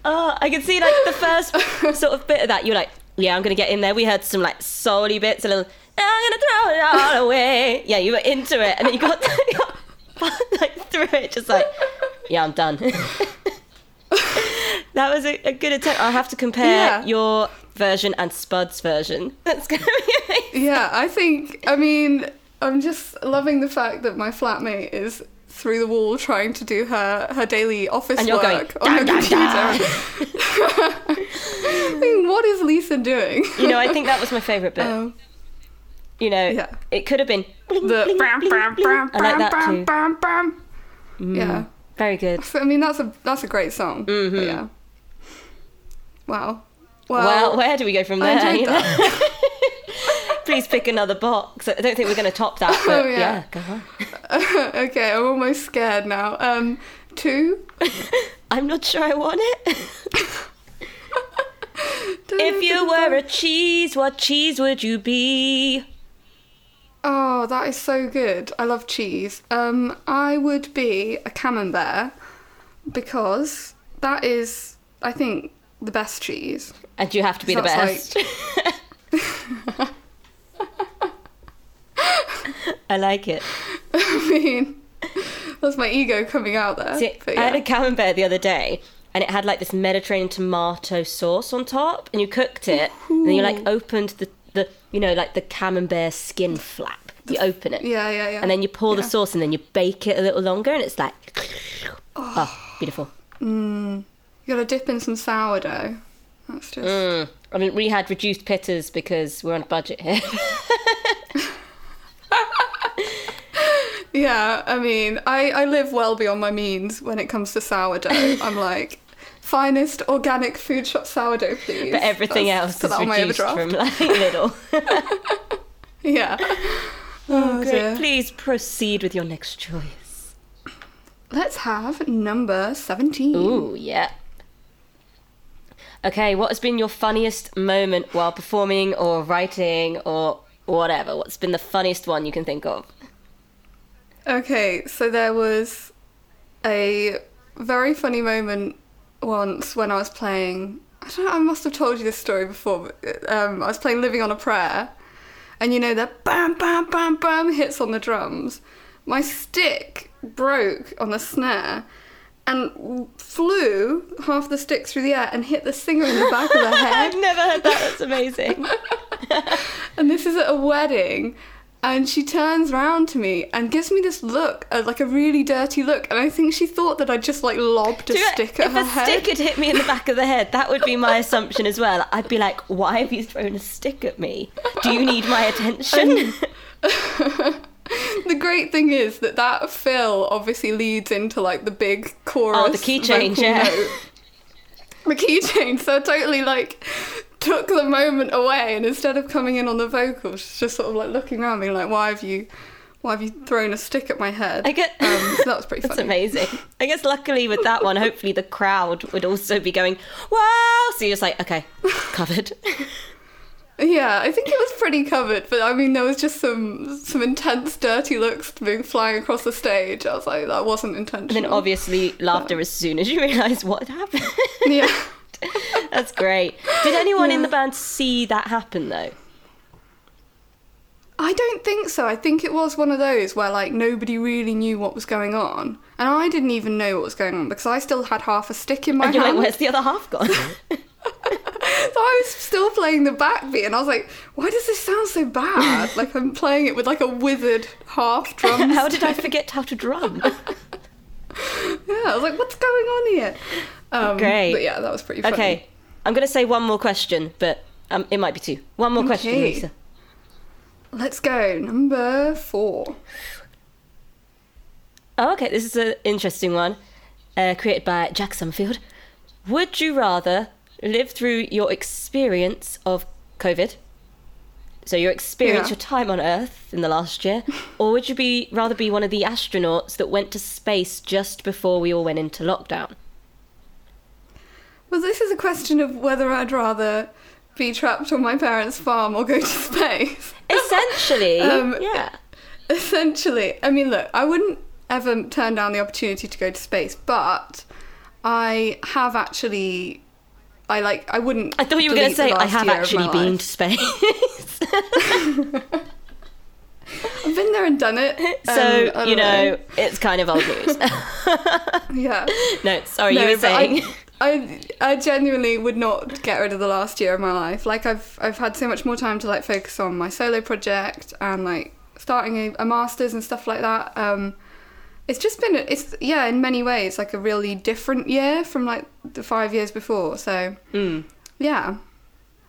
Oh, I can see like the first sort of bit of that. You're like, yeah, I'm gonna get in there. We heard some like souly bits, a little. I'm gonna throw it all away. Yeah, you were into it, and then you got, [LAUGHS] you got like through it, just like, yeah, I'm done. [LAUGHS] that was a, a good attempt. I'll have to compare Yeah. your version and Spud's version. [LAUGHS] That's gonna be amazing. Yeah, I think. I mean, I'm just loving the fact that my flatmate is through the wall trying to do her her daily office And you're going, work on her "Da, da, computer. [LAUGHS] I mean, what is Lisa doing? You know, I think that was my favourite bit. Um, you know, yeah. it could have been. bling, the bling, bam, bling, bling. I like that too. bam, bam. Yeah. Very good. I mean, that's a that's a great song. Mm-hmm. Yeah. Wow. Well, Well, where do we go from there? enjoyed you know? [LAUGHS] Please pick another box. I don't think we're going to top that. [LAUGHS] But Oh, yeah. yeah. go on. [LAUGHS] okay, I'm almost scared now. Um, two. I'm not sure I want it. If you were a cheese, what cheese would you be? Oh, that is so good. I love cheese. Um, I would be a camembert because that is, I think, the best cheese. And you have to be the best. [LAUGHS] I like it. [LAUGHS] I mean, that's my ego coming out there. See, but I had a camembert the other day, and it had like this Mediterranean tomato sauce on top, and you cooked it, and you like opened the, the you know like the camembert skin flap. You open it, Yeah, yeah, yeah. and then you pour the sauce, and then you bake it a little longer, and it's like, oh, oh beautiful. Mm. You gotta dip in some sourdough. That's just. Mm. I mean, we had reduced pittas because we're on a budget here. [LAUGHS] Yeah, I mean, I, I live well beyond my means when it comes to sourdough. [LAUGHS] I'm like, finest organic food shop sourdough, please. but everything That's- else put is that on my reduced overdraft. from like little. [LAUGHS] Yeah. Oh, Great. dear. Please proceed with your next choice. Let's have number 17. Ooh, yeah. Okay, what has been your funniest moment while performing or writing or whatever? What's been the funniest one you can think of? Okay, so there was a very funny moment once when I was playing. I don't know, I must have told you this story before, but um, I was playing Living on a Prayer, and you know, the bam, bam, bam, bam hits on the drums. My stick broke on the snare and flew half the stick through the air and hit the singer in the back of the head. I've never heard that. That's amazing. [LAUGHS] And this is at a wedding. And she turns round to me and gives me this look, uh, like a really dirty look. And I think she thought that I just like lobbed a you stick at her. if a stick had hit me in the back of the head, that would be my assumption as well. I'd be like, why have you thrown a stick at me? Do you need my [LAUGHS] attention? [LAUGHS] [LAUGHS] The great thing is that that fill obviously leads into like the big chorus. Oh, the key change, yeah. note. The key change. So I totally like took the moment away, and instead of coming in on the vocals, she's just sort of like looking around me like, "Why have you, why have you thrown a stick at my head?" I get Um, so that was pretty [LAUGHS] That's funny. amazing. I guess luckily with that one, hopefully the crowd would also be going, wow. So you're just like, okay, covered. [LAUGHS] Yeah, I think it was pretty covered, but I mean, there was just some some intense, dirty looks being flying across the stage. I was like, that wasn't intentional. And then obviously laughter as soon as you realise what had happened. yeah. [LAUGHS] That's great. Did anyone in the band see that happen though? I don't think so. I think it was one of those where like nobody really knew what was going on, and I didn't even know what was going on because I still had half a stick in my And you're hand. like, where's the other half gone? [LAUGHS] So I was still playing the backbeat, and I was like, why does this sound so bad? [LAUGHS] like I'm playing it with like a withered half drum. [LAUGHS] how did I forget how to drum? [LAUGHS] Yeah, I was like, what's going on here? Um, Great. But yeah, that was pretty funny. Okay, I'm going to say one more question, but um, it might be two. One more question, Lisa. Let's go. Number four. Oh, okay, this is an interesting one. Uh, created by Jack Summerfield. Would you rather live through your experience of COVID? So your experience, Yeah. your time on Earth in the last year, [LAUGHS] or would you be rather be one of the astronauts that went to space just before we all went into lockdown? Well, this is a question of whether I'd rather be trapped on my parents' farm or go to [LAUGHS] space. Essentially, [LAUGHS] Um, yeah. Essentially, I mean, look, I wouldn't ever turn down the opportunity to go to space, but I have actually. I like. I wouldn't. I thought you were going to say I have actually been life. to space. [LAUGHS] I've been there and done it. [LAUGHS] so Um, you don't know, it's kind of old news. [LAUGHS] Yeah. no, sorry, No, you were saying. I, I, I genuinely would not get rid of the last year of my life. Like I've I've had so much more time to like focus on my solo project and like starting a, a masters and stuff like that. Um, it's just been it's yeah in many ways like a really different year from like the five years before. So Mm. yeah,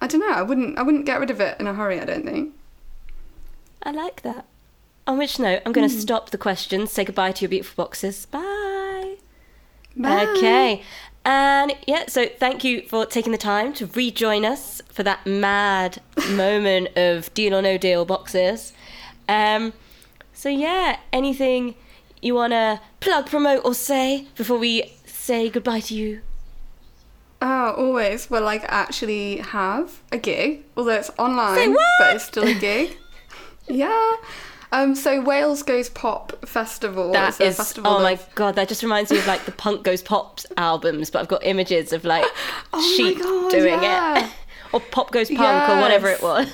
I don't know. I wouldn't I wouldn't get rid of it in a hurry. I don't think. I like that. On which note, I'm going to stop the questions, say goodbye to your beautiful boxes. Bye. Bye. Okay. And yeah, so thank you for taking the time to rejoin us for that mad [LAUGHS] moment of deal or no deal boxes. Um, so yeah, anything you want to plug, promote, or say before we say goodbye to you? Oh, always. Well, like actually have a gig, although it's online, but it's still a gig. [LAUGHS] yeah. Um. So Wales Goes Pop Festival. That is festival oh my god, that just reminds me of like the Punk Goes Pop albums, but I've got images of like [LAUGHS] Oh sheep God, doing yeah. it. [LAUGHS] or Pop Goes Punk or whatever it was.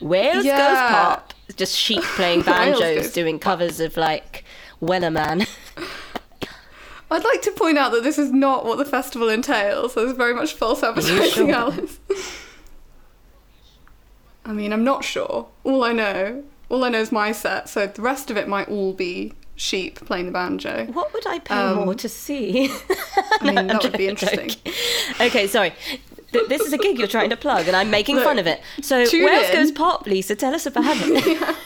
Wales Yeah. Goes Pop. Just sheep playing banjos doing covers of like Wellerman. [LAUGHS] I'd like to point out that this is not what the festival entails. There's very much false advertising, sure? Alice. I mean, I'm not sure. All I know, all I know is my set. So the rest of it might all be sheep playing the banjo. What would I pay Um, more to see? I mean, [LAUGHS] that would be interesting. joking. Okay, sorry. Th- This is a gig you're trying to plug, and I'm making Look, fun of it. So, tune Wales in. Goes Pop, Lisa. Tell us about it. [LAUGHS]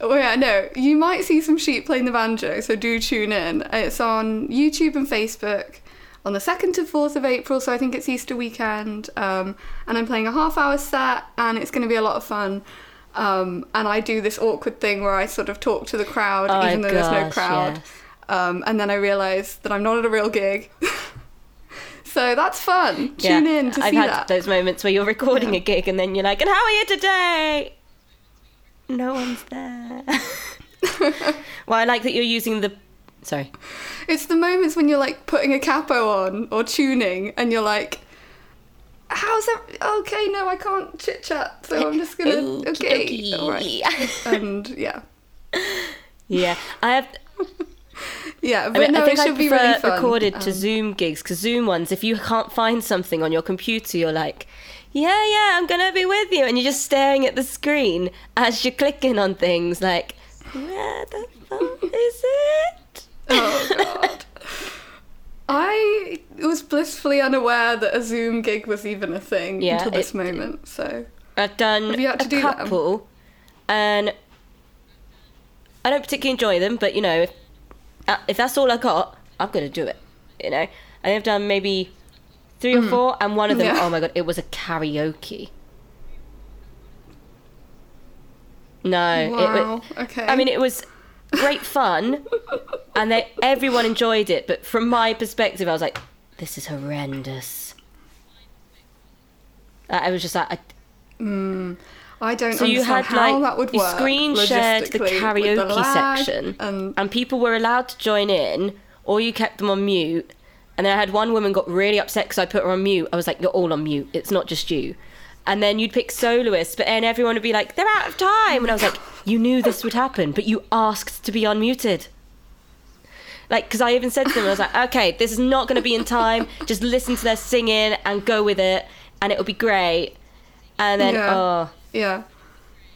Oh yeah, no. You might see some sheep playing the banjo, so do tune in. It's on YouTube and Facebook on the second to fourth of April, so I think it's Easter weekend. Um, and I'm playing a half hour set, and it's going to be a lot of fun. Um, and I do this awkward thing where I sort of talk to the crowd, Oh, even though there's no crowd. yes. Um, and then I realise that I'm not at a real gig. [LAUGHS] so that's fun. Yeah, Tune in to see. that. I've had those moments where you're recording Yeah. a gig and then you're like, and how are you today? No one's there. [LAUGHS] well, I like that you're using the. Sorry. It's the moments when you're like putting a capo on or tuning and you're like, how's that? Okay, no, I can't chit chat, so I'm just gonna. Okay, all right. And yeah. Yeah, I have. Yeah, I, but mean, no, I think it I should be prefer really fun. recorded to Um, Zoom gigs because Zoom ones, if you can't find something on your computer, you're like, yeah, yeah, I'm gonna be with you, and you're just staring at the screen as you're clicking on things, like, where the fuck is it? [LAUGHS] Oh god. I was blissfully unaware that a Zoom gig was even a thing Yeah, until this it- moment. So I've done Have you had to a do them? couple, and I don't particularly enjoy them. But you know, if uh, if that's all I got, I'm gonna do it. You know, and I've done maybe three or four, and one of them, Mm. Yeah. oh my god, it was a karaoke. No, it wow. okay. I mean, it was great fun, and they, everyone enjoyed it. But from my perspective, I was like, this is horrendous. Uh, I was just like, I, I don't so you had how like that would you work. screen shared the karaoke lag section, and and people were allowed to join in, or you kept them on mute. And then I had one woman got really upset because I put her on mute. I was like, "You're all on mute. It's not just you." And then you'd pick soloists, but then everyone would be like, "They're out of time," and I was like, "You knew this would happen, but you asked to be unmuted." Like, because I even said to them, I was like, "Okay, this is not going to be in time. Just listen to their singing and go with it, and it'll be great." And then, Yeah. oh, yeah,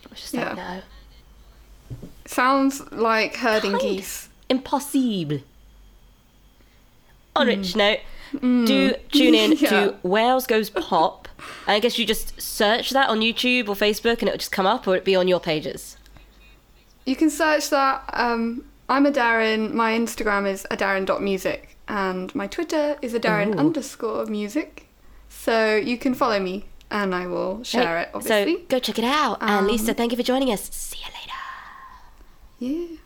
I was just like, Yeah. "No." sounds like herding Kind. geese. impossible. On which note, do tune in [LAUGHS] Yeah. to Wales Goes Pop. And I guess you just search that on YouTube or Facebook and it'll just come up or it'll be on your pages. You can search that. Um, I'm a Darren. My Instagram is a Darren.music and my Twitter is a Darren Ooh. underscore music. So you can follow me and I will share it, obviously. So go check it out. and Um, Lisa, thank you for joining us. See you later. yeah.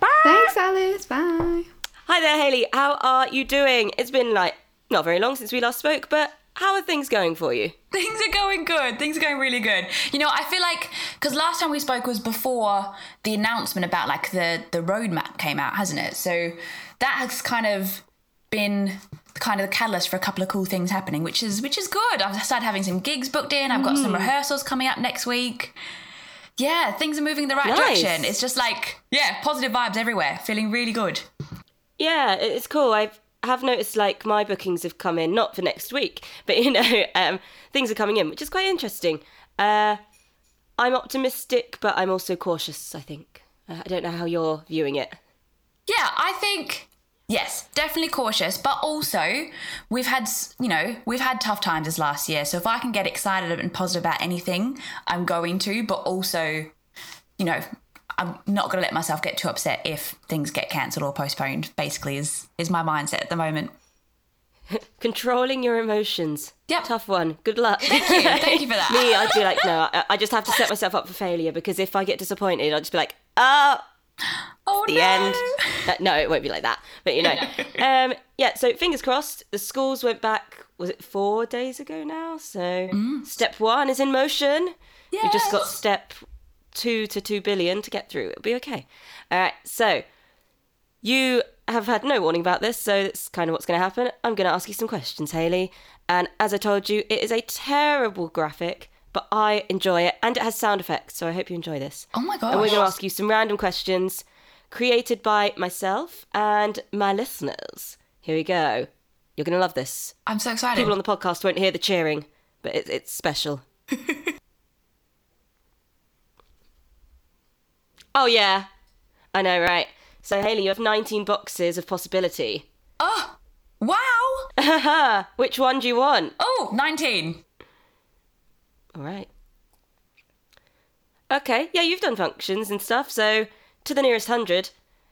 Bye. Thanks, Alice. Bye. Hi there, Haley. How are you doing? It's been like not very long since we last spoke, but how are things going for you? Things are going good. Things are going really good. You know, I feel like because last time we spoke was before the announcement about like the the roadmap came out, hasn't it? So that has kind of been kind of the catalyst for a couple of cool things happening, which is which is good. I've started having some gigs booked in. I've got Mm. some rehearsals coming up next week. Yeah, things are moving in the right Nice. direction. It's just like yeah, positive vibes everywhere. Feeling really good. Yeah, it's cool. I've have noticed like my bookings have come in, not for next week, [LAUGHS] but you know, um, things are coming in, which is quite interesting. Uh, I'm optimistic, but I'm also cautious. I think. Uh, I don't know how you're viewing it. Yeah, I think yes, definitely cautious, but also we've had you know we've had tough times this last year. So if I can get excited and positive about anything, I'm going to. But also, you know, I'm not going to let myself get too upset if things get cancelled or postponed. Basically, is is my mindset at the moment. [LAUGHS] Controlling your emotions. Yep. Tough one. Good luck. Thank you. Thank you for that. [LAUGHS] Me, I'd be like, no, I, I just have to set myself up for failure because if I get disappointed, I'll just be like, oh, oh the no. end. Uh, no, it won't be like that. But you know, [LAUGHS] um, yeah. So fingers crossed. The schools went back. Was it four days ago now? So step one is in motion. Yes. We just got step two to two billion to get through. It'll be okay. All right. So you have had no warning about this, so that's kind of what's going to happen. I'm going to ask you some questions, Haley. And as I told you, it is a terrible graphic, but I enjoy it, and it has sound effects. So I hope you enjoy this. Oh my god! And we're going to ask you some random questions created by myself and my listeners. Here we go. You're going to love this. I'm so excited. People on the podcast won't hear the cheering, but it, it's special. [LAUGHS] oh, yeah. I know, right? So, Haley, you have 19 boxes of possibility. oh, wow. [LAUGHS] Which one do you want? Oh, 19. All right. Okay, yeah, you've done functions and stuff, so to the nearest hundred,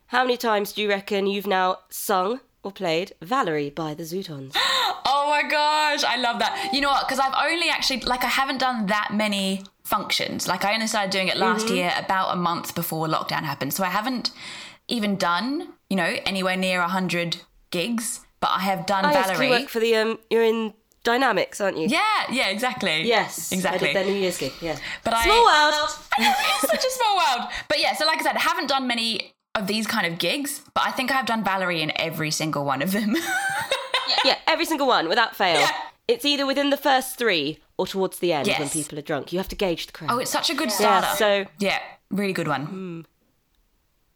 how many times do you reckon you've now sung or played Valerie by the Zutons? [GASPS] Oh my gosh, I love that. You know what? Because I've only actually, like, I haven't done that many functions. Like, I only started doing it last year, about a month before lockdown happened. So I haven't even done, you know, anywhere near 100 gigs, but I have done you Valerie. work for the um. You're in Dynamics, aren't you? yeah, yeah, exactly. Yes, exactly. I did their New Year's gig. Yeah. But I- small world. [LAUGHS] I know, it's such a small world. But yeah, so like I said, I haven't done many of these kind of gigs, but I think I've done Valerie in every single one of them. [LAUGHS] yeah, every single one without fail. Yeah. It's either within the first three or towards the end when people are drunk. You have to gauge the crowd. oh, it's such a good yeah. So yeah, really good one. Hmm.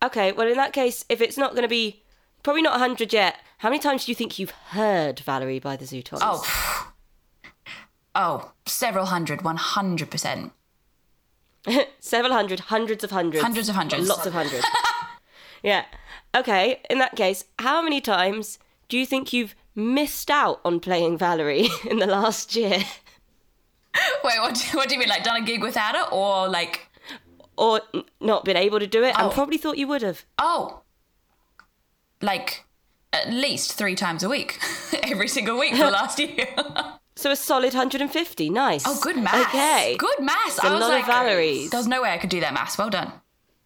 Okay, well, in that case, if it's not going to be probably not 100 yet, how many times do you think you've heard Valerie by the Zutons? Oh, oh, several hundred, one hundred percent, [LAUGHS] Several hundred, hundreds of hundreds. hundreds of hundreds. Lots of hundreds. [LAUGHS] yeah. Okay, in that case, how many times do you think you've missed out on playing Valerie [LAUGHS] in the last year? [LAUGHS] Wait, what? do- What do you mean? Like done a gig without it, or like? Or n- not been able to do it Oh. and probably thought you would have? Oh, like at least three times a week, [LAUGHS] every single week for the last [LAUGHS] year. So a solid 150. Nice. oh, good maths. Okay. good maths. It's a I was lot of like, Valeries. There was no way I could do that maths. Well done.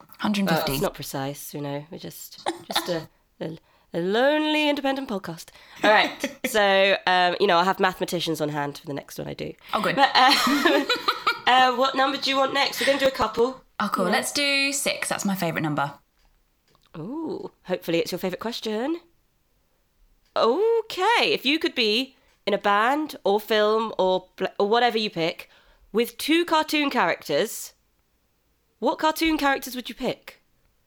Uh, 150. it's not precise, you know. We're just just a, a, a lonely independent podcast. All right. [LAUGHS] So um, you know, I'll have mathematicians on hand for the next one I do. Oh, good. But, uh, [LAUGHS] uh, what number do you want next? We're going to do a couple. oh, cool. Let's do six. That's my favourite number. Ooh, hopefully it's your favourite question. Okay, if you could be in a band or film or or whatever you pick with two cartoon characters, what cartoon characters would you pick?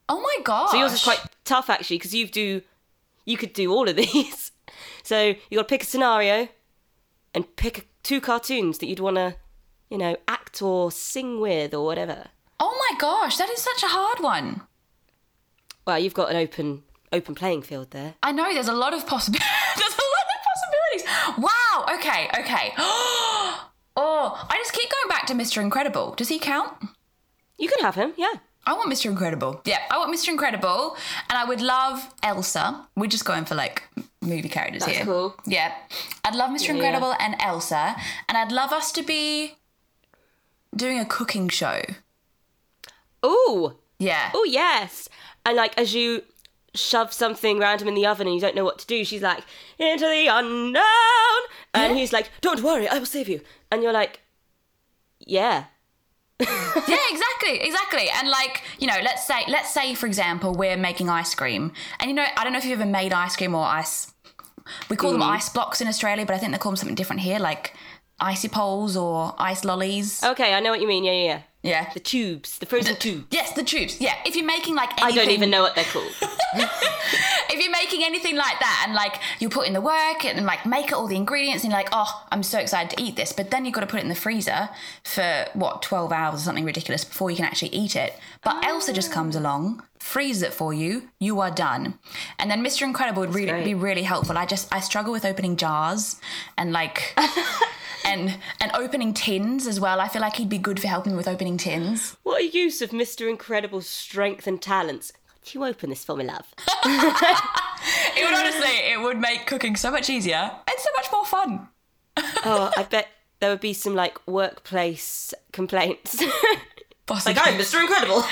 Oh my god. So yours is quite tough actually because you do you could do all of these. [LAUGHS] So you got to pick a scenario and pick two cartoons that you'd want to, you know, act or sing with or whatever. Oh my gosh, that is such a hard one. Well, you've got an open open playing field there. I know there's a lot of possibilities. [LAUGHS] there's a lot of possibilities. Wow. Okay. Okay. [GASPS] oh, I just keep going back to Mr. Incredible. Does he count? You can have him, yeah. I want Mr. Incredible. Yeah, I want Mr. Incredible, and I would love Elsa. We're just going for like movie characters That's here. cool. Yeah, I'd love Mr. Yeah, Incredible and Elsa, and I'd love us to be doing a cooking show. Ooh, Yeah. oh yes. And like as you shove something random in the oven and you don't know what to do, she's like, into the unknown. And he's like, don't worry, I will save you. And you're like, yeah. [LAUGHS] yeah, exactly, exactly. And like, you know, let's say, let's say, for example, we're making ice cream, and you know, I don't know if you've ever made ice cream or ice. We call them mm. ice blocks in Australia, but I think they call them something different here, like icy poles or ice lollies. Okay, I know what you mean. Yeah, yeah, yeah. Yeah. The tubes, the frozen tubes. Yes, the tubes. Yeah, if you're making like I don't even know what they're called. [LAUGHS] [LAUGHS] if you're making anything like that and like you put in the work and like make all the ingredients and you're like, oh, I'm so excited to eat this, but then you've got to put it in the freezer for what 12 hours or something ridiculous before you can actually eat it. But ah. Elsa just comes along, freezes it for you, you are done. And then Mr. Incredible would really be really helpful. I just I struggle with opening jars and like [LAUGHS] and and opening tins as well. I feel like he'd be good for helping with opening tins. What a use of Mr. Incredible's strength and talents. Do you open this for me, love? [LAUGHS] It would honestly, it would make cooking so much easier and so much more fun. [LAUGHS] oh, I bet there would be some like workplace complaints. [LAUGHS] Possibly. like, I'm Mr. Incredible.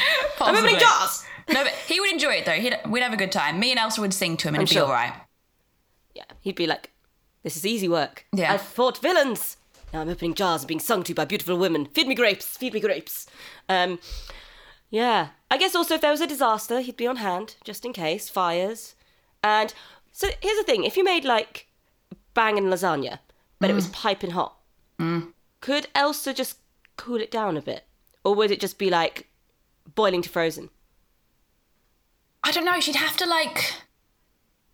I'm opening jars. No, but he would enjoy it though. He'd, we'd have a good time. Me and Elsa would sing to him and I'm it'd sure. be all right. Yeah, he'd be like, this is easy work. Yeah. I've fought villains. Now I'm opening jars and being sung to by beautiful women. Feed me grapes, feed me grapes. Um, yeah. I guess also if there was a disaster, he'd be on hand, just in case. Fires. And so here's the thing if you made like banging lasagna, but it was piping hot, could Elsa just cool it down a bit? Or would it just be like boiling to frozen? I don't know. She'd have to like.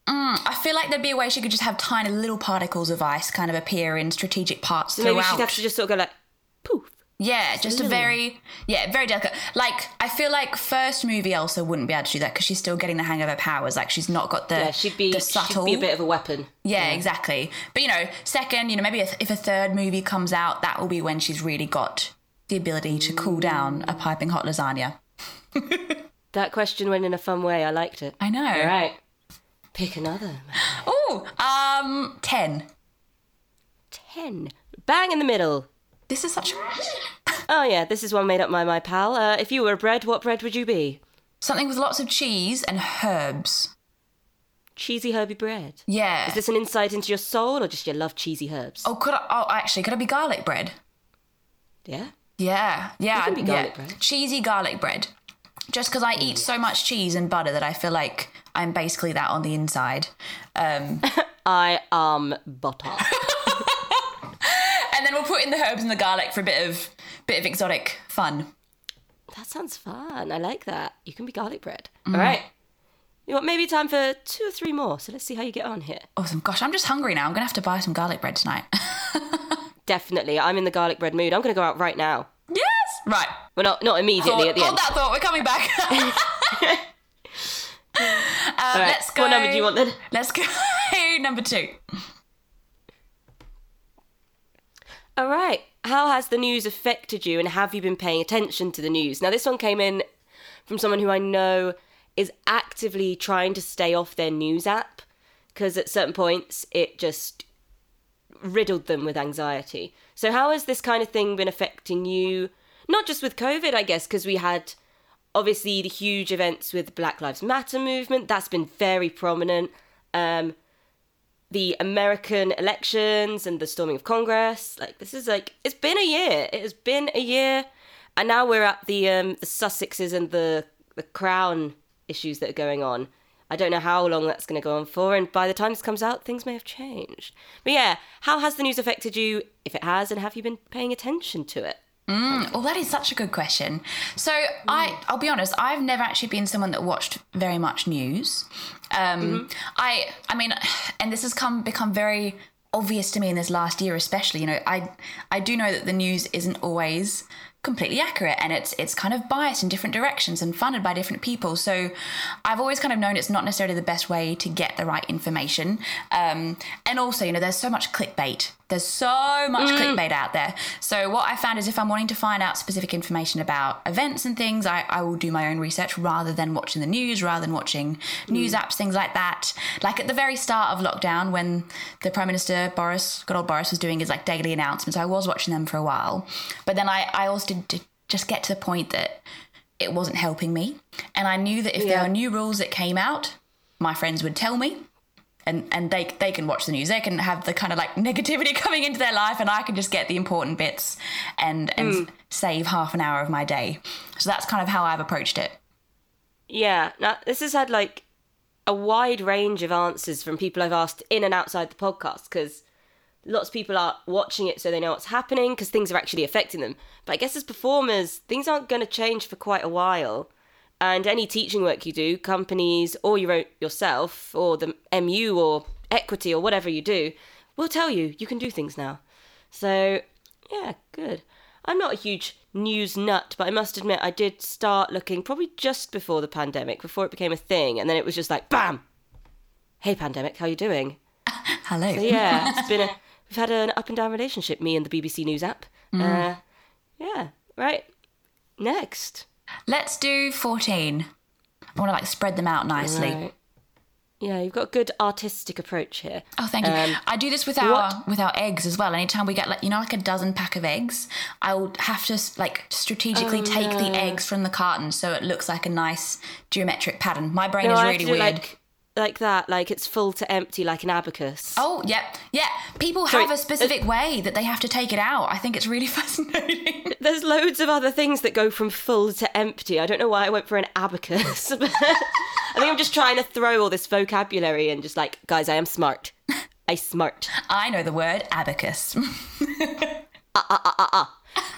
Mm, I feel like there'd be a way she could just have tiny little particles of ice kind of appear in strategic parts So throughout. maybe she'd have to just sort of go like, poof. Yeah, just a very yeah, very delicate. Like I feel like first movie Elsa wouldn't be able to do that because she's still getting the hang of her powers. Like she's not got the Yeah, she'd be, the she'd be a bit of a weapon. yeah, exactly. But you know, second, you know, maybe if, if a third movie comes out, that will be when she's really got the ability to cool down a piping hot lasagna. [LAUGHS] That question went in a fun way. I liked it. I know. All right. Pick another. Oh, um, ten. 10. Bang in the middle. This is such Oh, yeah, this is one made up by my pal. Uh, if you were a bread, what bread would you be? something with lots of cheese and herbs. Cheesy herby bread. Yeah. Is this an insight into your soul or just your love cheesy herbs? oh, could I? Oh, actually, could I be garlic bread? Yeah? Yeah, yeah, You can be yeah. bread. Cheesy garlic bread. Just because I eat so much cheese and butter that I feel like I'm basically that on the inside. Um, [LAUGHS] I am butter. [LAUGHS] and then we'll put in the herbs and the garlic for a bit of bit of exotic fun. that sounds fun. I like that. You can be garlic bread. Mm. All right. You want maybe time for two or three more, so let's see how you get on here. Awesome. Gosh, I'm just hungry now. I'm gonna have to buy some garlic bread tonight. [LAUGHS] Definitely. I'm in the garlic bread mood. I'm going to go out right now. yes. Right. Well, not, not immediately at the hold end. that thought. We're coming back. [LAUGHS] [LAUGHS] um, right. Let's go. What number do you want then? Let's go. number two. All right. How has the news affected you and have you been paying attention to the news? Now, this one came in from someone who I know is actively trying to stay off their news app because at certain points it just riddled them with anxiety. So, how has this kind of thing been affecting you? Not just with COVID, I guess, because we had obviously the huge events with Black Lives Matter movement. That's been very prominent. Um, the American elections and the storming of Congress. Like this is like it's been a year. It has been a year, and now we're at the um, the Sussexes and the the Crown issues that are going on. I don't know how long that's going to go on for, and by the time this comes out, things may have changed. But yeah, how has the news affected you, if it has, and have you been paying attention to it? Well, that is such a good question. So, I, I'll be honest, I've never actually been someone that watched very much news. Um, I, I mean, [SIGHS] and this has come become very obvious to me in this last year, especially. You know, I, I do know that the news isn't always completely accurate and it's it's kind of biased in different directions and funded by different people so i've always kind of known it's not necessarily the best way to get the right information um, and also you know there's so much clickbait there's so much mm. clickbait out there. So what i found is if i'm wanting to find out specific information about events and things i, I will do my own research rather than watching the news rather than watching mm. news apps things like that. Like at the very start of lockdown when the prime minister boris good old boris was doing his like daily announcements i was watching them for a while. But then i, I also did, did just get to the point that it wasn't helping me. And i knew that if there Yeah. were new rules that came out my friends would tell me and and they they can watch the news. They can have the kind of like negativity [LAUGHS] coming into their life and i can just get the important bits and and hmm. save half an hour of my day. So that's kind of how i've approached it. Yeah, now this has had like a wide range of answers from people I've asked in and outside the podcast because lots of people are watching it so they know what's happening because things are actually affecting them. But I guess as performers, things aren't going to change for quite a while. And any teaching work you do, companies or you wrote yourself or the MU or equity or whatever you do, will tell you you can do things now. So, yeah, good. I'm not a huge news nut, but I must admit I did start looking probably just before the pandemic, before it became a thing, and then it was just like, bam! Hey, pandemic, how you doing? [LAUGHS] hello So yeah, it's been a we've had an up and down relationship, me and the BBC News app. Uh, yeah, right. Next. Let's do 14. I want to like spread them out nicely. Right. Yeah, you've got a good artistic approach here. Oh, thank you. Um, I do this with our what- with our eggs as well. Anytime we get like you know like a dozen pack of eggs, I will have to like strategically Oh, take the eggs from the carton so it looks like a nice geometric pattern. My brain No, is really to do it weird. Like, like that, like it's full to empty, like an abacus. Oh, yep. Yeah. People have a specific uh, way that they have to take it out. I think it's really [LAUGHS] fascinating. [LAUGHS] There's loads of other things that go from full to empty. I don't know why I went for an abacus. [LAUGHS] but I think I'm just trying to throw all this vocabulary and just like, guys, I am smart. I smart. I know the word abacus.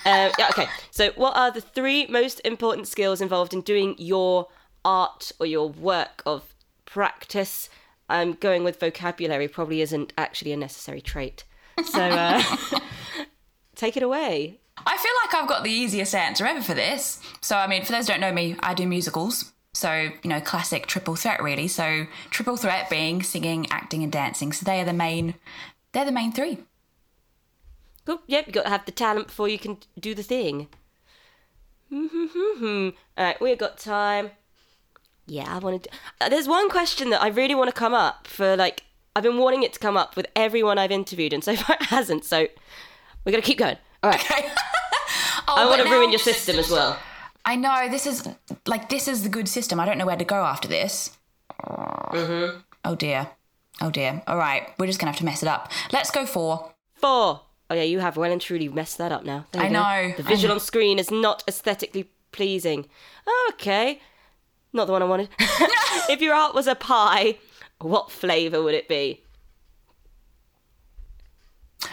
Um, yeah, okay. So, what are the three most important skills involved in doing your art or your work of practice? I'm going with vocabulary, probably isn't actually a necessary trait. So, uh, [LAUGHS] take it away. I feel like I've got the easiest answer ever for this. So, I mean, for those who don't know me, I do musicals. So, you know, classic triple threat, really. So, triple threat being singing, acting, and dancing. So, they are the main. They're the main three. Cool. Yep, you got to have the talent before you can do the thing. [LAUGHS] All right, we've got time. Yeah, I want to. Uh, there's one question that I really want to come up for. Like, I've been wanting it to come up with everyone I've interviewed, and so [LAUGHS] far it hasn't. So we're gonna keep going. All right. [LAUGHS] Oh, I want to ruin your system as well. I know this is like this is the good system. I don't know where to go after this. Mm-hmm. Oh dear. Oh dear. All right, we're just gonna have to mess it up. Let's go for. Four. Oh yeah, you have well and truly messed that up now. I go. know, The visual on screen is not aesthetically pleasing. Okay. Not the one I wanted. [LAUGHS] if your art was a pie, what flavour would it be?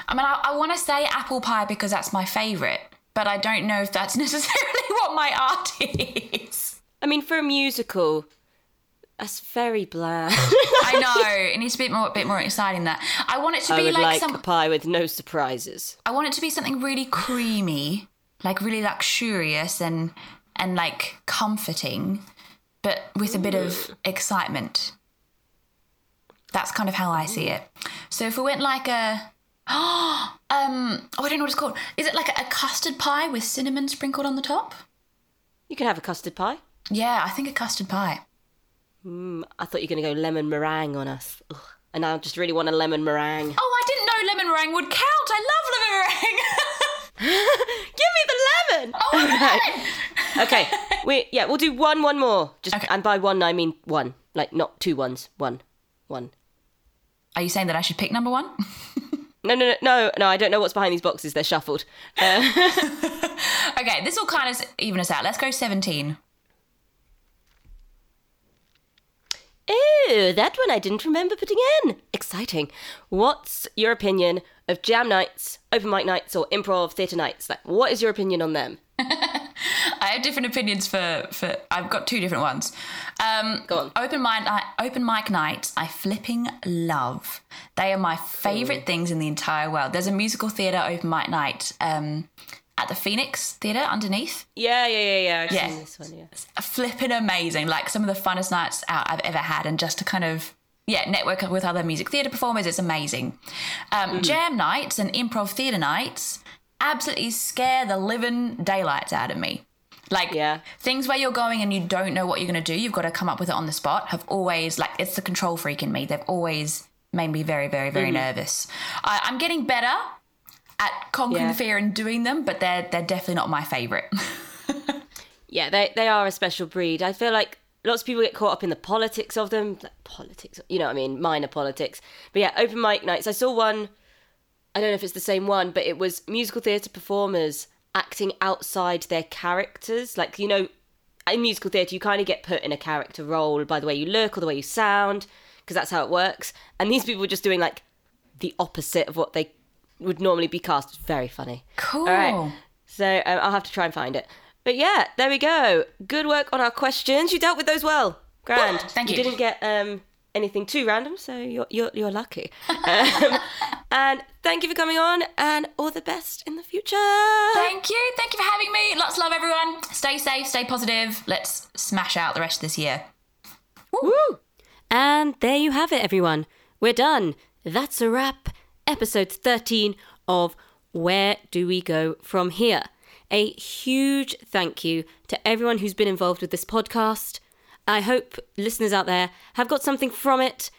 I mean, I, I want to say apple pie because that's my favourite, but I don't know if that's [LAUGHS] necessarily what my art is. I mean, for a musical, that's very bland. [LAUGHS] I know it needs to be a bit more, a bit more exciting. That I want it to I be like, like some. pie with no surprises. I want it to be something really creamy, like really luxurious and and like comforting, but with a bit of excitement. That's kind of how I see it. So if we went like a [GASPS] um oh I don't know what it's called. Is it like a, a custard pie with cinnamon sprinkled on the top? You can have a custard pie. Yeah, I think a custard pie. Mm, I thought you were going to go lemon meringue on us. Ugh. And I just really want a lemon meringue. Oh, I didn't know lemon meringue would count. I love. Give me the lemon! Oh, [LAUGHS] okay, [LAUGHS] we yeah, we'll do one, one more. Just Okay. and by one I mean one, like not two ones, one, one. Are you saying that I should pick number one? [LAUGHS] No, no, no, no, no. I don't know what's behind these boxes. They're shuffled. Uh, okay, this will kind of even us out. Let's go 17. Ew, that one I didn't remember putting in. Exciting. What's your opinion of jam nights, open mic nights, or improv theatre nights? Like, what is your opinion on them? [LAUGHS] I have different opinions for for. I've got two different ones. Um, Go on. Open mic. Open mic nights. I flipping love. They are my favourite things in the entire world. There's a musical theatre open mic night um, at the Phoenix Theatre underneath. Yeah, yeah, yeah, yeah. I've Yeah. seen this one. Yeah. Flipping amazing. Like some of the funnest nights out I've ever had, and just to kind of yeah network with other music theatre performers. It's amazing. Um, Mm-hmm. Jam nights and improv theatre nights absolutely scare the living daylights out of me. Like Yeah. things where you're going and you don't know what you're going to do, you've got to come up with it on the spot. Have always like it's the control freak in me. They've always made me very, very, very Mm-hmm. nervous. I, I'm getting better at conquering Yeah. the fear and doing them, but they're they're definitely not my favorite. [LAUGHS] Yeah, they they are a special breed. I feel like lots of people get caught up in the politics of them. Like politics, you know what I mean? Minor politics. But yeah, open mic nights. I saw one. I don't know if it's the same one, but it was musical theatre performers acting outside their characters. Like you know, in musical theatre, you kind of get put in a character role by the way you look or the way you sound, because that's how it works. And these people were just doing like the opposite of what they would normally be cast. It's very funny. cool. All right. So um, I'll have to try and find it. But yeah, there we go. Good work on our questions. You dealt with those well. Grand. Thank you. didn't get um, anything too random, so you're you're, you're lucky. Um, [LAUGHS] and thank you for coming on, and all the best in the future. Thank you. Thank you for having me. Lots of love, everyone. Stay safe, stay positive. Let's smash out the rest of this year. Woo! And there you have it, everyone. We're done. That's a wrap. episode 13 of Where Do We Go From Here? A huge thank you to everyone who's been involved with this podcast. I hope listeners out there have got something from it,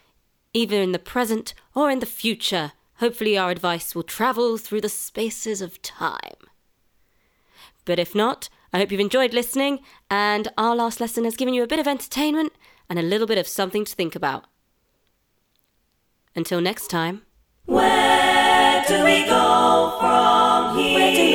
either in the present or in the future. Hopefully, our advice will travel through the spaces of time. But if not, I hope you've enjoyed listening, and our last lesson has given you a bit of entertainment and a little bit of something to think about. Until next time. Where do we go from here?